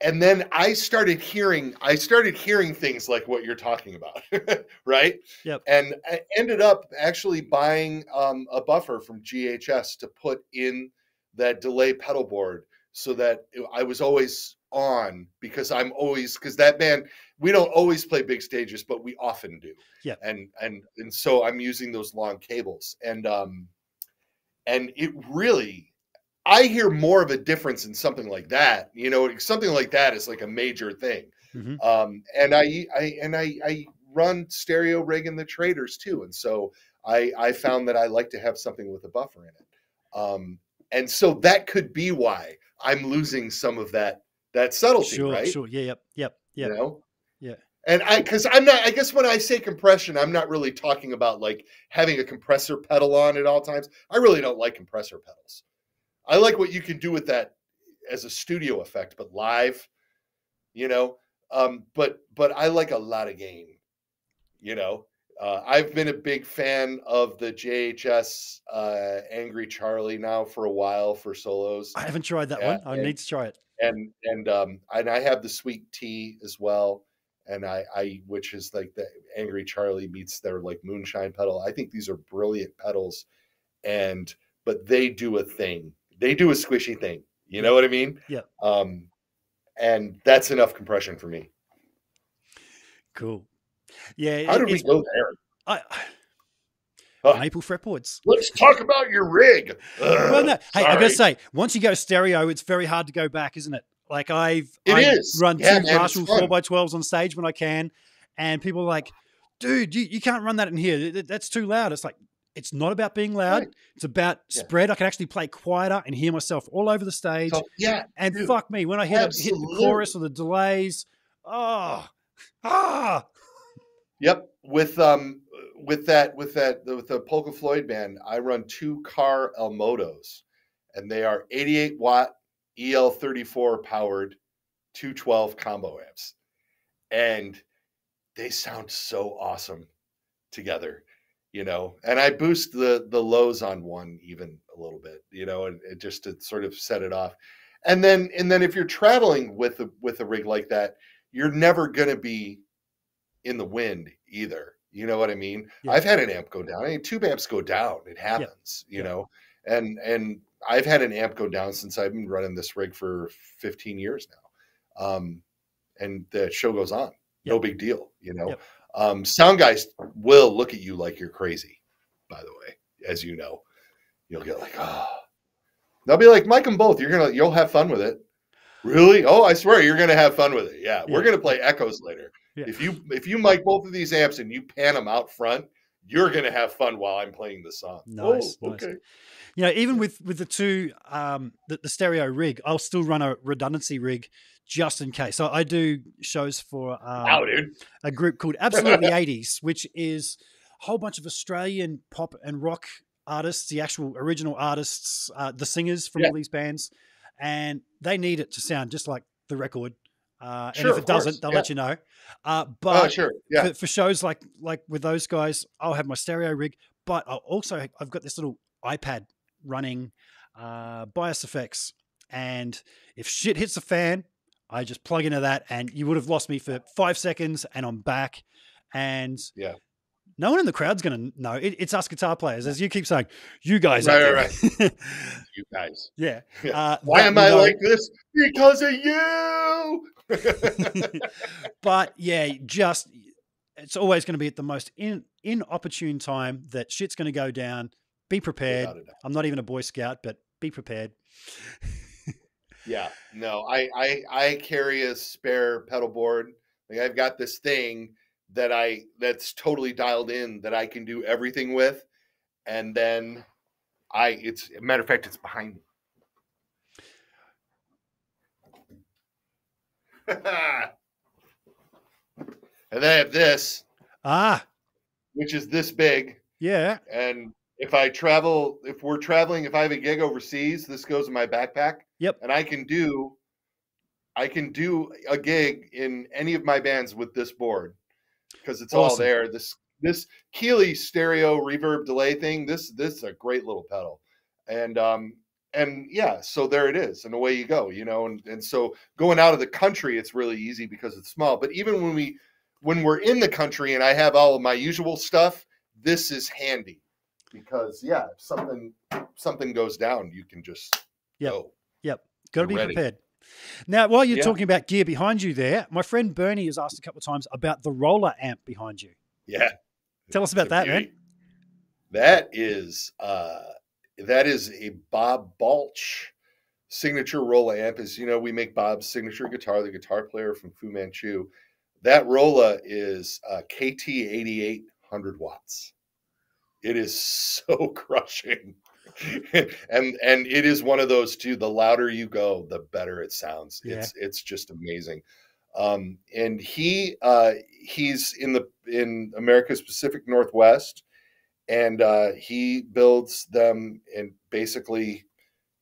and then I started hearing I started hearing things like what you're talking about, right? Yep. And I ended up actually buying um, a buffer from JHS to put in that delay pedal board so that I was always on because I'm always because that band we don't always play big stages, but we often do. Yeah. And and and so I'm using those long cables and um and it really I hear more of a difference in something like that. You know, something like that is like a major thing. Mhm. Um, and I, I and I, I run stereo rig in the traders too, and so I, I found that I like to have something with a buffer in it. Um, and so that could be why I'm losing some of that that subtlety, Sure, right? sure. Yeah, yep, yep, yep. You know? Yeah. And I, because I'm not, I guess when I say compression, I'm not really talking about like having a compressor pedal on at all times. I really don't like compressor pedals. I like what you can do with that as a studio effect, but live, you know. Um, but but I like a lot of gain, you know. Uh, I've been a big fan of the JHS uh, Angry Charlie now for a while for solos I haven't tried that Yeah, one. I and- need to try it. and and um and I have the sweet tea as well, and I I which is like the Angry Charlie meets their like moonshine pedal. I think these are brilliant pedals, and but they do a thing. They do a squishy thing. You know what I mean? Yeah. Um, and that's enough compression for me. Cool. Yeah. How it- did we go there? I, Oh. Maple fretboards. Let's talk about your rig. well, no. Hey, I gotta say, once you go stereo, it's very hard to go back, isn't it? Like I've It I is. run Yeah, two man, Marshall four x twelves on stage when I can, and people are like, "Dude, you, you can't run that in here. Th- th- That's too loud." It's like it's not about being loud. Right. It's about Yeah. spread. I can actually play quieter and hear myself all over the stage. So, yeah, and dude, fuck me, when I hit, hit the chorus or the delays, oh, ah, Yep, with um with that with that with the Polka Floyd band, I run two car Elmodos, and they are 88 watt EL34 powered 212 combo amps, and they sound so awesome together, you know. And I boost the the lows on one even a little bit, you know, and, and just to sort of set it off. And then and then if you're traveling with a with a rig like that, you're never gonna be in the wind either. You know what I mean? Yeah. I've had an amp go down. I mean, tube amps go down. It happens, you Yeah. know. And and I've had an amp go down since I've been running this rig for 15 years now. Um, and the show goes on. No big deal, you know. Yep. Um, sound guys will look at you like you're crazy, by the way, as you know. You'll get like, oh. They'll be like, Mike them both. You're gonna you'll have fun with it. Really? Oh, I swear you're gonna have fun with it. Yeah, we're gonna play echoes later. Yeah. If you if you mic both of these amps and you pan them out front, you're gonna have fun while I'm playing the song. Nice, Oh, nice. okay. you know, even with with the two um the, the stereo rig, I'll still run a redundancy rig just in case. So I do shows for um, Wow, dude. a group called Absolutely 80s, which is a whole bunch of Australian pop and rock artists, the actual original artists, uh, the singers from Yeah. all these bands, and they need it to sound just like the record. Uh, and if it doesn't, course, they'll yeah. let you know. Uh, Oh, but sure. Yeah. for, for shows like like with those guys, I'll have my stereo rig, but I'll also I've got this little iPad running uh, BIAS FX, and if shit hits the fan, I just plug into that, and you would have lost me for five seconds, and I'm back, and Yeah. No one in the crowd's gonna know. It, it's us guitar players, as you keep saying. You guys, Right, out right, there. You guys. yeah. Yeah. Uh, Why am I know. like this? Because of you. but yeah, just it's always going to be at the most in inopportune time that shit's going to go down. Be prepared. I'm not even a Boy Scout, but be prepared. Yeah, no, I I I carry a spare pedal board. Like I've got this thing that I that's totally dialed in that I can do everything with, and then I it's a matter of fact it's behind me. and then I have this, Ah, which is this big, yeah. and if I travel, if we're traveling, if I have a gig overseas, this goes in my backpack. Yep. And I can do, I can do a gig in any of my bands with this board because it's all there. This this Keeley stereo reverb delay thing. This this is a great little pedal, and um and yeah, so there it is, and away you go. You know, and and so going out of the country, it's really easy because it's small. But even when we when we're in the country and I have all of my usual stuff, this is handy because yeah, if something something goes down, you can just Yep. go. Got to be ready. prepared. Now, while you're Yeah. talking about gear behind you there, my friend Bernie has asked a couple of times about the roller amp behind you. Yeah. Tell us about that, man. That is uh that is a Bob Balch signature rolla amp. As you know, we make Bob's signature guitar, the guitar player from Fu Manchu. That rolla is uh, KT 8800 watts. It is so crushing. and and it is one of those too. The louder you go, the better it sounds. Yeah. It's it's just amazing. Um, and he uh, he's in the in America's Pacific Northwest, and uh, he builds them in basically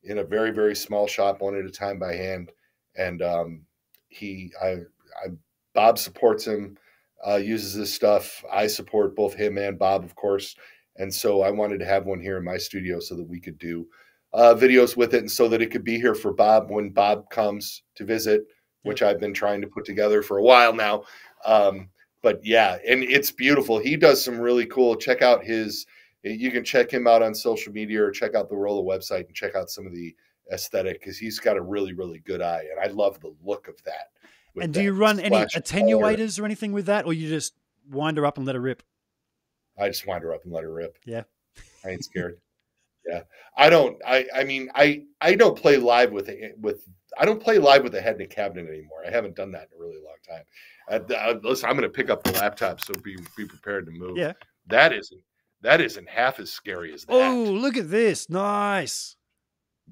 in a very very small shop, one at a time by hand. And um, he I I Bob supports him, uh, uses this stuff. I support both him and Bob, of course. And so I wanted to have one here in my studio so that we could do uh, videos with it and so that it could be here for Bob when Bob comes to visit, which I've been trying to put together for a while now. Um, but yeah, and it's beautiful. He does some really cool. Check out his, you can check him out on social media or check out the Rolla website and check out some of the aesthetic because he's got a really, really good eye. And I love the look of that. And do you run any of color. attenuators or anything with that, or you just wind her up and let her rip? I just wind her up and let her rip. Yeah. I ain't scared. yeah. I don't I I mean I I don't play live with it with I don't play live with the head in a cabinet anymore. I haven't done that in a really long time. Uh, uh, listen, I'm going to pick up the laptop, so be be prepared to move. Yeah. That isn't that isn't half as scary as that. Oh, look at this! Nice.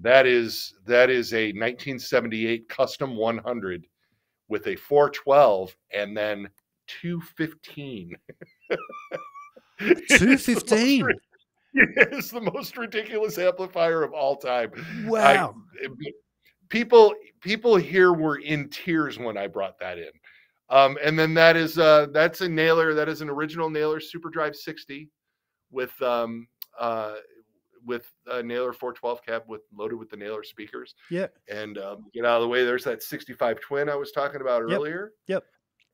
That is that is a 1978 custom 100 with a 412 and then 215. It's the most 215. ri- It's the most ridiculous amplifier of all time. I- Wow. people people here were in tears when I brought that in. Um, and then that is uh, that's a Naylor. That is an original Naylor Super Drive 60 with um, uh, with a Naylor 412 cab with loaded with the Naylor speakers. yeah. And um, get out of the way. There's that 65 twin I was talking about Yep, earlier. yep.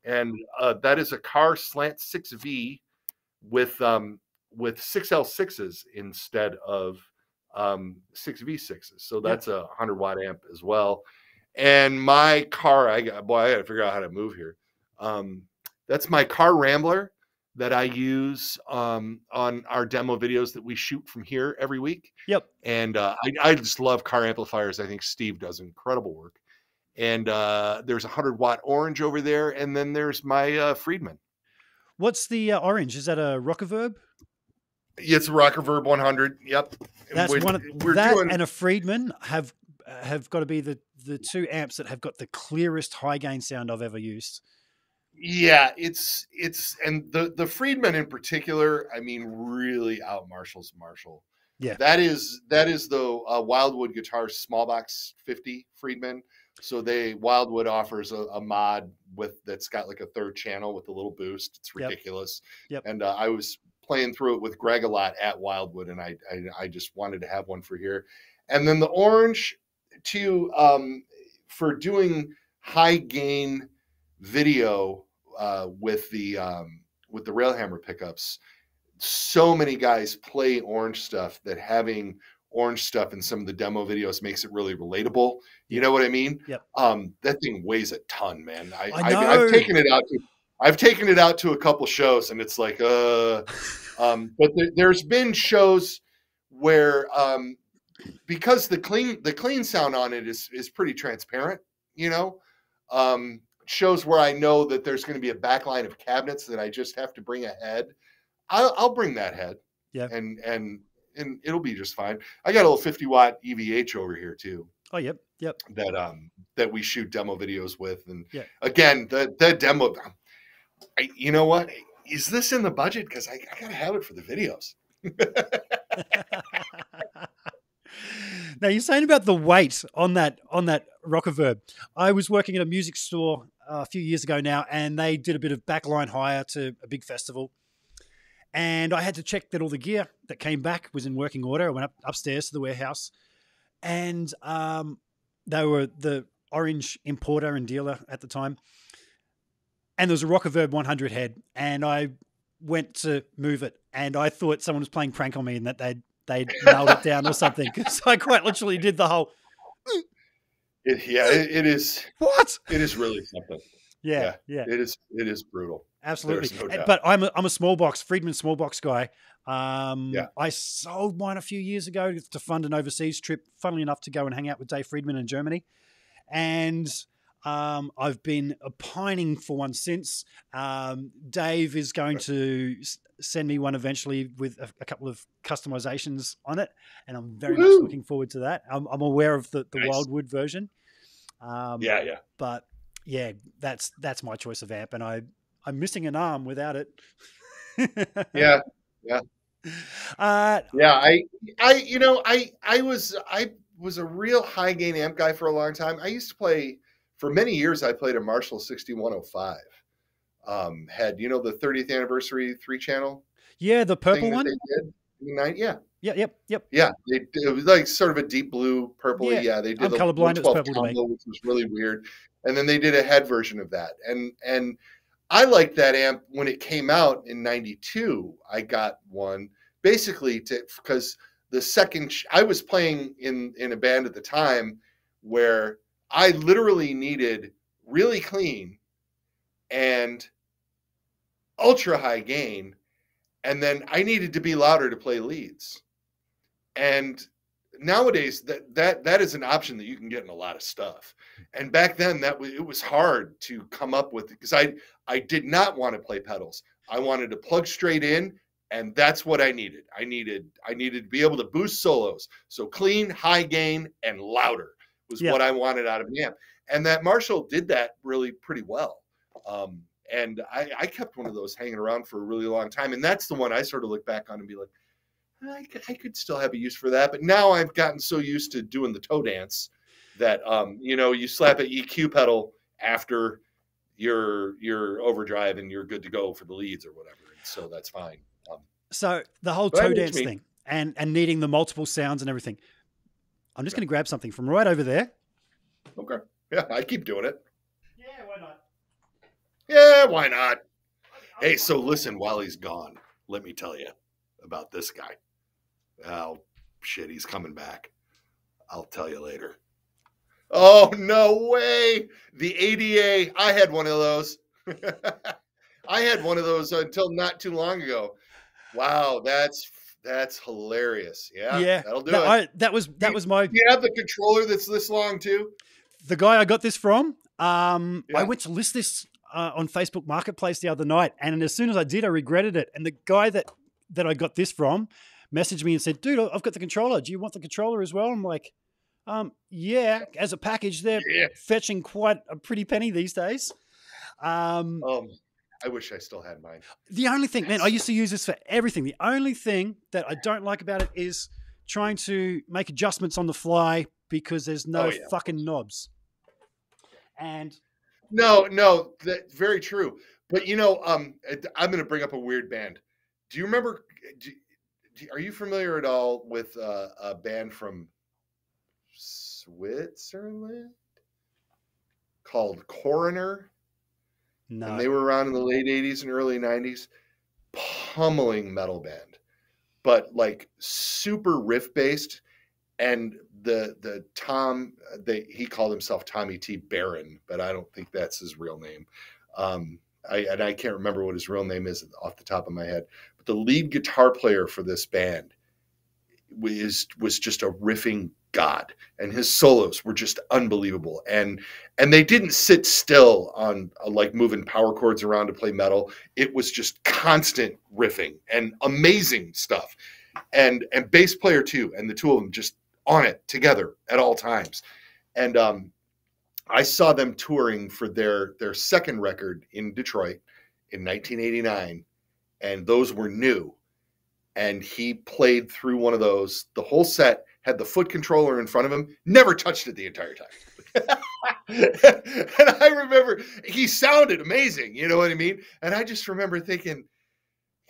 And uh, that is a Carr Slant 6V with um, with 6L6s instead of um, 6V6s. So that's a 100 watt amp as well. And my Carr, I got boy, I got to figure out how to move here. Um, that's my Carr Rambler that I use um, on our demo videos that we shoot from here every week. Yep. And uh, I, I just love Carr amplifiers. I think Steve does incredible work. And uh, there's a 100 watt orange over there. And then there's my uh, Friedman. What's the uh, orange? Is that a Rockerverb? It's a Rocker Verb 100. Yep. That's We're- one. Of, that doing- and a Friedman have have got to be the the two amps that have got the clearest high gain sound I've ever used. Yeah, it's it's and the the Friedman in particular, I mean, really out Marshall's Marshall. Yeah. that is that is the uh, Wildwood guitar Small Box 50 Friedman. So they Wildwood offers a, a mod with that's got like a third channel with a little boost. It's Yep. ridiculous. Yep. And uh, I was playing through it with Greg a lot at Wildwood, and I, I I just wanted to have one for here. And then the orange to um, for doing high gain video uh, with the um, with the Railhammer pickups. So many guys play orange stuff that having orange stuff in some of the demo videos makes it really relatable. You know what I mean? Yep. Um, that thing weighs a ton, man. I, I have taken it out to I've taken it out to a couple shows, and it's like, uh, um, but there, there's been shows where um, because the clean the clean sound on it is is pretty transparent, you know. Um, shows where I know that there's going to be a backline of cabinets that I just have to bring a head. I'll, I'll bring that head, Yeah. and and and it'll be just fine. I got a little 50 watt EVH over here too Oh, yep, yep. that um that we shoot demo videos with, and Yeah. again the the demo. I, you know what? Is this in the budget? Because I, I gotta have it for the videos. now you're saying about the weight on that on that rocker verb. I was working at a music store uh, a few years ago now, and they did a bit of backline hire to a big festival. And I had to check that all the gear that came back was in working order. I went up upstairs to the warehouse, and um, they were the orange importer and dealer at the time. And there was a Rocker Verb 100 head, and I went to move it, and I thought someone was playing prank on me and that they'd they'd nailed it down or something because I quite literally did the whole It, yeah, it, it is. what? It is really something. Yeah, yeah, It is. It is brutal. Absolutely. no. But I'm a, I'm a small box Friedman small box guy. Um, Yeah. I sold mine a few years ago to fund an overseas trip. Funnily enough, to go and hang out with Dave Friedman in Germany, and um, I've been pining for one since. Um, Dave is going to send me one eventually with a, a couple of customizations on it, and I'm very Woohoo! much looking forward to that. I'm, I'm aware of the, the Nice. Wildwood version. Um, Yeah, yeah. but yeah, that's that's my choice of amp, and I I'm missing an arm without it. Yeah. Yeah, uh, Yeah, I, I, you know, I, I was, I was a real high gain amp guy for a long time. I used to play for many years. I played a Marshall 6105. Um, had you know the 30th anniversary three channel yeah, the purple one. they did? in the night? Yeah, Yeah, yep, yep. yeah. They, it was like sort of a deep blue, purple. Yeah, Yeah, they did I'm the colorblind, it was 112 purple combo, which was really weird. And then they did a head version of that. And and I liked that amp when it came out in '92. I got one basically to because the second sh- I was playing in in a band at the time where I literally needed really clean and ultra high gain, and then I needed to be louder to play leads. And nowadays that that that is an option that you can get in a lot of stuff. And back then that was it was hard to come up with because I I did not want to play pedals. I wanted to plug straight in and that's what I needed. I needed I needed to be able to boost solos. So clean, high gain and louder was Yeah. what I wanted out of an amp. And that Marshall did that really pretty well. Um, and I, I kept one of those hanging around for a really long time. And that's the one I sort of look back on and be like, I could, I could still have a use for that. But now I've gotten so used to doing the toe dance that, um, you know, you slap an EQ pedal after your your overdrive and you're good to go for the leads or whatever. And so that's fine. Um, So the whole toe know what you dance thing and and needing the multiple sounds and everything. I'm just going to grab something from right over there. okay. Yeah, I keep doing it. Yeah, why not? Yeah, why not? Hey, so listen, while he's gone, let me tell you about this guy. Oh, shit, he's coming back. I'll tell you later. Oh, no way. The ADA, I had one of those. I had one of those until not too long ago. Wow, that's that's hilarious. Yeah, Yeah, that'll do that, it. I, that was that You- was my you have the controller that's this long too? the guy I got this from. Um, I went to list this uh, on Facebook Marketplace the other night, and as soon as I did, I regretted it. And the guy that that I got this from messaged me and said, "Dude, I've got the controller. Do you want the controller as well?" I'm like, um, "Yeah." As a package, they're Yeah. fetching quite a pretty penny these days. Um, Um, I wish I still had mine. the only thing, man, I used to use this for everything. The only thing that I don't like about it is trying to make adjustments on the fly because there's no Oh, yeah. fucking knobs. And No, no, that very true. But you know, um, I'm going to bring up a weird band. Do you remember? Do, are you familiar at all with uh, a band from Switzerland called Coroner? no, And they were around in the late 80s and early 90s. Pummeling metal band, but like super riff based. And the the Tom they he called himself Tommy T Baron, but I don't think that's his real name. Um, I and I can't remember what his real name is off the top of my head. The lead guitar player for this band was was just a riffing god, and his solos were just unbelievable. And and they didn't sit still on uh, like moving power chords around to play metal. It was just constant riffing and amazing stuff. And and bass player too, and the two of them just on it together at all times. And um, I saw them touring for their their second record in Detroit in 1989, and those were new. And he played through one of those. The whole set had the foot controller in front of him, never touched it the entire time. and I remember he sounded amazing, you know what I mean? And I just remember thinking,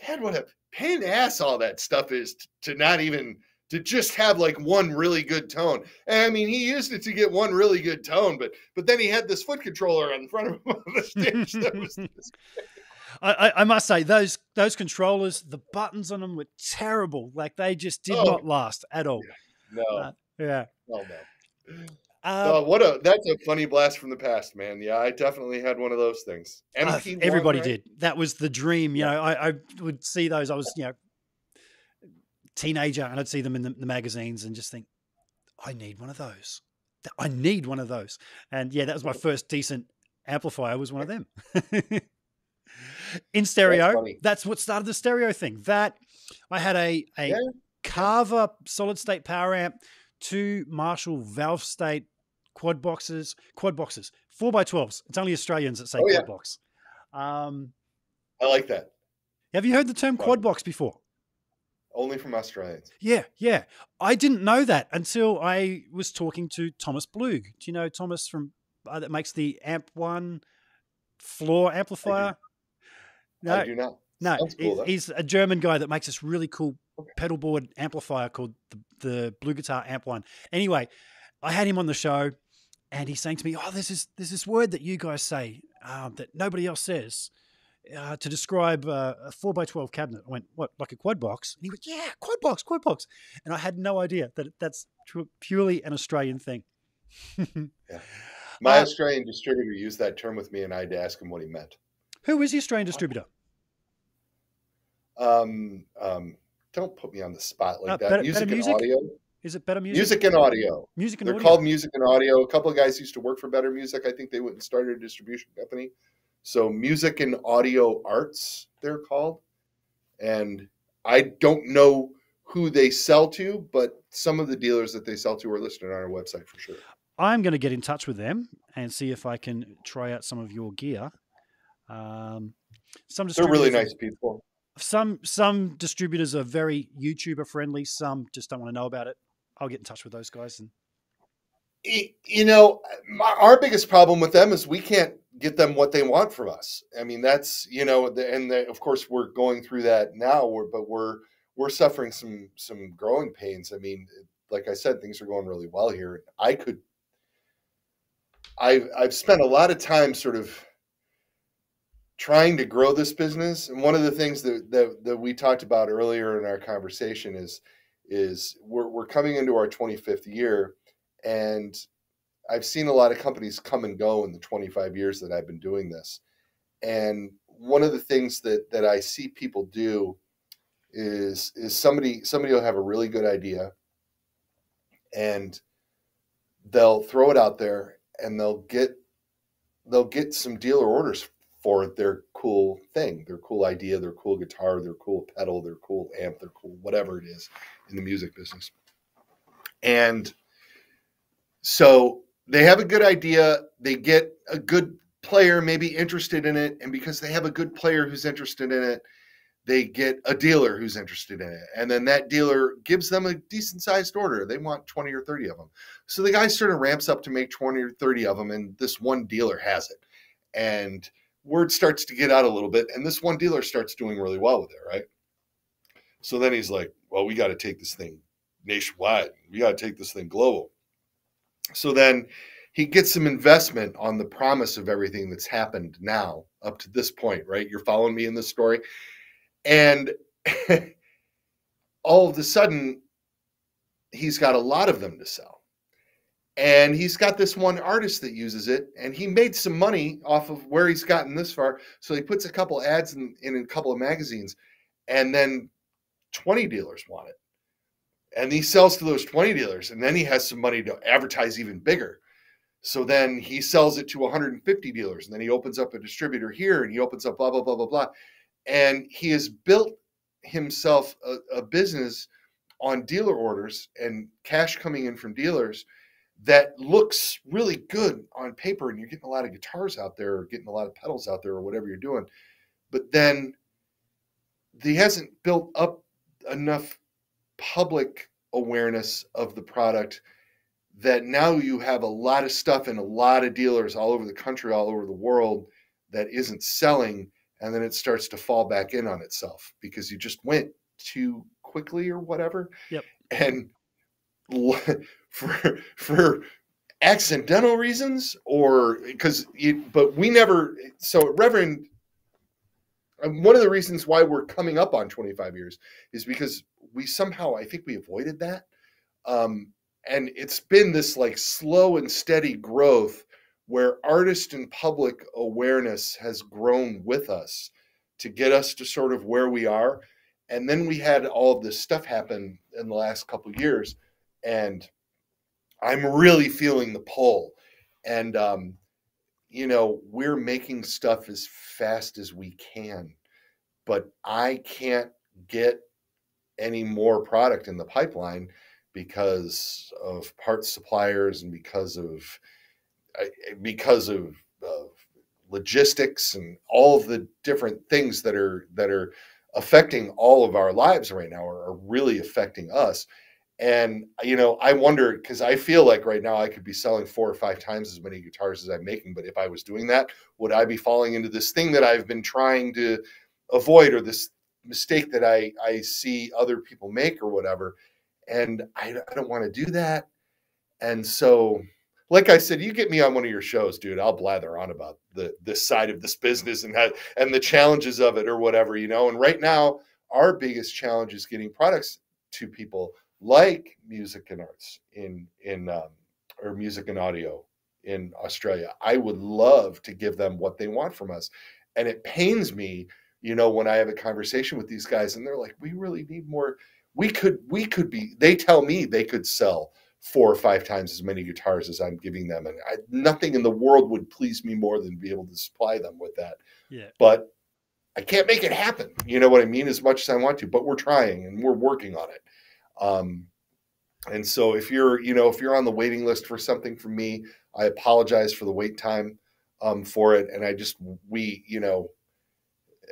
God, what a pain in the ass all that stuff is t- to not even to just have like one really good tone. And I mean, he used it to get one really good tone, but but then he had this foot controller in front of him on the stage that was I, I, must say those those controllers, the buttons on them were terrible. Like they just did Oh. not last at all. no, Uh, Yeah. no, no. Um, Oh, what a that's a funny blast from the past, man. Yeah, I definitely had one of those things. uh, MP1, everybody right? did. That was the dream. You know, I, I would see those. I was, you know, teenager, and I'd see them in the, the magazines and just think, I need one of those. I need one of those. And yeah, that was my first decent amplifier. Was one of them. in stereo. funny. That's, what started the stereo thing. That I had a a Yeah. Carver solid state power amp, two Marshall valve state quad boxes, quad boxes, four by twelves. It's only Australians that say Oh, quad yeah. box. Um, I like that. have you heard the term Quad quad box before? Only from Australians. Yeah, yeah. I didn't know that until I was talking to Thomas Blug. Do you know Thomas from uh, that makes the Amp One floor amplifier? No, I do not. no. Cool, though. he's a German guy that makes this really cool Okay. pedal board amplifier called the, the BluGuitar Amp One. Anyway, I had him on the show, and he's saying to me, "Oh, there's this there's this word that you guys say um, that nobody else says." Uh, to describe uh, a four by twelve cabinet, I went, "What, like a quad box?" And he went, "Yeah, quad box, quad box." And I had no idea that that's purely an Australian thing. yeah. My Uh, Australian distributor used that term with me, and I had to ask him what he meant. Who is the Australian distributor? Um, um, don't put me on the spot like Uh, that. Better- music Better and Music? audio. Is it Better Music? Music and audio. Music and They're audio. called Music and Audio. A couple of guys used to work for Better Music. I think they went and started a distribution company. So Music and Audio Arts, they're called. And I don't know who they sell to, but some of the dealers that they sell to are listed on our website for sure. I'm going to get in touch with them and see if I can try out some of your gear. Um, some They're really nice people. Some some distributors are very YouTuber friendly. Some just don't want to know about it. I'll get in touch with those guys and You know, my, our biggest problem with them is we can't get them what they want from us. I mean, that's you know, the, and the, of course we're going through that now. We're, but we're we're suffering some some growing pains. I mean, like I said, things are going really well here. I could, I've I've spent a lot of time sort of trying to grow this business, and one of the things that that, that we talked about earlier in our conversation is is we're we're coming into our 25th year and I've seen a lot of companies come and go in the 25 years that I've been doing this. And one of the things that that I see people do is is somebody somebody will have a really good idea and they'll throw it out there and they'll get they'll get some dealer orders for their cool thing, their cool idea, their cool guitar, their cool pedal, their cool amp, their cool whatever it is in the music business. And so they have a good idea, they get a good player maybe interested in it, and because they have a good player who's interested in it, they get a dealer who's interested in it. And then that dealer gives them a decent sized order. They want 20 or 30 of them. So the guy sort of ramps up to make 20 or 30 of them, and this one dealer has it. And word starts to get out a little bit, and this one dealer starts doing really well with it, right? So then he's like, well, we got to take this thing nationwide. We got to take this thing global. So then he gets some investment on the promise of everything that's happened now up to this point, right? You're following me in this story. And all of a sudden, he's got a lot of them to sell. And he's got this one artist that uses it, and he made some money off of where he's gotten this far. So he puts a couple ads in, in a couple of magazines, and then 20 dealers want it. And he sells to those 20 dealers, and then he has some money to advertise even bigger. So then he sells it to 150 dealers, and then he opens up a distributor here, and he opens up blah, blah, blah, blah, blah. And he has built himself a, a business on dealer orders and cash coming in from dealers that looks really good on paper and you're getting a lot of guitars out there or getting a lot of pedals out there or whatever you're doing but then he hasn't built up enough public awareness of the product that now you have a lot of stuff in a lot of dealers all over the country all over the world that isn't selling and then it starts to fall back in on itself because you just went too quickly or whatever Yep. and for for accidental reasons or because you but we never so reverend one of the reasons why we're coming up on 25 years is because we somehow i think we avoided that. Um and it's been this like slow and steady growth where artist and public awareness has grown with us to get us to sort of where we are. And then we had all this stuff happen in the last couple years and i'm really feeling the pull. And um you know, we're making stuff as fast as we can, but I can't get any more product in the pipeline because of parts suppliers and because of because of, logistics and all of the different things that are that are affecting all of our lives right now are, are really affecting us and you know i wonder because i feel like right now i could be selling four or five times as many guitars as i'm making but if i was doing that would i be falling into this thing that i've been trying to avoid or this mistake that i i see other people make or whatever and i, I don't want to do that and so like I said, you get me on one of your shows, dude. I'll blather on about the this side of this business and how, and the challenges of it or whatever, you know. And right now, our biggest challenge is getting products to people like music and arts in in um, or music and audio in Australia. I would love to give them what they want from us, and it pains me, you know, when I have a conversation with these guys and they're like, "We really need more." We could we could be. They tell me they could sell four or five times as many guitars as I'm giving them. And I, nothing in the world would please me more than be able to supply them with that. Yeah. But I can't make it happen. You know what I mean? As much as I want to, but we're trying and we're working on it. Um, and so if you're, you know, if you're on the waiting list for something from me, I apologize for the wait time um, for it. And I just, we, you know,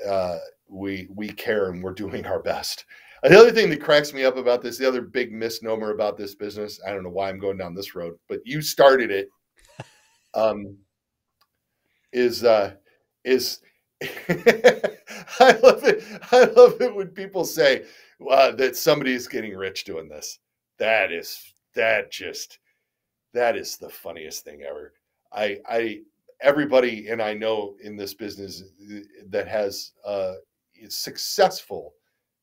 uh, we, we care and we're doing our best. The other thing that cracks me up about this, the other big misnomer about this business, I don't know why I'm going down this road, but you started it. Um, is uh, is I love it. I love it when people say that somebody is getting rich doing this. That is that just that is the funniest thing ever. I I everybody and I know in this business uh, that has uh, successful,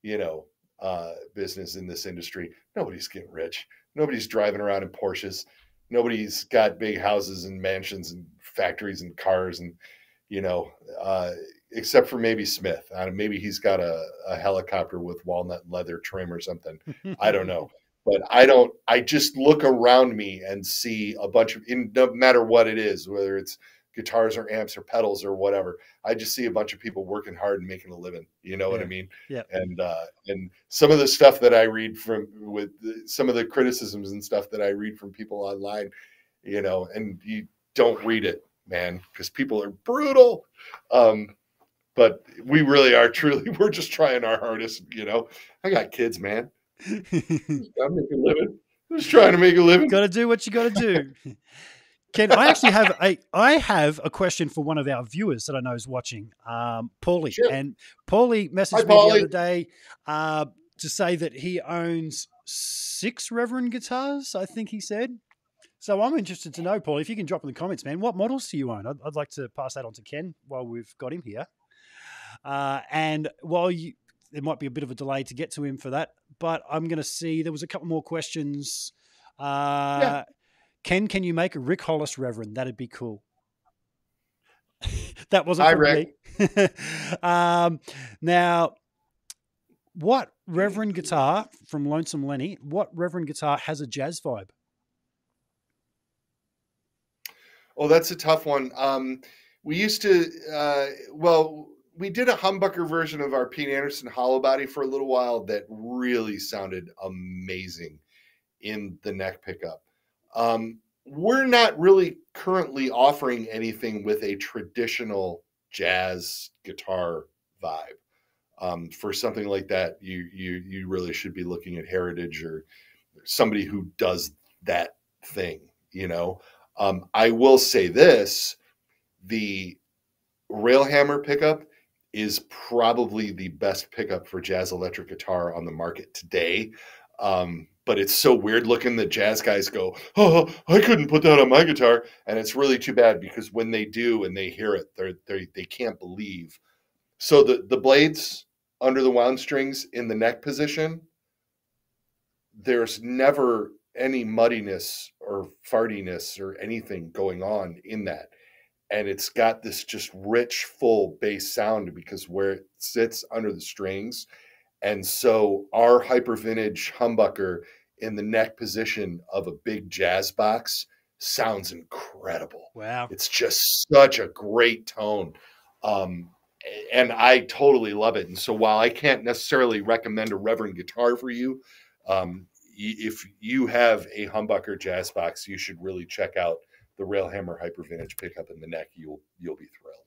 you know, uh, business in this industry. Nobody's getting rich. Nobody's driving around in Porsches. Nobody's got big houses and mansions and factories and cars and you know, uh, except for maybe Smith. Uh, maybe he's got a, a helicopter with walnut leather trim or something. I don't know. But I don't. I just look around me and see a bunch of, in no matter what it is, whether it's guitars or amps or pedals or whatever. I just see a bunch of people working hard and making a living. You know yeah. what I mean? Yeah. And uh, and some of the stuff that I read from with the, some of the criticisms and stuff that I read from people online, you know, and you don't read it, man, because people are brutal. Um, but we really are truly we're just trying our hardest. You know, I got kids, man. I'm making a living. Just trying to make a living. Got to do what you got to do. Ken, I actually have a I have a question for one of our viewers that I know is watching, um, Paulie. Sure. And Paulie messaged Hi, me Paulie. the other day uh, to say that he owns six Reverend guitars. I think he said. So I'm interested to know, Paul, if you can drop in the comments, man, what models do you own? I'd, I'd like to pass that on to Ken while we've got him here. Uh, and while you, there might be a bit of a delay to get to him for that, but I'm going to see there was a couple more questions. Uh, yeah. Ken, can you make a Rick Hollis Reverend? That'd be cool. that wasn't Hi, Rick. um, now, what Reverend guitar from Lonesome Lenny? What Reverend guitar has a jazz vibe? Oh, that's a tough one. Um, we used to, uh, well, we did a humbucker version of our Pete Anderson hollow body for a little while that really sounded amazing in the neck pickup. Um, we're not really currently offering anything with a traditional jazz guitar vibe. Um, for something like that, you you you really should be looking at Heritage or somebody who does that thing. You know, um, I will say this: the Railhammer pickup is probably the best pickup for jazz electric guitar on the market today. Um, but it's so weird looking that jazz guys go, "Oh, I couldn't put that on my guitar," and it's really too bad because when they do and they hear it, they're, they they can't believe. So the the blades under the wound strings in the neck position, there's never any muddiness or fartiness or anything going on in that. And it's got this just rich, full bass sound because where it sits under the strings. And so our hyper vintage humbucker in the neck position of a big jazz box sounds incredible. Wow. It's just such a great tone. Um, and I totally love it. And so while I can't necessarily recommend a Reverend guitar for you, um, if you have a humbucker jazz box, you should really check out the Railhammer Hyper Vintage pickup in the neck. You'll you'll be thrilled.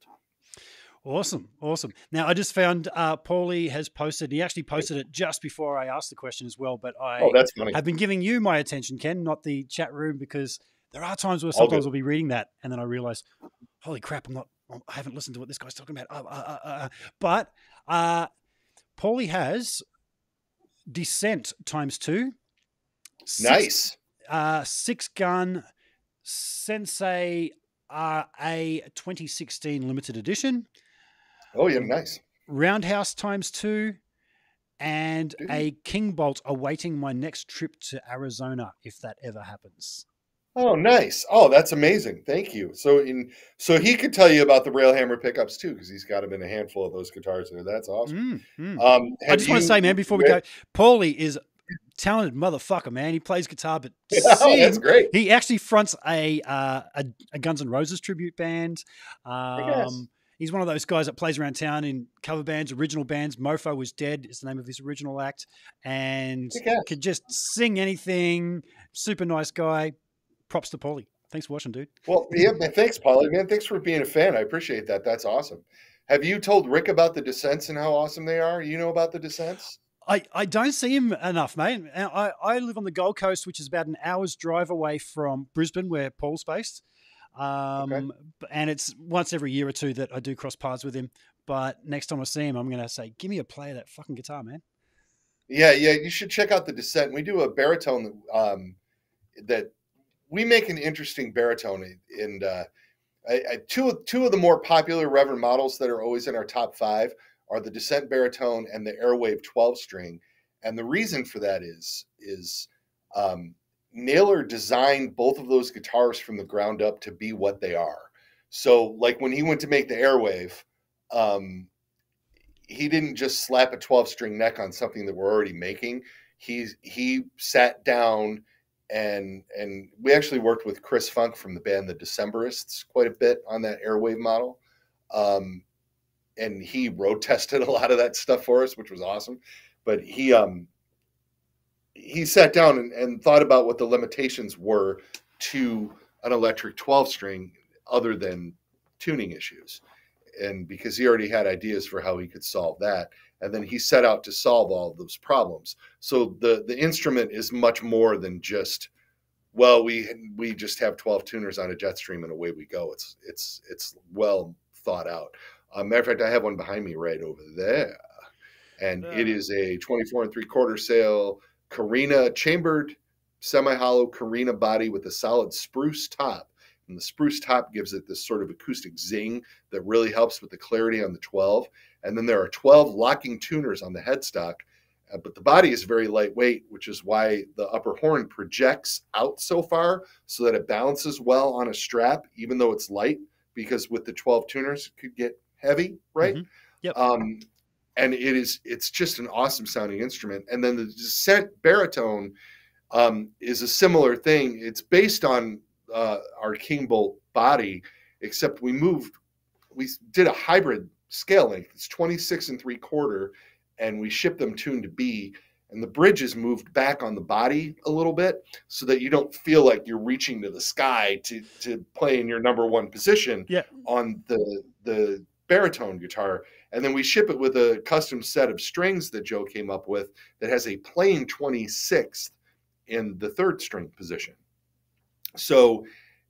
Awesome, awesome. Now I just found uh, Paulie has posted. He actually posted it just before I asked the question as well. But I oh, that's funny. have been giving you my attention, Ken, not the chat room, because there are times where sometimes I'll be reading that and then I realize, holy crap, I'm not. I haven't listened to what this guy's talking about. Uh, uh, uh, uh but uh, Paulie has Descent times two. Six, nice. Uh, six gun Sensei RA 2016 limited edition. Oh, yeah, nice. Roundhouse times two, and Dude. a Kingbolt awaiting my next trip to Arizona if that ever happens. Oh, nice! Oh, that's amazing. Thank you. So, in so he could tell you about the Railhammer pickups too, because he's got them in a handful of those guitars there. That's awesome. Mm, mm. Um, I just want to say, man, before we go, Paulie is talented motherfucker, man. He plays guitar, but oh, that's great. He actually fronts a, uh, a, a Guns N' Roses tribute band. Um, he's one of those guys that plays around town in cover bands, original bands. Mofo was dead is the name of his original act, and could just sing anything. Super nice guy. Props to Paulie. Thanks for watching, dude. Well, yeah, man. Thanks, Paulie. Man, thanks for being a fan. I appreciate that. That's awesome. Have you told Rick about the descents and how awesome they are? You know about the descents? I, I don't see him enough, mate. I, I live on the Gold Coast, which is about an hour's drive away from Brisbane, where Paul's based. Um, okay. And it's once every year or two that I do cross paths with him. But next time I see him, I'm going to say, "Give me a play of that fucking guitar, man." Yeah, yeah, you should check out the Descent. We do a baritone that um, that we make an interesting baritone, and uh, I, I, two two of the more popular Reverend models that are always in our top five are the Descent baritone and the Airwave 12 string. And the reason for that is is um, Naylor designed both of those guitars from the ground up to be what they are. So, like when he went to make the Airwave, um, he didn't just slap a 12 string neck on something that we're already making. He he sat down and and we actually worked with Chris Funk from the band The Decemberists quite a bit on that Airwave model. Um, and he road tested a lot of that stuff for us, which was awesome. But he um he sat down and, and thought about what the limitations were to an electric 12 string other than tuning issues. And because he already had ideas for how he could solve that. And then he set out to solve all those problems. So the the instrument is much more than just well, we we just have 12 tuners on a jet stream and away we go. It's it's it's well thought out. Uh, matter of fact, I have one behind me right over there, and yeah. it is a 24 and three quarter sail Korina chambered semi hollow Korina body with a solid spruce top. And the spruce top gives it this sort of acoustic zing that really helps with the clarity on the 12. And then there are 12 locking tuners on the headstock, uh, but the body is very lightweight, which is why the upper horn projects out so far so that it balances well on a strap, even though it's light, because with the 12 tuners, it could get heavy, right? Mm-hmm. Yep. Um, and it is it's just an awesome sounding instrument. And then the descent baritone um, is a similar thing. It's based on uh, our Kingbolt body, except we moved, we did a hybrid scale length. It's 26 and three quarter, and we shipped them tuned to B. And the bridge is moved back on the body a little bit so that you don't feel like you're reaching to the sky to, to play in your number one position yeah. on the the baritone guitar. And then we ship it with a custom set of strings that Joe came up with that has a plain 26th in the third string position. So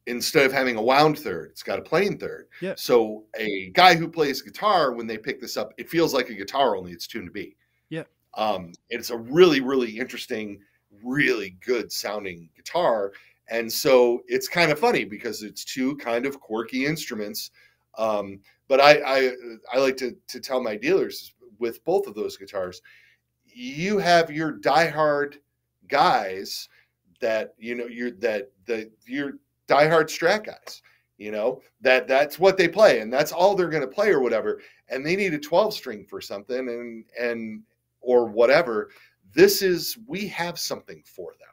instead of having a wound third, it's got a plain third. Yeah. So a guy who plays guitar, when they pick this up, it feels like a guitar, only it's tuned to B. Yeah. Um, it's a really, really interesting, really good sounding guitar. And so it's kind of funny because it's two kind of quirky instruments um, but I, I I like to to tell my dealers with both of those guitars, you have your diehard guys that you know you're that the your diehard strat guys you know that that's what they play and that's all they're going to play or whatever and they need a 12 string for something and and or whatever. This is we have something for them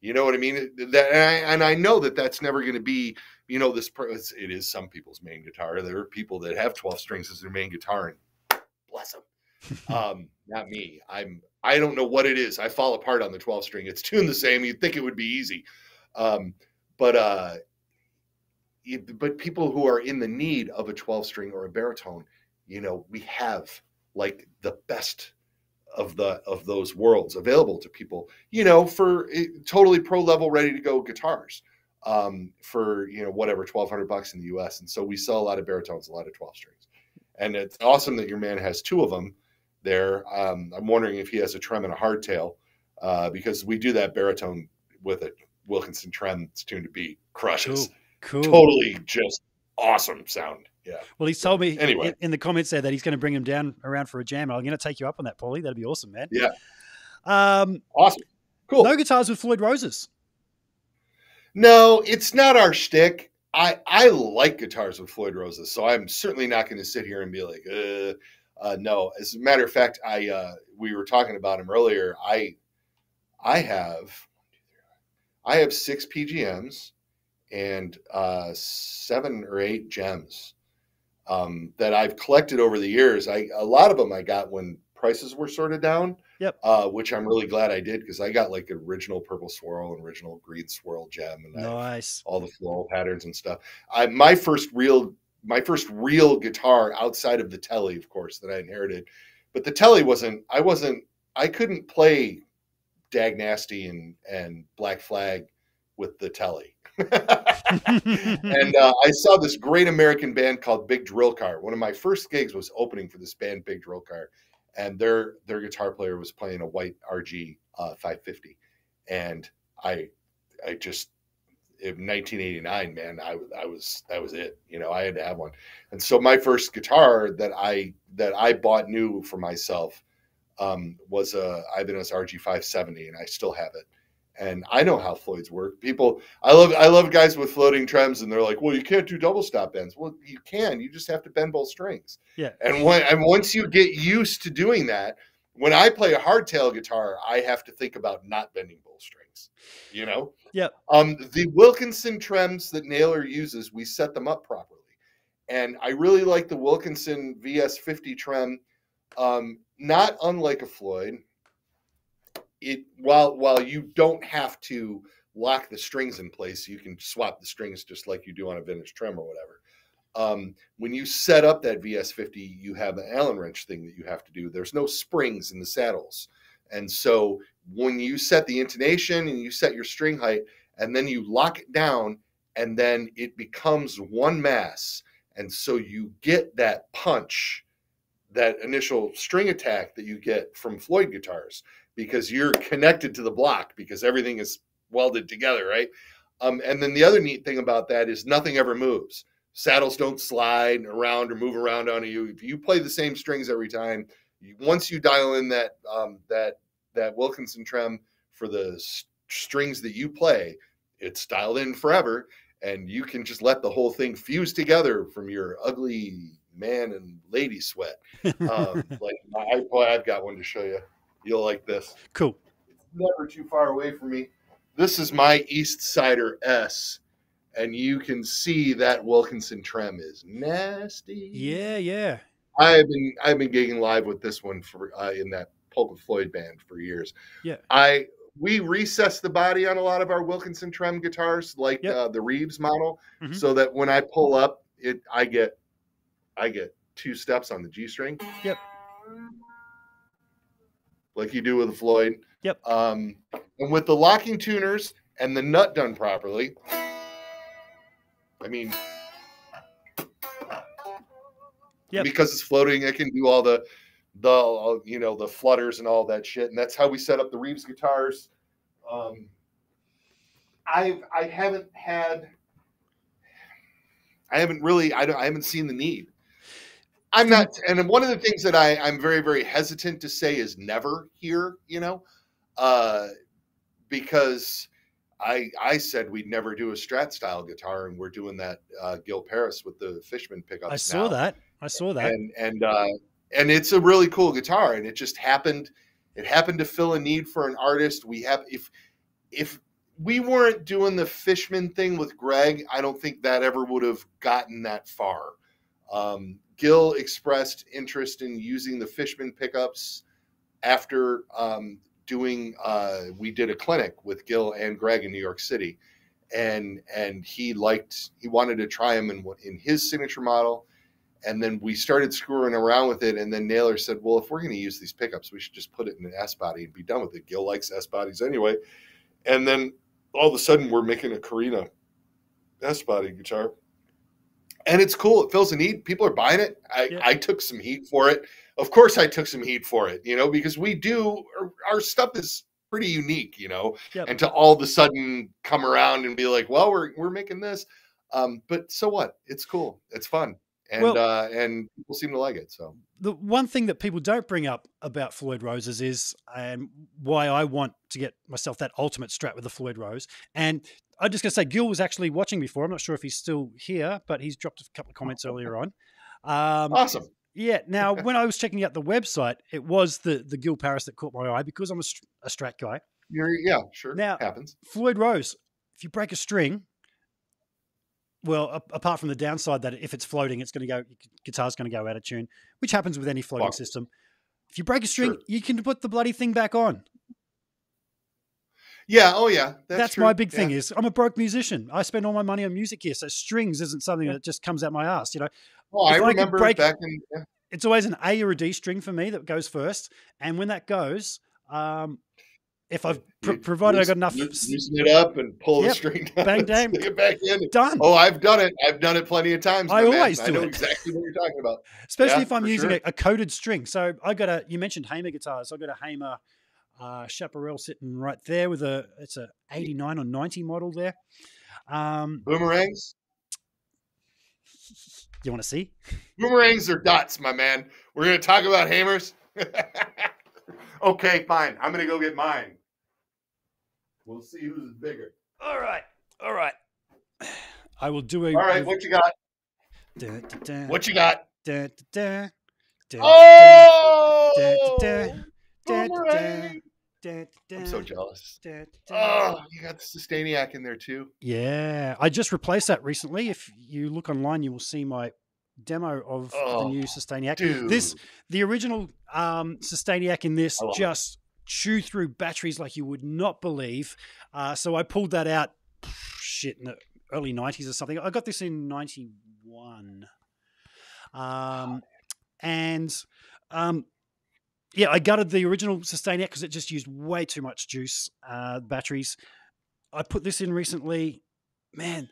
You know what I mean? That and I, and I know that that's never going to be. You know, this it's- some people's main guitar. There are people that have twelve strings as their main guitar, and bless them. um, not me. I'm. I don't know what it is. I fall apart on the twelve string. It's tuned the same. You'd think it would be easy, um, but uh, but people who are in the need of a twelve string or a baritone, you know, we have like the best of the of those worlds available to people you know for eh, totally pro level ready to go guitars um for you know whatever 1200 bucks in the us and so we sell a lot of baritones a lot of 12 strings. And it's awesome that your man has two of them there. Um i'm wondering if he has a trem and a hardtail uh because we do that baritone with a wilkinson trem. It's tuned to be crushes. Cool. totally just awesome sound yeah Well, he's told me Anyway. in, in the comments there that he's going to bring him down around for a jam. I'm going to take you up on that, Paulie. That'd be awesome, man. Yeah. Um, awesome cool no guitars with Floyd Roses. No, it's not our shtick. I I like guitars with Floyd Roses, so I'm certainly not going to sit here and be like, uh, uh, no. As a matter of fact, I uh, we were talking about him earlier. I I have I have six PGMs and uh, seven or eight JEMs um, that I've collected over the years. I a lot of them I got when prices were sort of down. Yep. Uh, which I'm really glad I did because I got like original purple swirl and original green swirl JEM and Nice. all the floral patterns and stuff. I my first real my first real guitar outside of the Tele, of course, that I inherited. But the Tele wasn't I wasn't I couldn't play Dag Nasty and and Black Flag with the Tele. and uh, I saw this great American band called Big Drill Car. One of my first gigs was opening for this band, Big Drill Car, and their their guitar player was playing a white RG uh, 550, and I I just in 1989, man, I was I was that was it. You know, I had to have one, and so my first guitar that I that I bought new for myself um, was a Ibanez RG 570, and I still have it. And I know how Floyd's work. People, I love I love guys with floating trems, and they're like, "Well, you can't do double stop bends." Well, you can. You just have to bend both strings. Yeah. And when and once you get used to doing that, when I play a hardtail guitar, I have to think about not bending both strings. You know. Yep. Um, the Wilkinson trems that Naylor uses, we set them up properly, and I really like the Wilkinson VS50 trem. Um, not unlike a Floyd. It while while you don't have to lock the strings in place, you can swap the strings just like you do on a vintage trem or whatever. Um, when you set up that VS50, you have an Allen wrench thing that you have to do. There's no springs in the saddles. And so when you set the intonation and you set your string height, and then you lock it down, and then it becomes one mass. And so you get that punch, that initial string attack that you get from Floyd guitars because you're connected to the block because everything is welded together, right? Um, and then the other neat thing about that is nothing ever moves. Saddles don't slide around or move around onto you. If you play the same strings every time, you, once you dial in that um, that that Wilkinson trem for the s- strings that you play, it's dialed in forever, and you can just let the whole thing fuse together from your ugly man and lady sweat. Um, like boy, I've got one to show you. You'll like this cool. It's never too far away from me. This is my Eastsider S, and you can see that Wilkinson trem is nasty. Yeah, yeah. I've been I've been gigging live with this one for uh, in that Pulp of Floyd band for years. Yeah. I we recess the body on a lot of our Wilkinson trem guitars, like Yep. uh, the Reeves model, Mhm. so that when I pull up, it I get I get two steps on the G string. Yep. Like you do with the Floyd. Yep. Um, and with the locking tuners and the nut done properly, I mean, Yep. because it's floating, it can do all the the you know the flutters and all that shit. And that's how we set up the Reeves guitars. Um, I I haven't had. I haven't really. I don't. I haven't seen the need. I'm not. And one of the things that I I'm very very hesitant to say is never here. You know, uh, because I I said we'd never do a Strat style guitar, and we're doing that uh, Gil Parris with the Fishman pickups. I saw now that. I saw that. and and uh, and it's a really cool guitar, and it just happened. It happened to fill a need for an artist. We have if if we weren't doing the Fishman thing with Greg, I don't think that ever would have gotten that far. Um, Gil expressed interest in using the Fishman pickups after um, doing. Uh, we did a clinic with Gil and Greg in New York City, and and he liked he wanted to try them in in his signature model. And then we started screwing around with it. And then Naylor said well if we're going to use these pickups we should just put it in an s body and be done with it. Gil likes s bodies anyway. And then all of a sudden we're making a Korina s body guitar and it's cool it fills a need people are buying it. I, yeah. I took some heat for it. Of course i took some heat for it you know because we do our, our stuff is pretty unique you know yep. and to all of a sudden come around and be like well we're, we're making this. Um, but so what? It's cool. It's fun and well, uh, and people seem to like it. So the one thing that people don't bring up about Floyd Roses is, and why I want to get myself that ultimate Strat with the Floyd Rose. And I'm just going to say, Gil was actually watching before. I'm not sure if he's still here, but he's dropped a couple of comments earlier on. Um, awesome. Yeah. Now, when I was checking out the website, it was the the Gil Parris that caught my eye because I'm a, a Strat guy. You're, yeah, sure. Now, happens. Floyd Rose. If you break a string, well, apart from the downside that if it's floating, it's going to go guitar's going to go out of tune, which happens with any floating system. If you break a string, sure. you can put the bloody thing back on. Yeah. Oh, yeah. That's, that's my big thing. Yeah. Is I'm a broke musician. I spend all my money on music here, so strings isn't something that just comes out my ass. You know. Oh, I, I remember break, back in. Yeah. It's always an A or a D string for me that goes first, and when that goes, um, if I've pr- provided I got enough, loosen it up and pull yep. the string down, bang, bang, it back in. Done. Oh, I've done it. I've done it plenty of times. I always man. do I know it. exactly what you're talking about. Especially yeah, if I'm using sure. a, a, coated string. So I got a. You mentioned Hamer guitars. I got a Hamer uh, Chaparral sitting right there with a. It's a 89 or 90 model there. Um, Boomerangs. You want to see? Boomerangs are dots, my man. We're going to talk about Hamers. okay, fine. I'm going to go get mine. We'll see who's bigger. All right. All right. I will do a. All right. What you got? Da, da, da, what you got? Da, da, da, oh! Da, da, da, I'm so jealous. Oh, you got the Sustainiac in there too. Yeah, I just replaced that recently. If you look online, you will see my demo of oh, the new Sustainiac. Dude. This, the original um, Sustainiac in this, just chew through batteries like you would not believe. Uh, so I pulled that out, shit, in the early 90s or something. I got this in 91. Um, and um, yeah, I gutted the original Sustainiac because it just used way too much juice uh, batteries. I put this in recently. Man,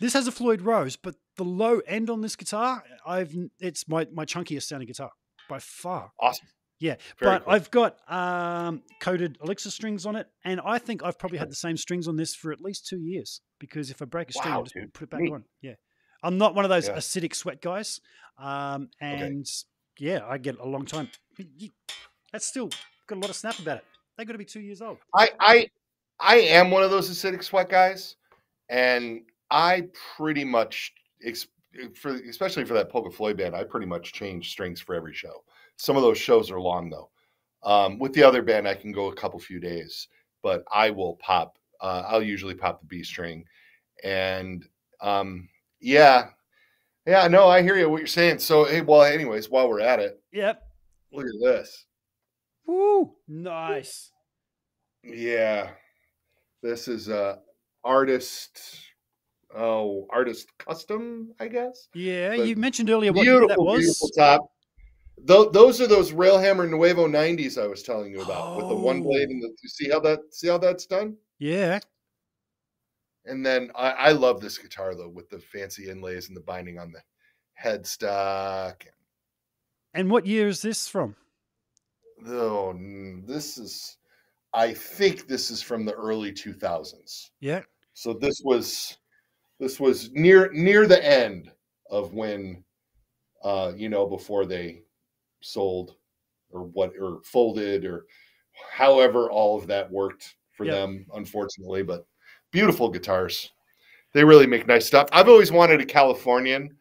this has a Floyd Rose, but the low end on this guitar, I've it's my my chunkiest sounding guitar by far. Awesome. Yeah, Very but cool. I've got um, coated Elixir strings on it, and I think I've probably had the same strings on this for at least two years. Because if I break a string, wow, I just dude. put it back Neat. on. Yeah, I'm not one of those yeah. acidic sweat guys, um, and okay. yeah, I get a long time. That's still got a lot of snap about it. They got to be two years old. I I I am one of those acidic sweat guys, and I pretty much, for especially for that Polka Floyd band, I pretty much change strings for every show. Some of those shows are long though. Um, with the other band, I can go a couple few days, but I will pop. Uh, I'll usually pop the B string, and um, yeah, yeah. No, I hear you. What you're saying. So, hey, well, anyways, while we're at it, yep. Look at this. Woo! Nice. Yeah, this is a artist. Oh, artist custom, I guess. Yeah, but you mentioned earlier what that was. Beautiful top. Th- those are those Railhammer Nuevo 90s I was telling you about oh. with the one blade and the you see how that see how that's done? Yeah. And then I, I love this guitar though with the fancy inlays and the binding on the headstock. And what year is this from? Oh, this is I think this is from the early 2000s. Yeah. So this was this was near near the end of when uh you know before they sold or what or folded or however all of that worked for yep. them unfortunately but beautiful guitars. They really make nice stuff. I've always wanted a californian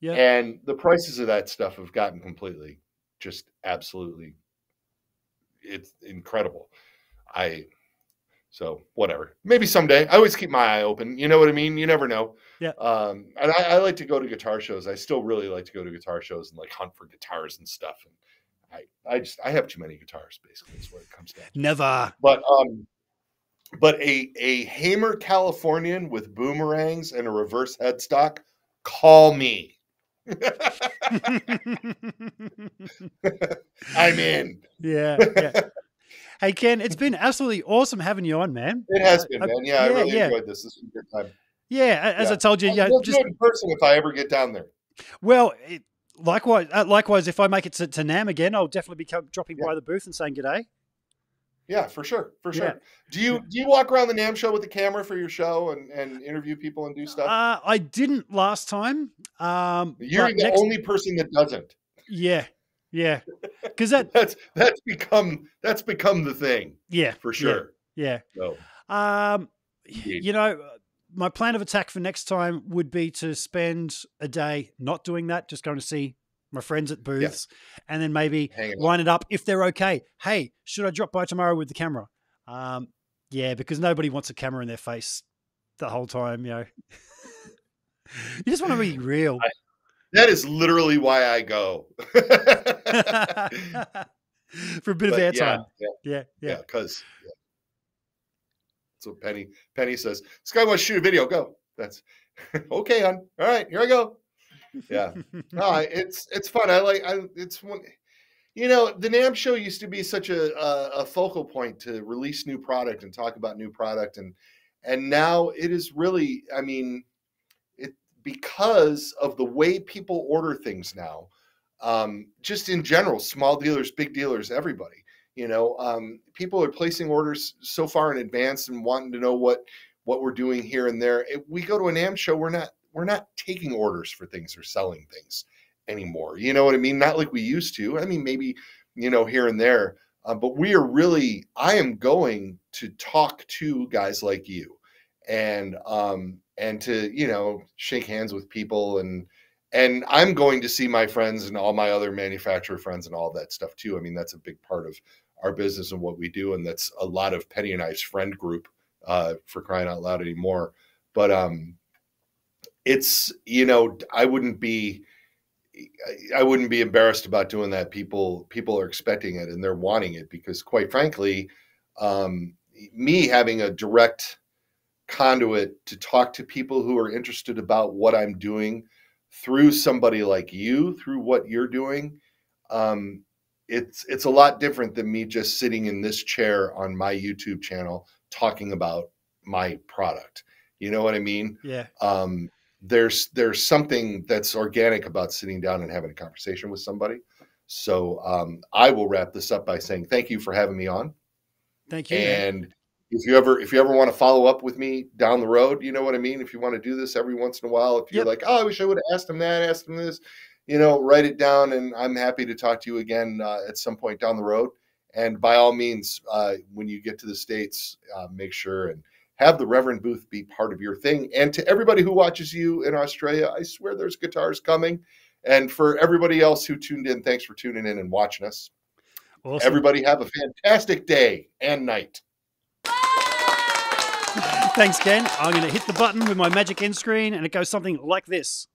yeah and the prices of that stuff have gotten completely just absolutely it's incredible. I So whatever. Maybe someday. I always keep my eye open. You know what I mean? You never know. Yeah. Um, and I, I like to go to guitar shows. I still really like to go to guitar shows and like hunt for guitars and stuff. And I, I just I have too many guitars. Basically, is what it comes down. Never. But um, but a a Hamer Californian with boomerangs and a reverse headstock. Call me. I'm in. yeah, yeah. Hey Ken, it's been absolutely awesome having you on, man. It has Uh, been, man. Yeah, I yeah, really yeah. enjoyed this. This was a good time. Yeah, as I told you, yeah, I'll just in person if I ever get down there. well, it, likewise, uh, likewise, if I make it to, to NAMM again, I'll definitely be come, dropping Yeah. by the booth and saying g'day. Yeah, for sure, for sure. Yeah. Do you do you walk around the NAMM show with the camera for your show and, and interview people and do stuff? Uh, I didn't last time. Um, You're the next- only person that doesn't. yeah, yeah, because that, That's that's become that's become the thing yeah, for sure. Yeah. So Um, Indeed. you know, my plan of attack for next time would be to spend a day not doing that, just going to see my friends at booths, and then maybe line it up if they're okay. Hey, should I drop by tomorrow with the camera? Um, yeah, because nobody wants a camera in their face the whole time. You know, you just want to be real. That is literally why I go. For a bit of But airtime. Yeah, Yeah, yeah, yeah. because yeah. that's what Penny Penny says. This guy wants to shoot a video. Go. That's okay, hon. All right, here I go. Yeah. no, it's it's fun. I like. I it's one. You know, the NAMM show used to be such a, a a focal point to release new product and talk about new product, and and now it is really. I mean, because of the way people order things now. Um, just in general, small dealers, big dealers, everybody. You know, um, people are placing orders so far in advance and wanting to know what what we're doing here and there. If we go to a NAMM show, we're not we're not taking orders for things or selling things anymore. You know what I mean? Not like we used to. I mean, maybe you know here and there, uh, but we are really. I am going to talk to guys like you, and um, and to you know shake hands with people and and I'm going to see my friends and all my other manufacturer friends and all that stuff too. I mean, that's a big part of our business and what we do, and that's a lot of Penny and I's friend group uh, for crying out loud anymore. But um, it's you know I wouldn't be I wouldn't be embarrassed about doing that. People people are expecting it and they're wanting it because quite frankly, um, me having a direct conduit to talk to people who are interested about what I'm doing through somebody like you, through what you're doing, um, it's it's a lot different than me just sitting in this chair on my YouTube channel talking about my product. You know what I mean? Yeah. Um, there's there's something that's organic about sitting down and having a conversation with somebody. So um, I will wrap this up by saying thank you for having me on. Thank you. And if you ever if you ever want to follow up with me down the road, you know what I mean. If you want to do this every once in a while, if you're Yep. like, oh, I wish I would have asked him that, asked him this, you know, write it down, and I'm happy to talk to you again uh, at some point down the road. And by all means, uh, when you get to the states, uh, make sure and have the Reverend booth be part of your thing. And to everybody who watches you in Australia, I swear there's guitars coming. And for everybody else who tuned in, thanks for tuning in and watching us. Awesome. Everybody have a fantastic day and night. Thanks, Ken. I'm going to hit the button with my magic end screen and it goes something like this.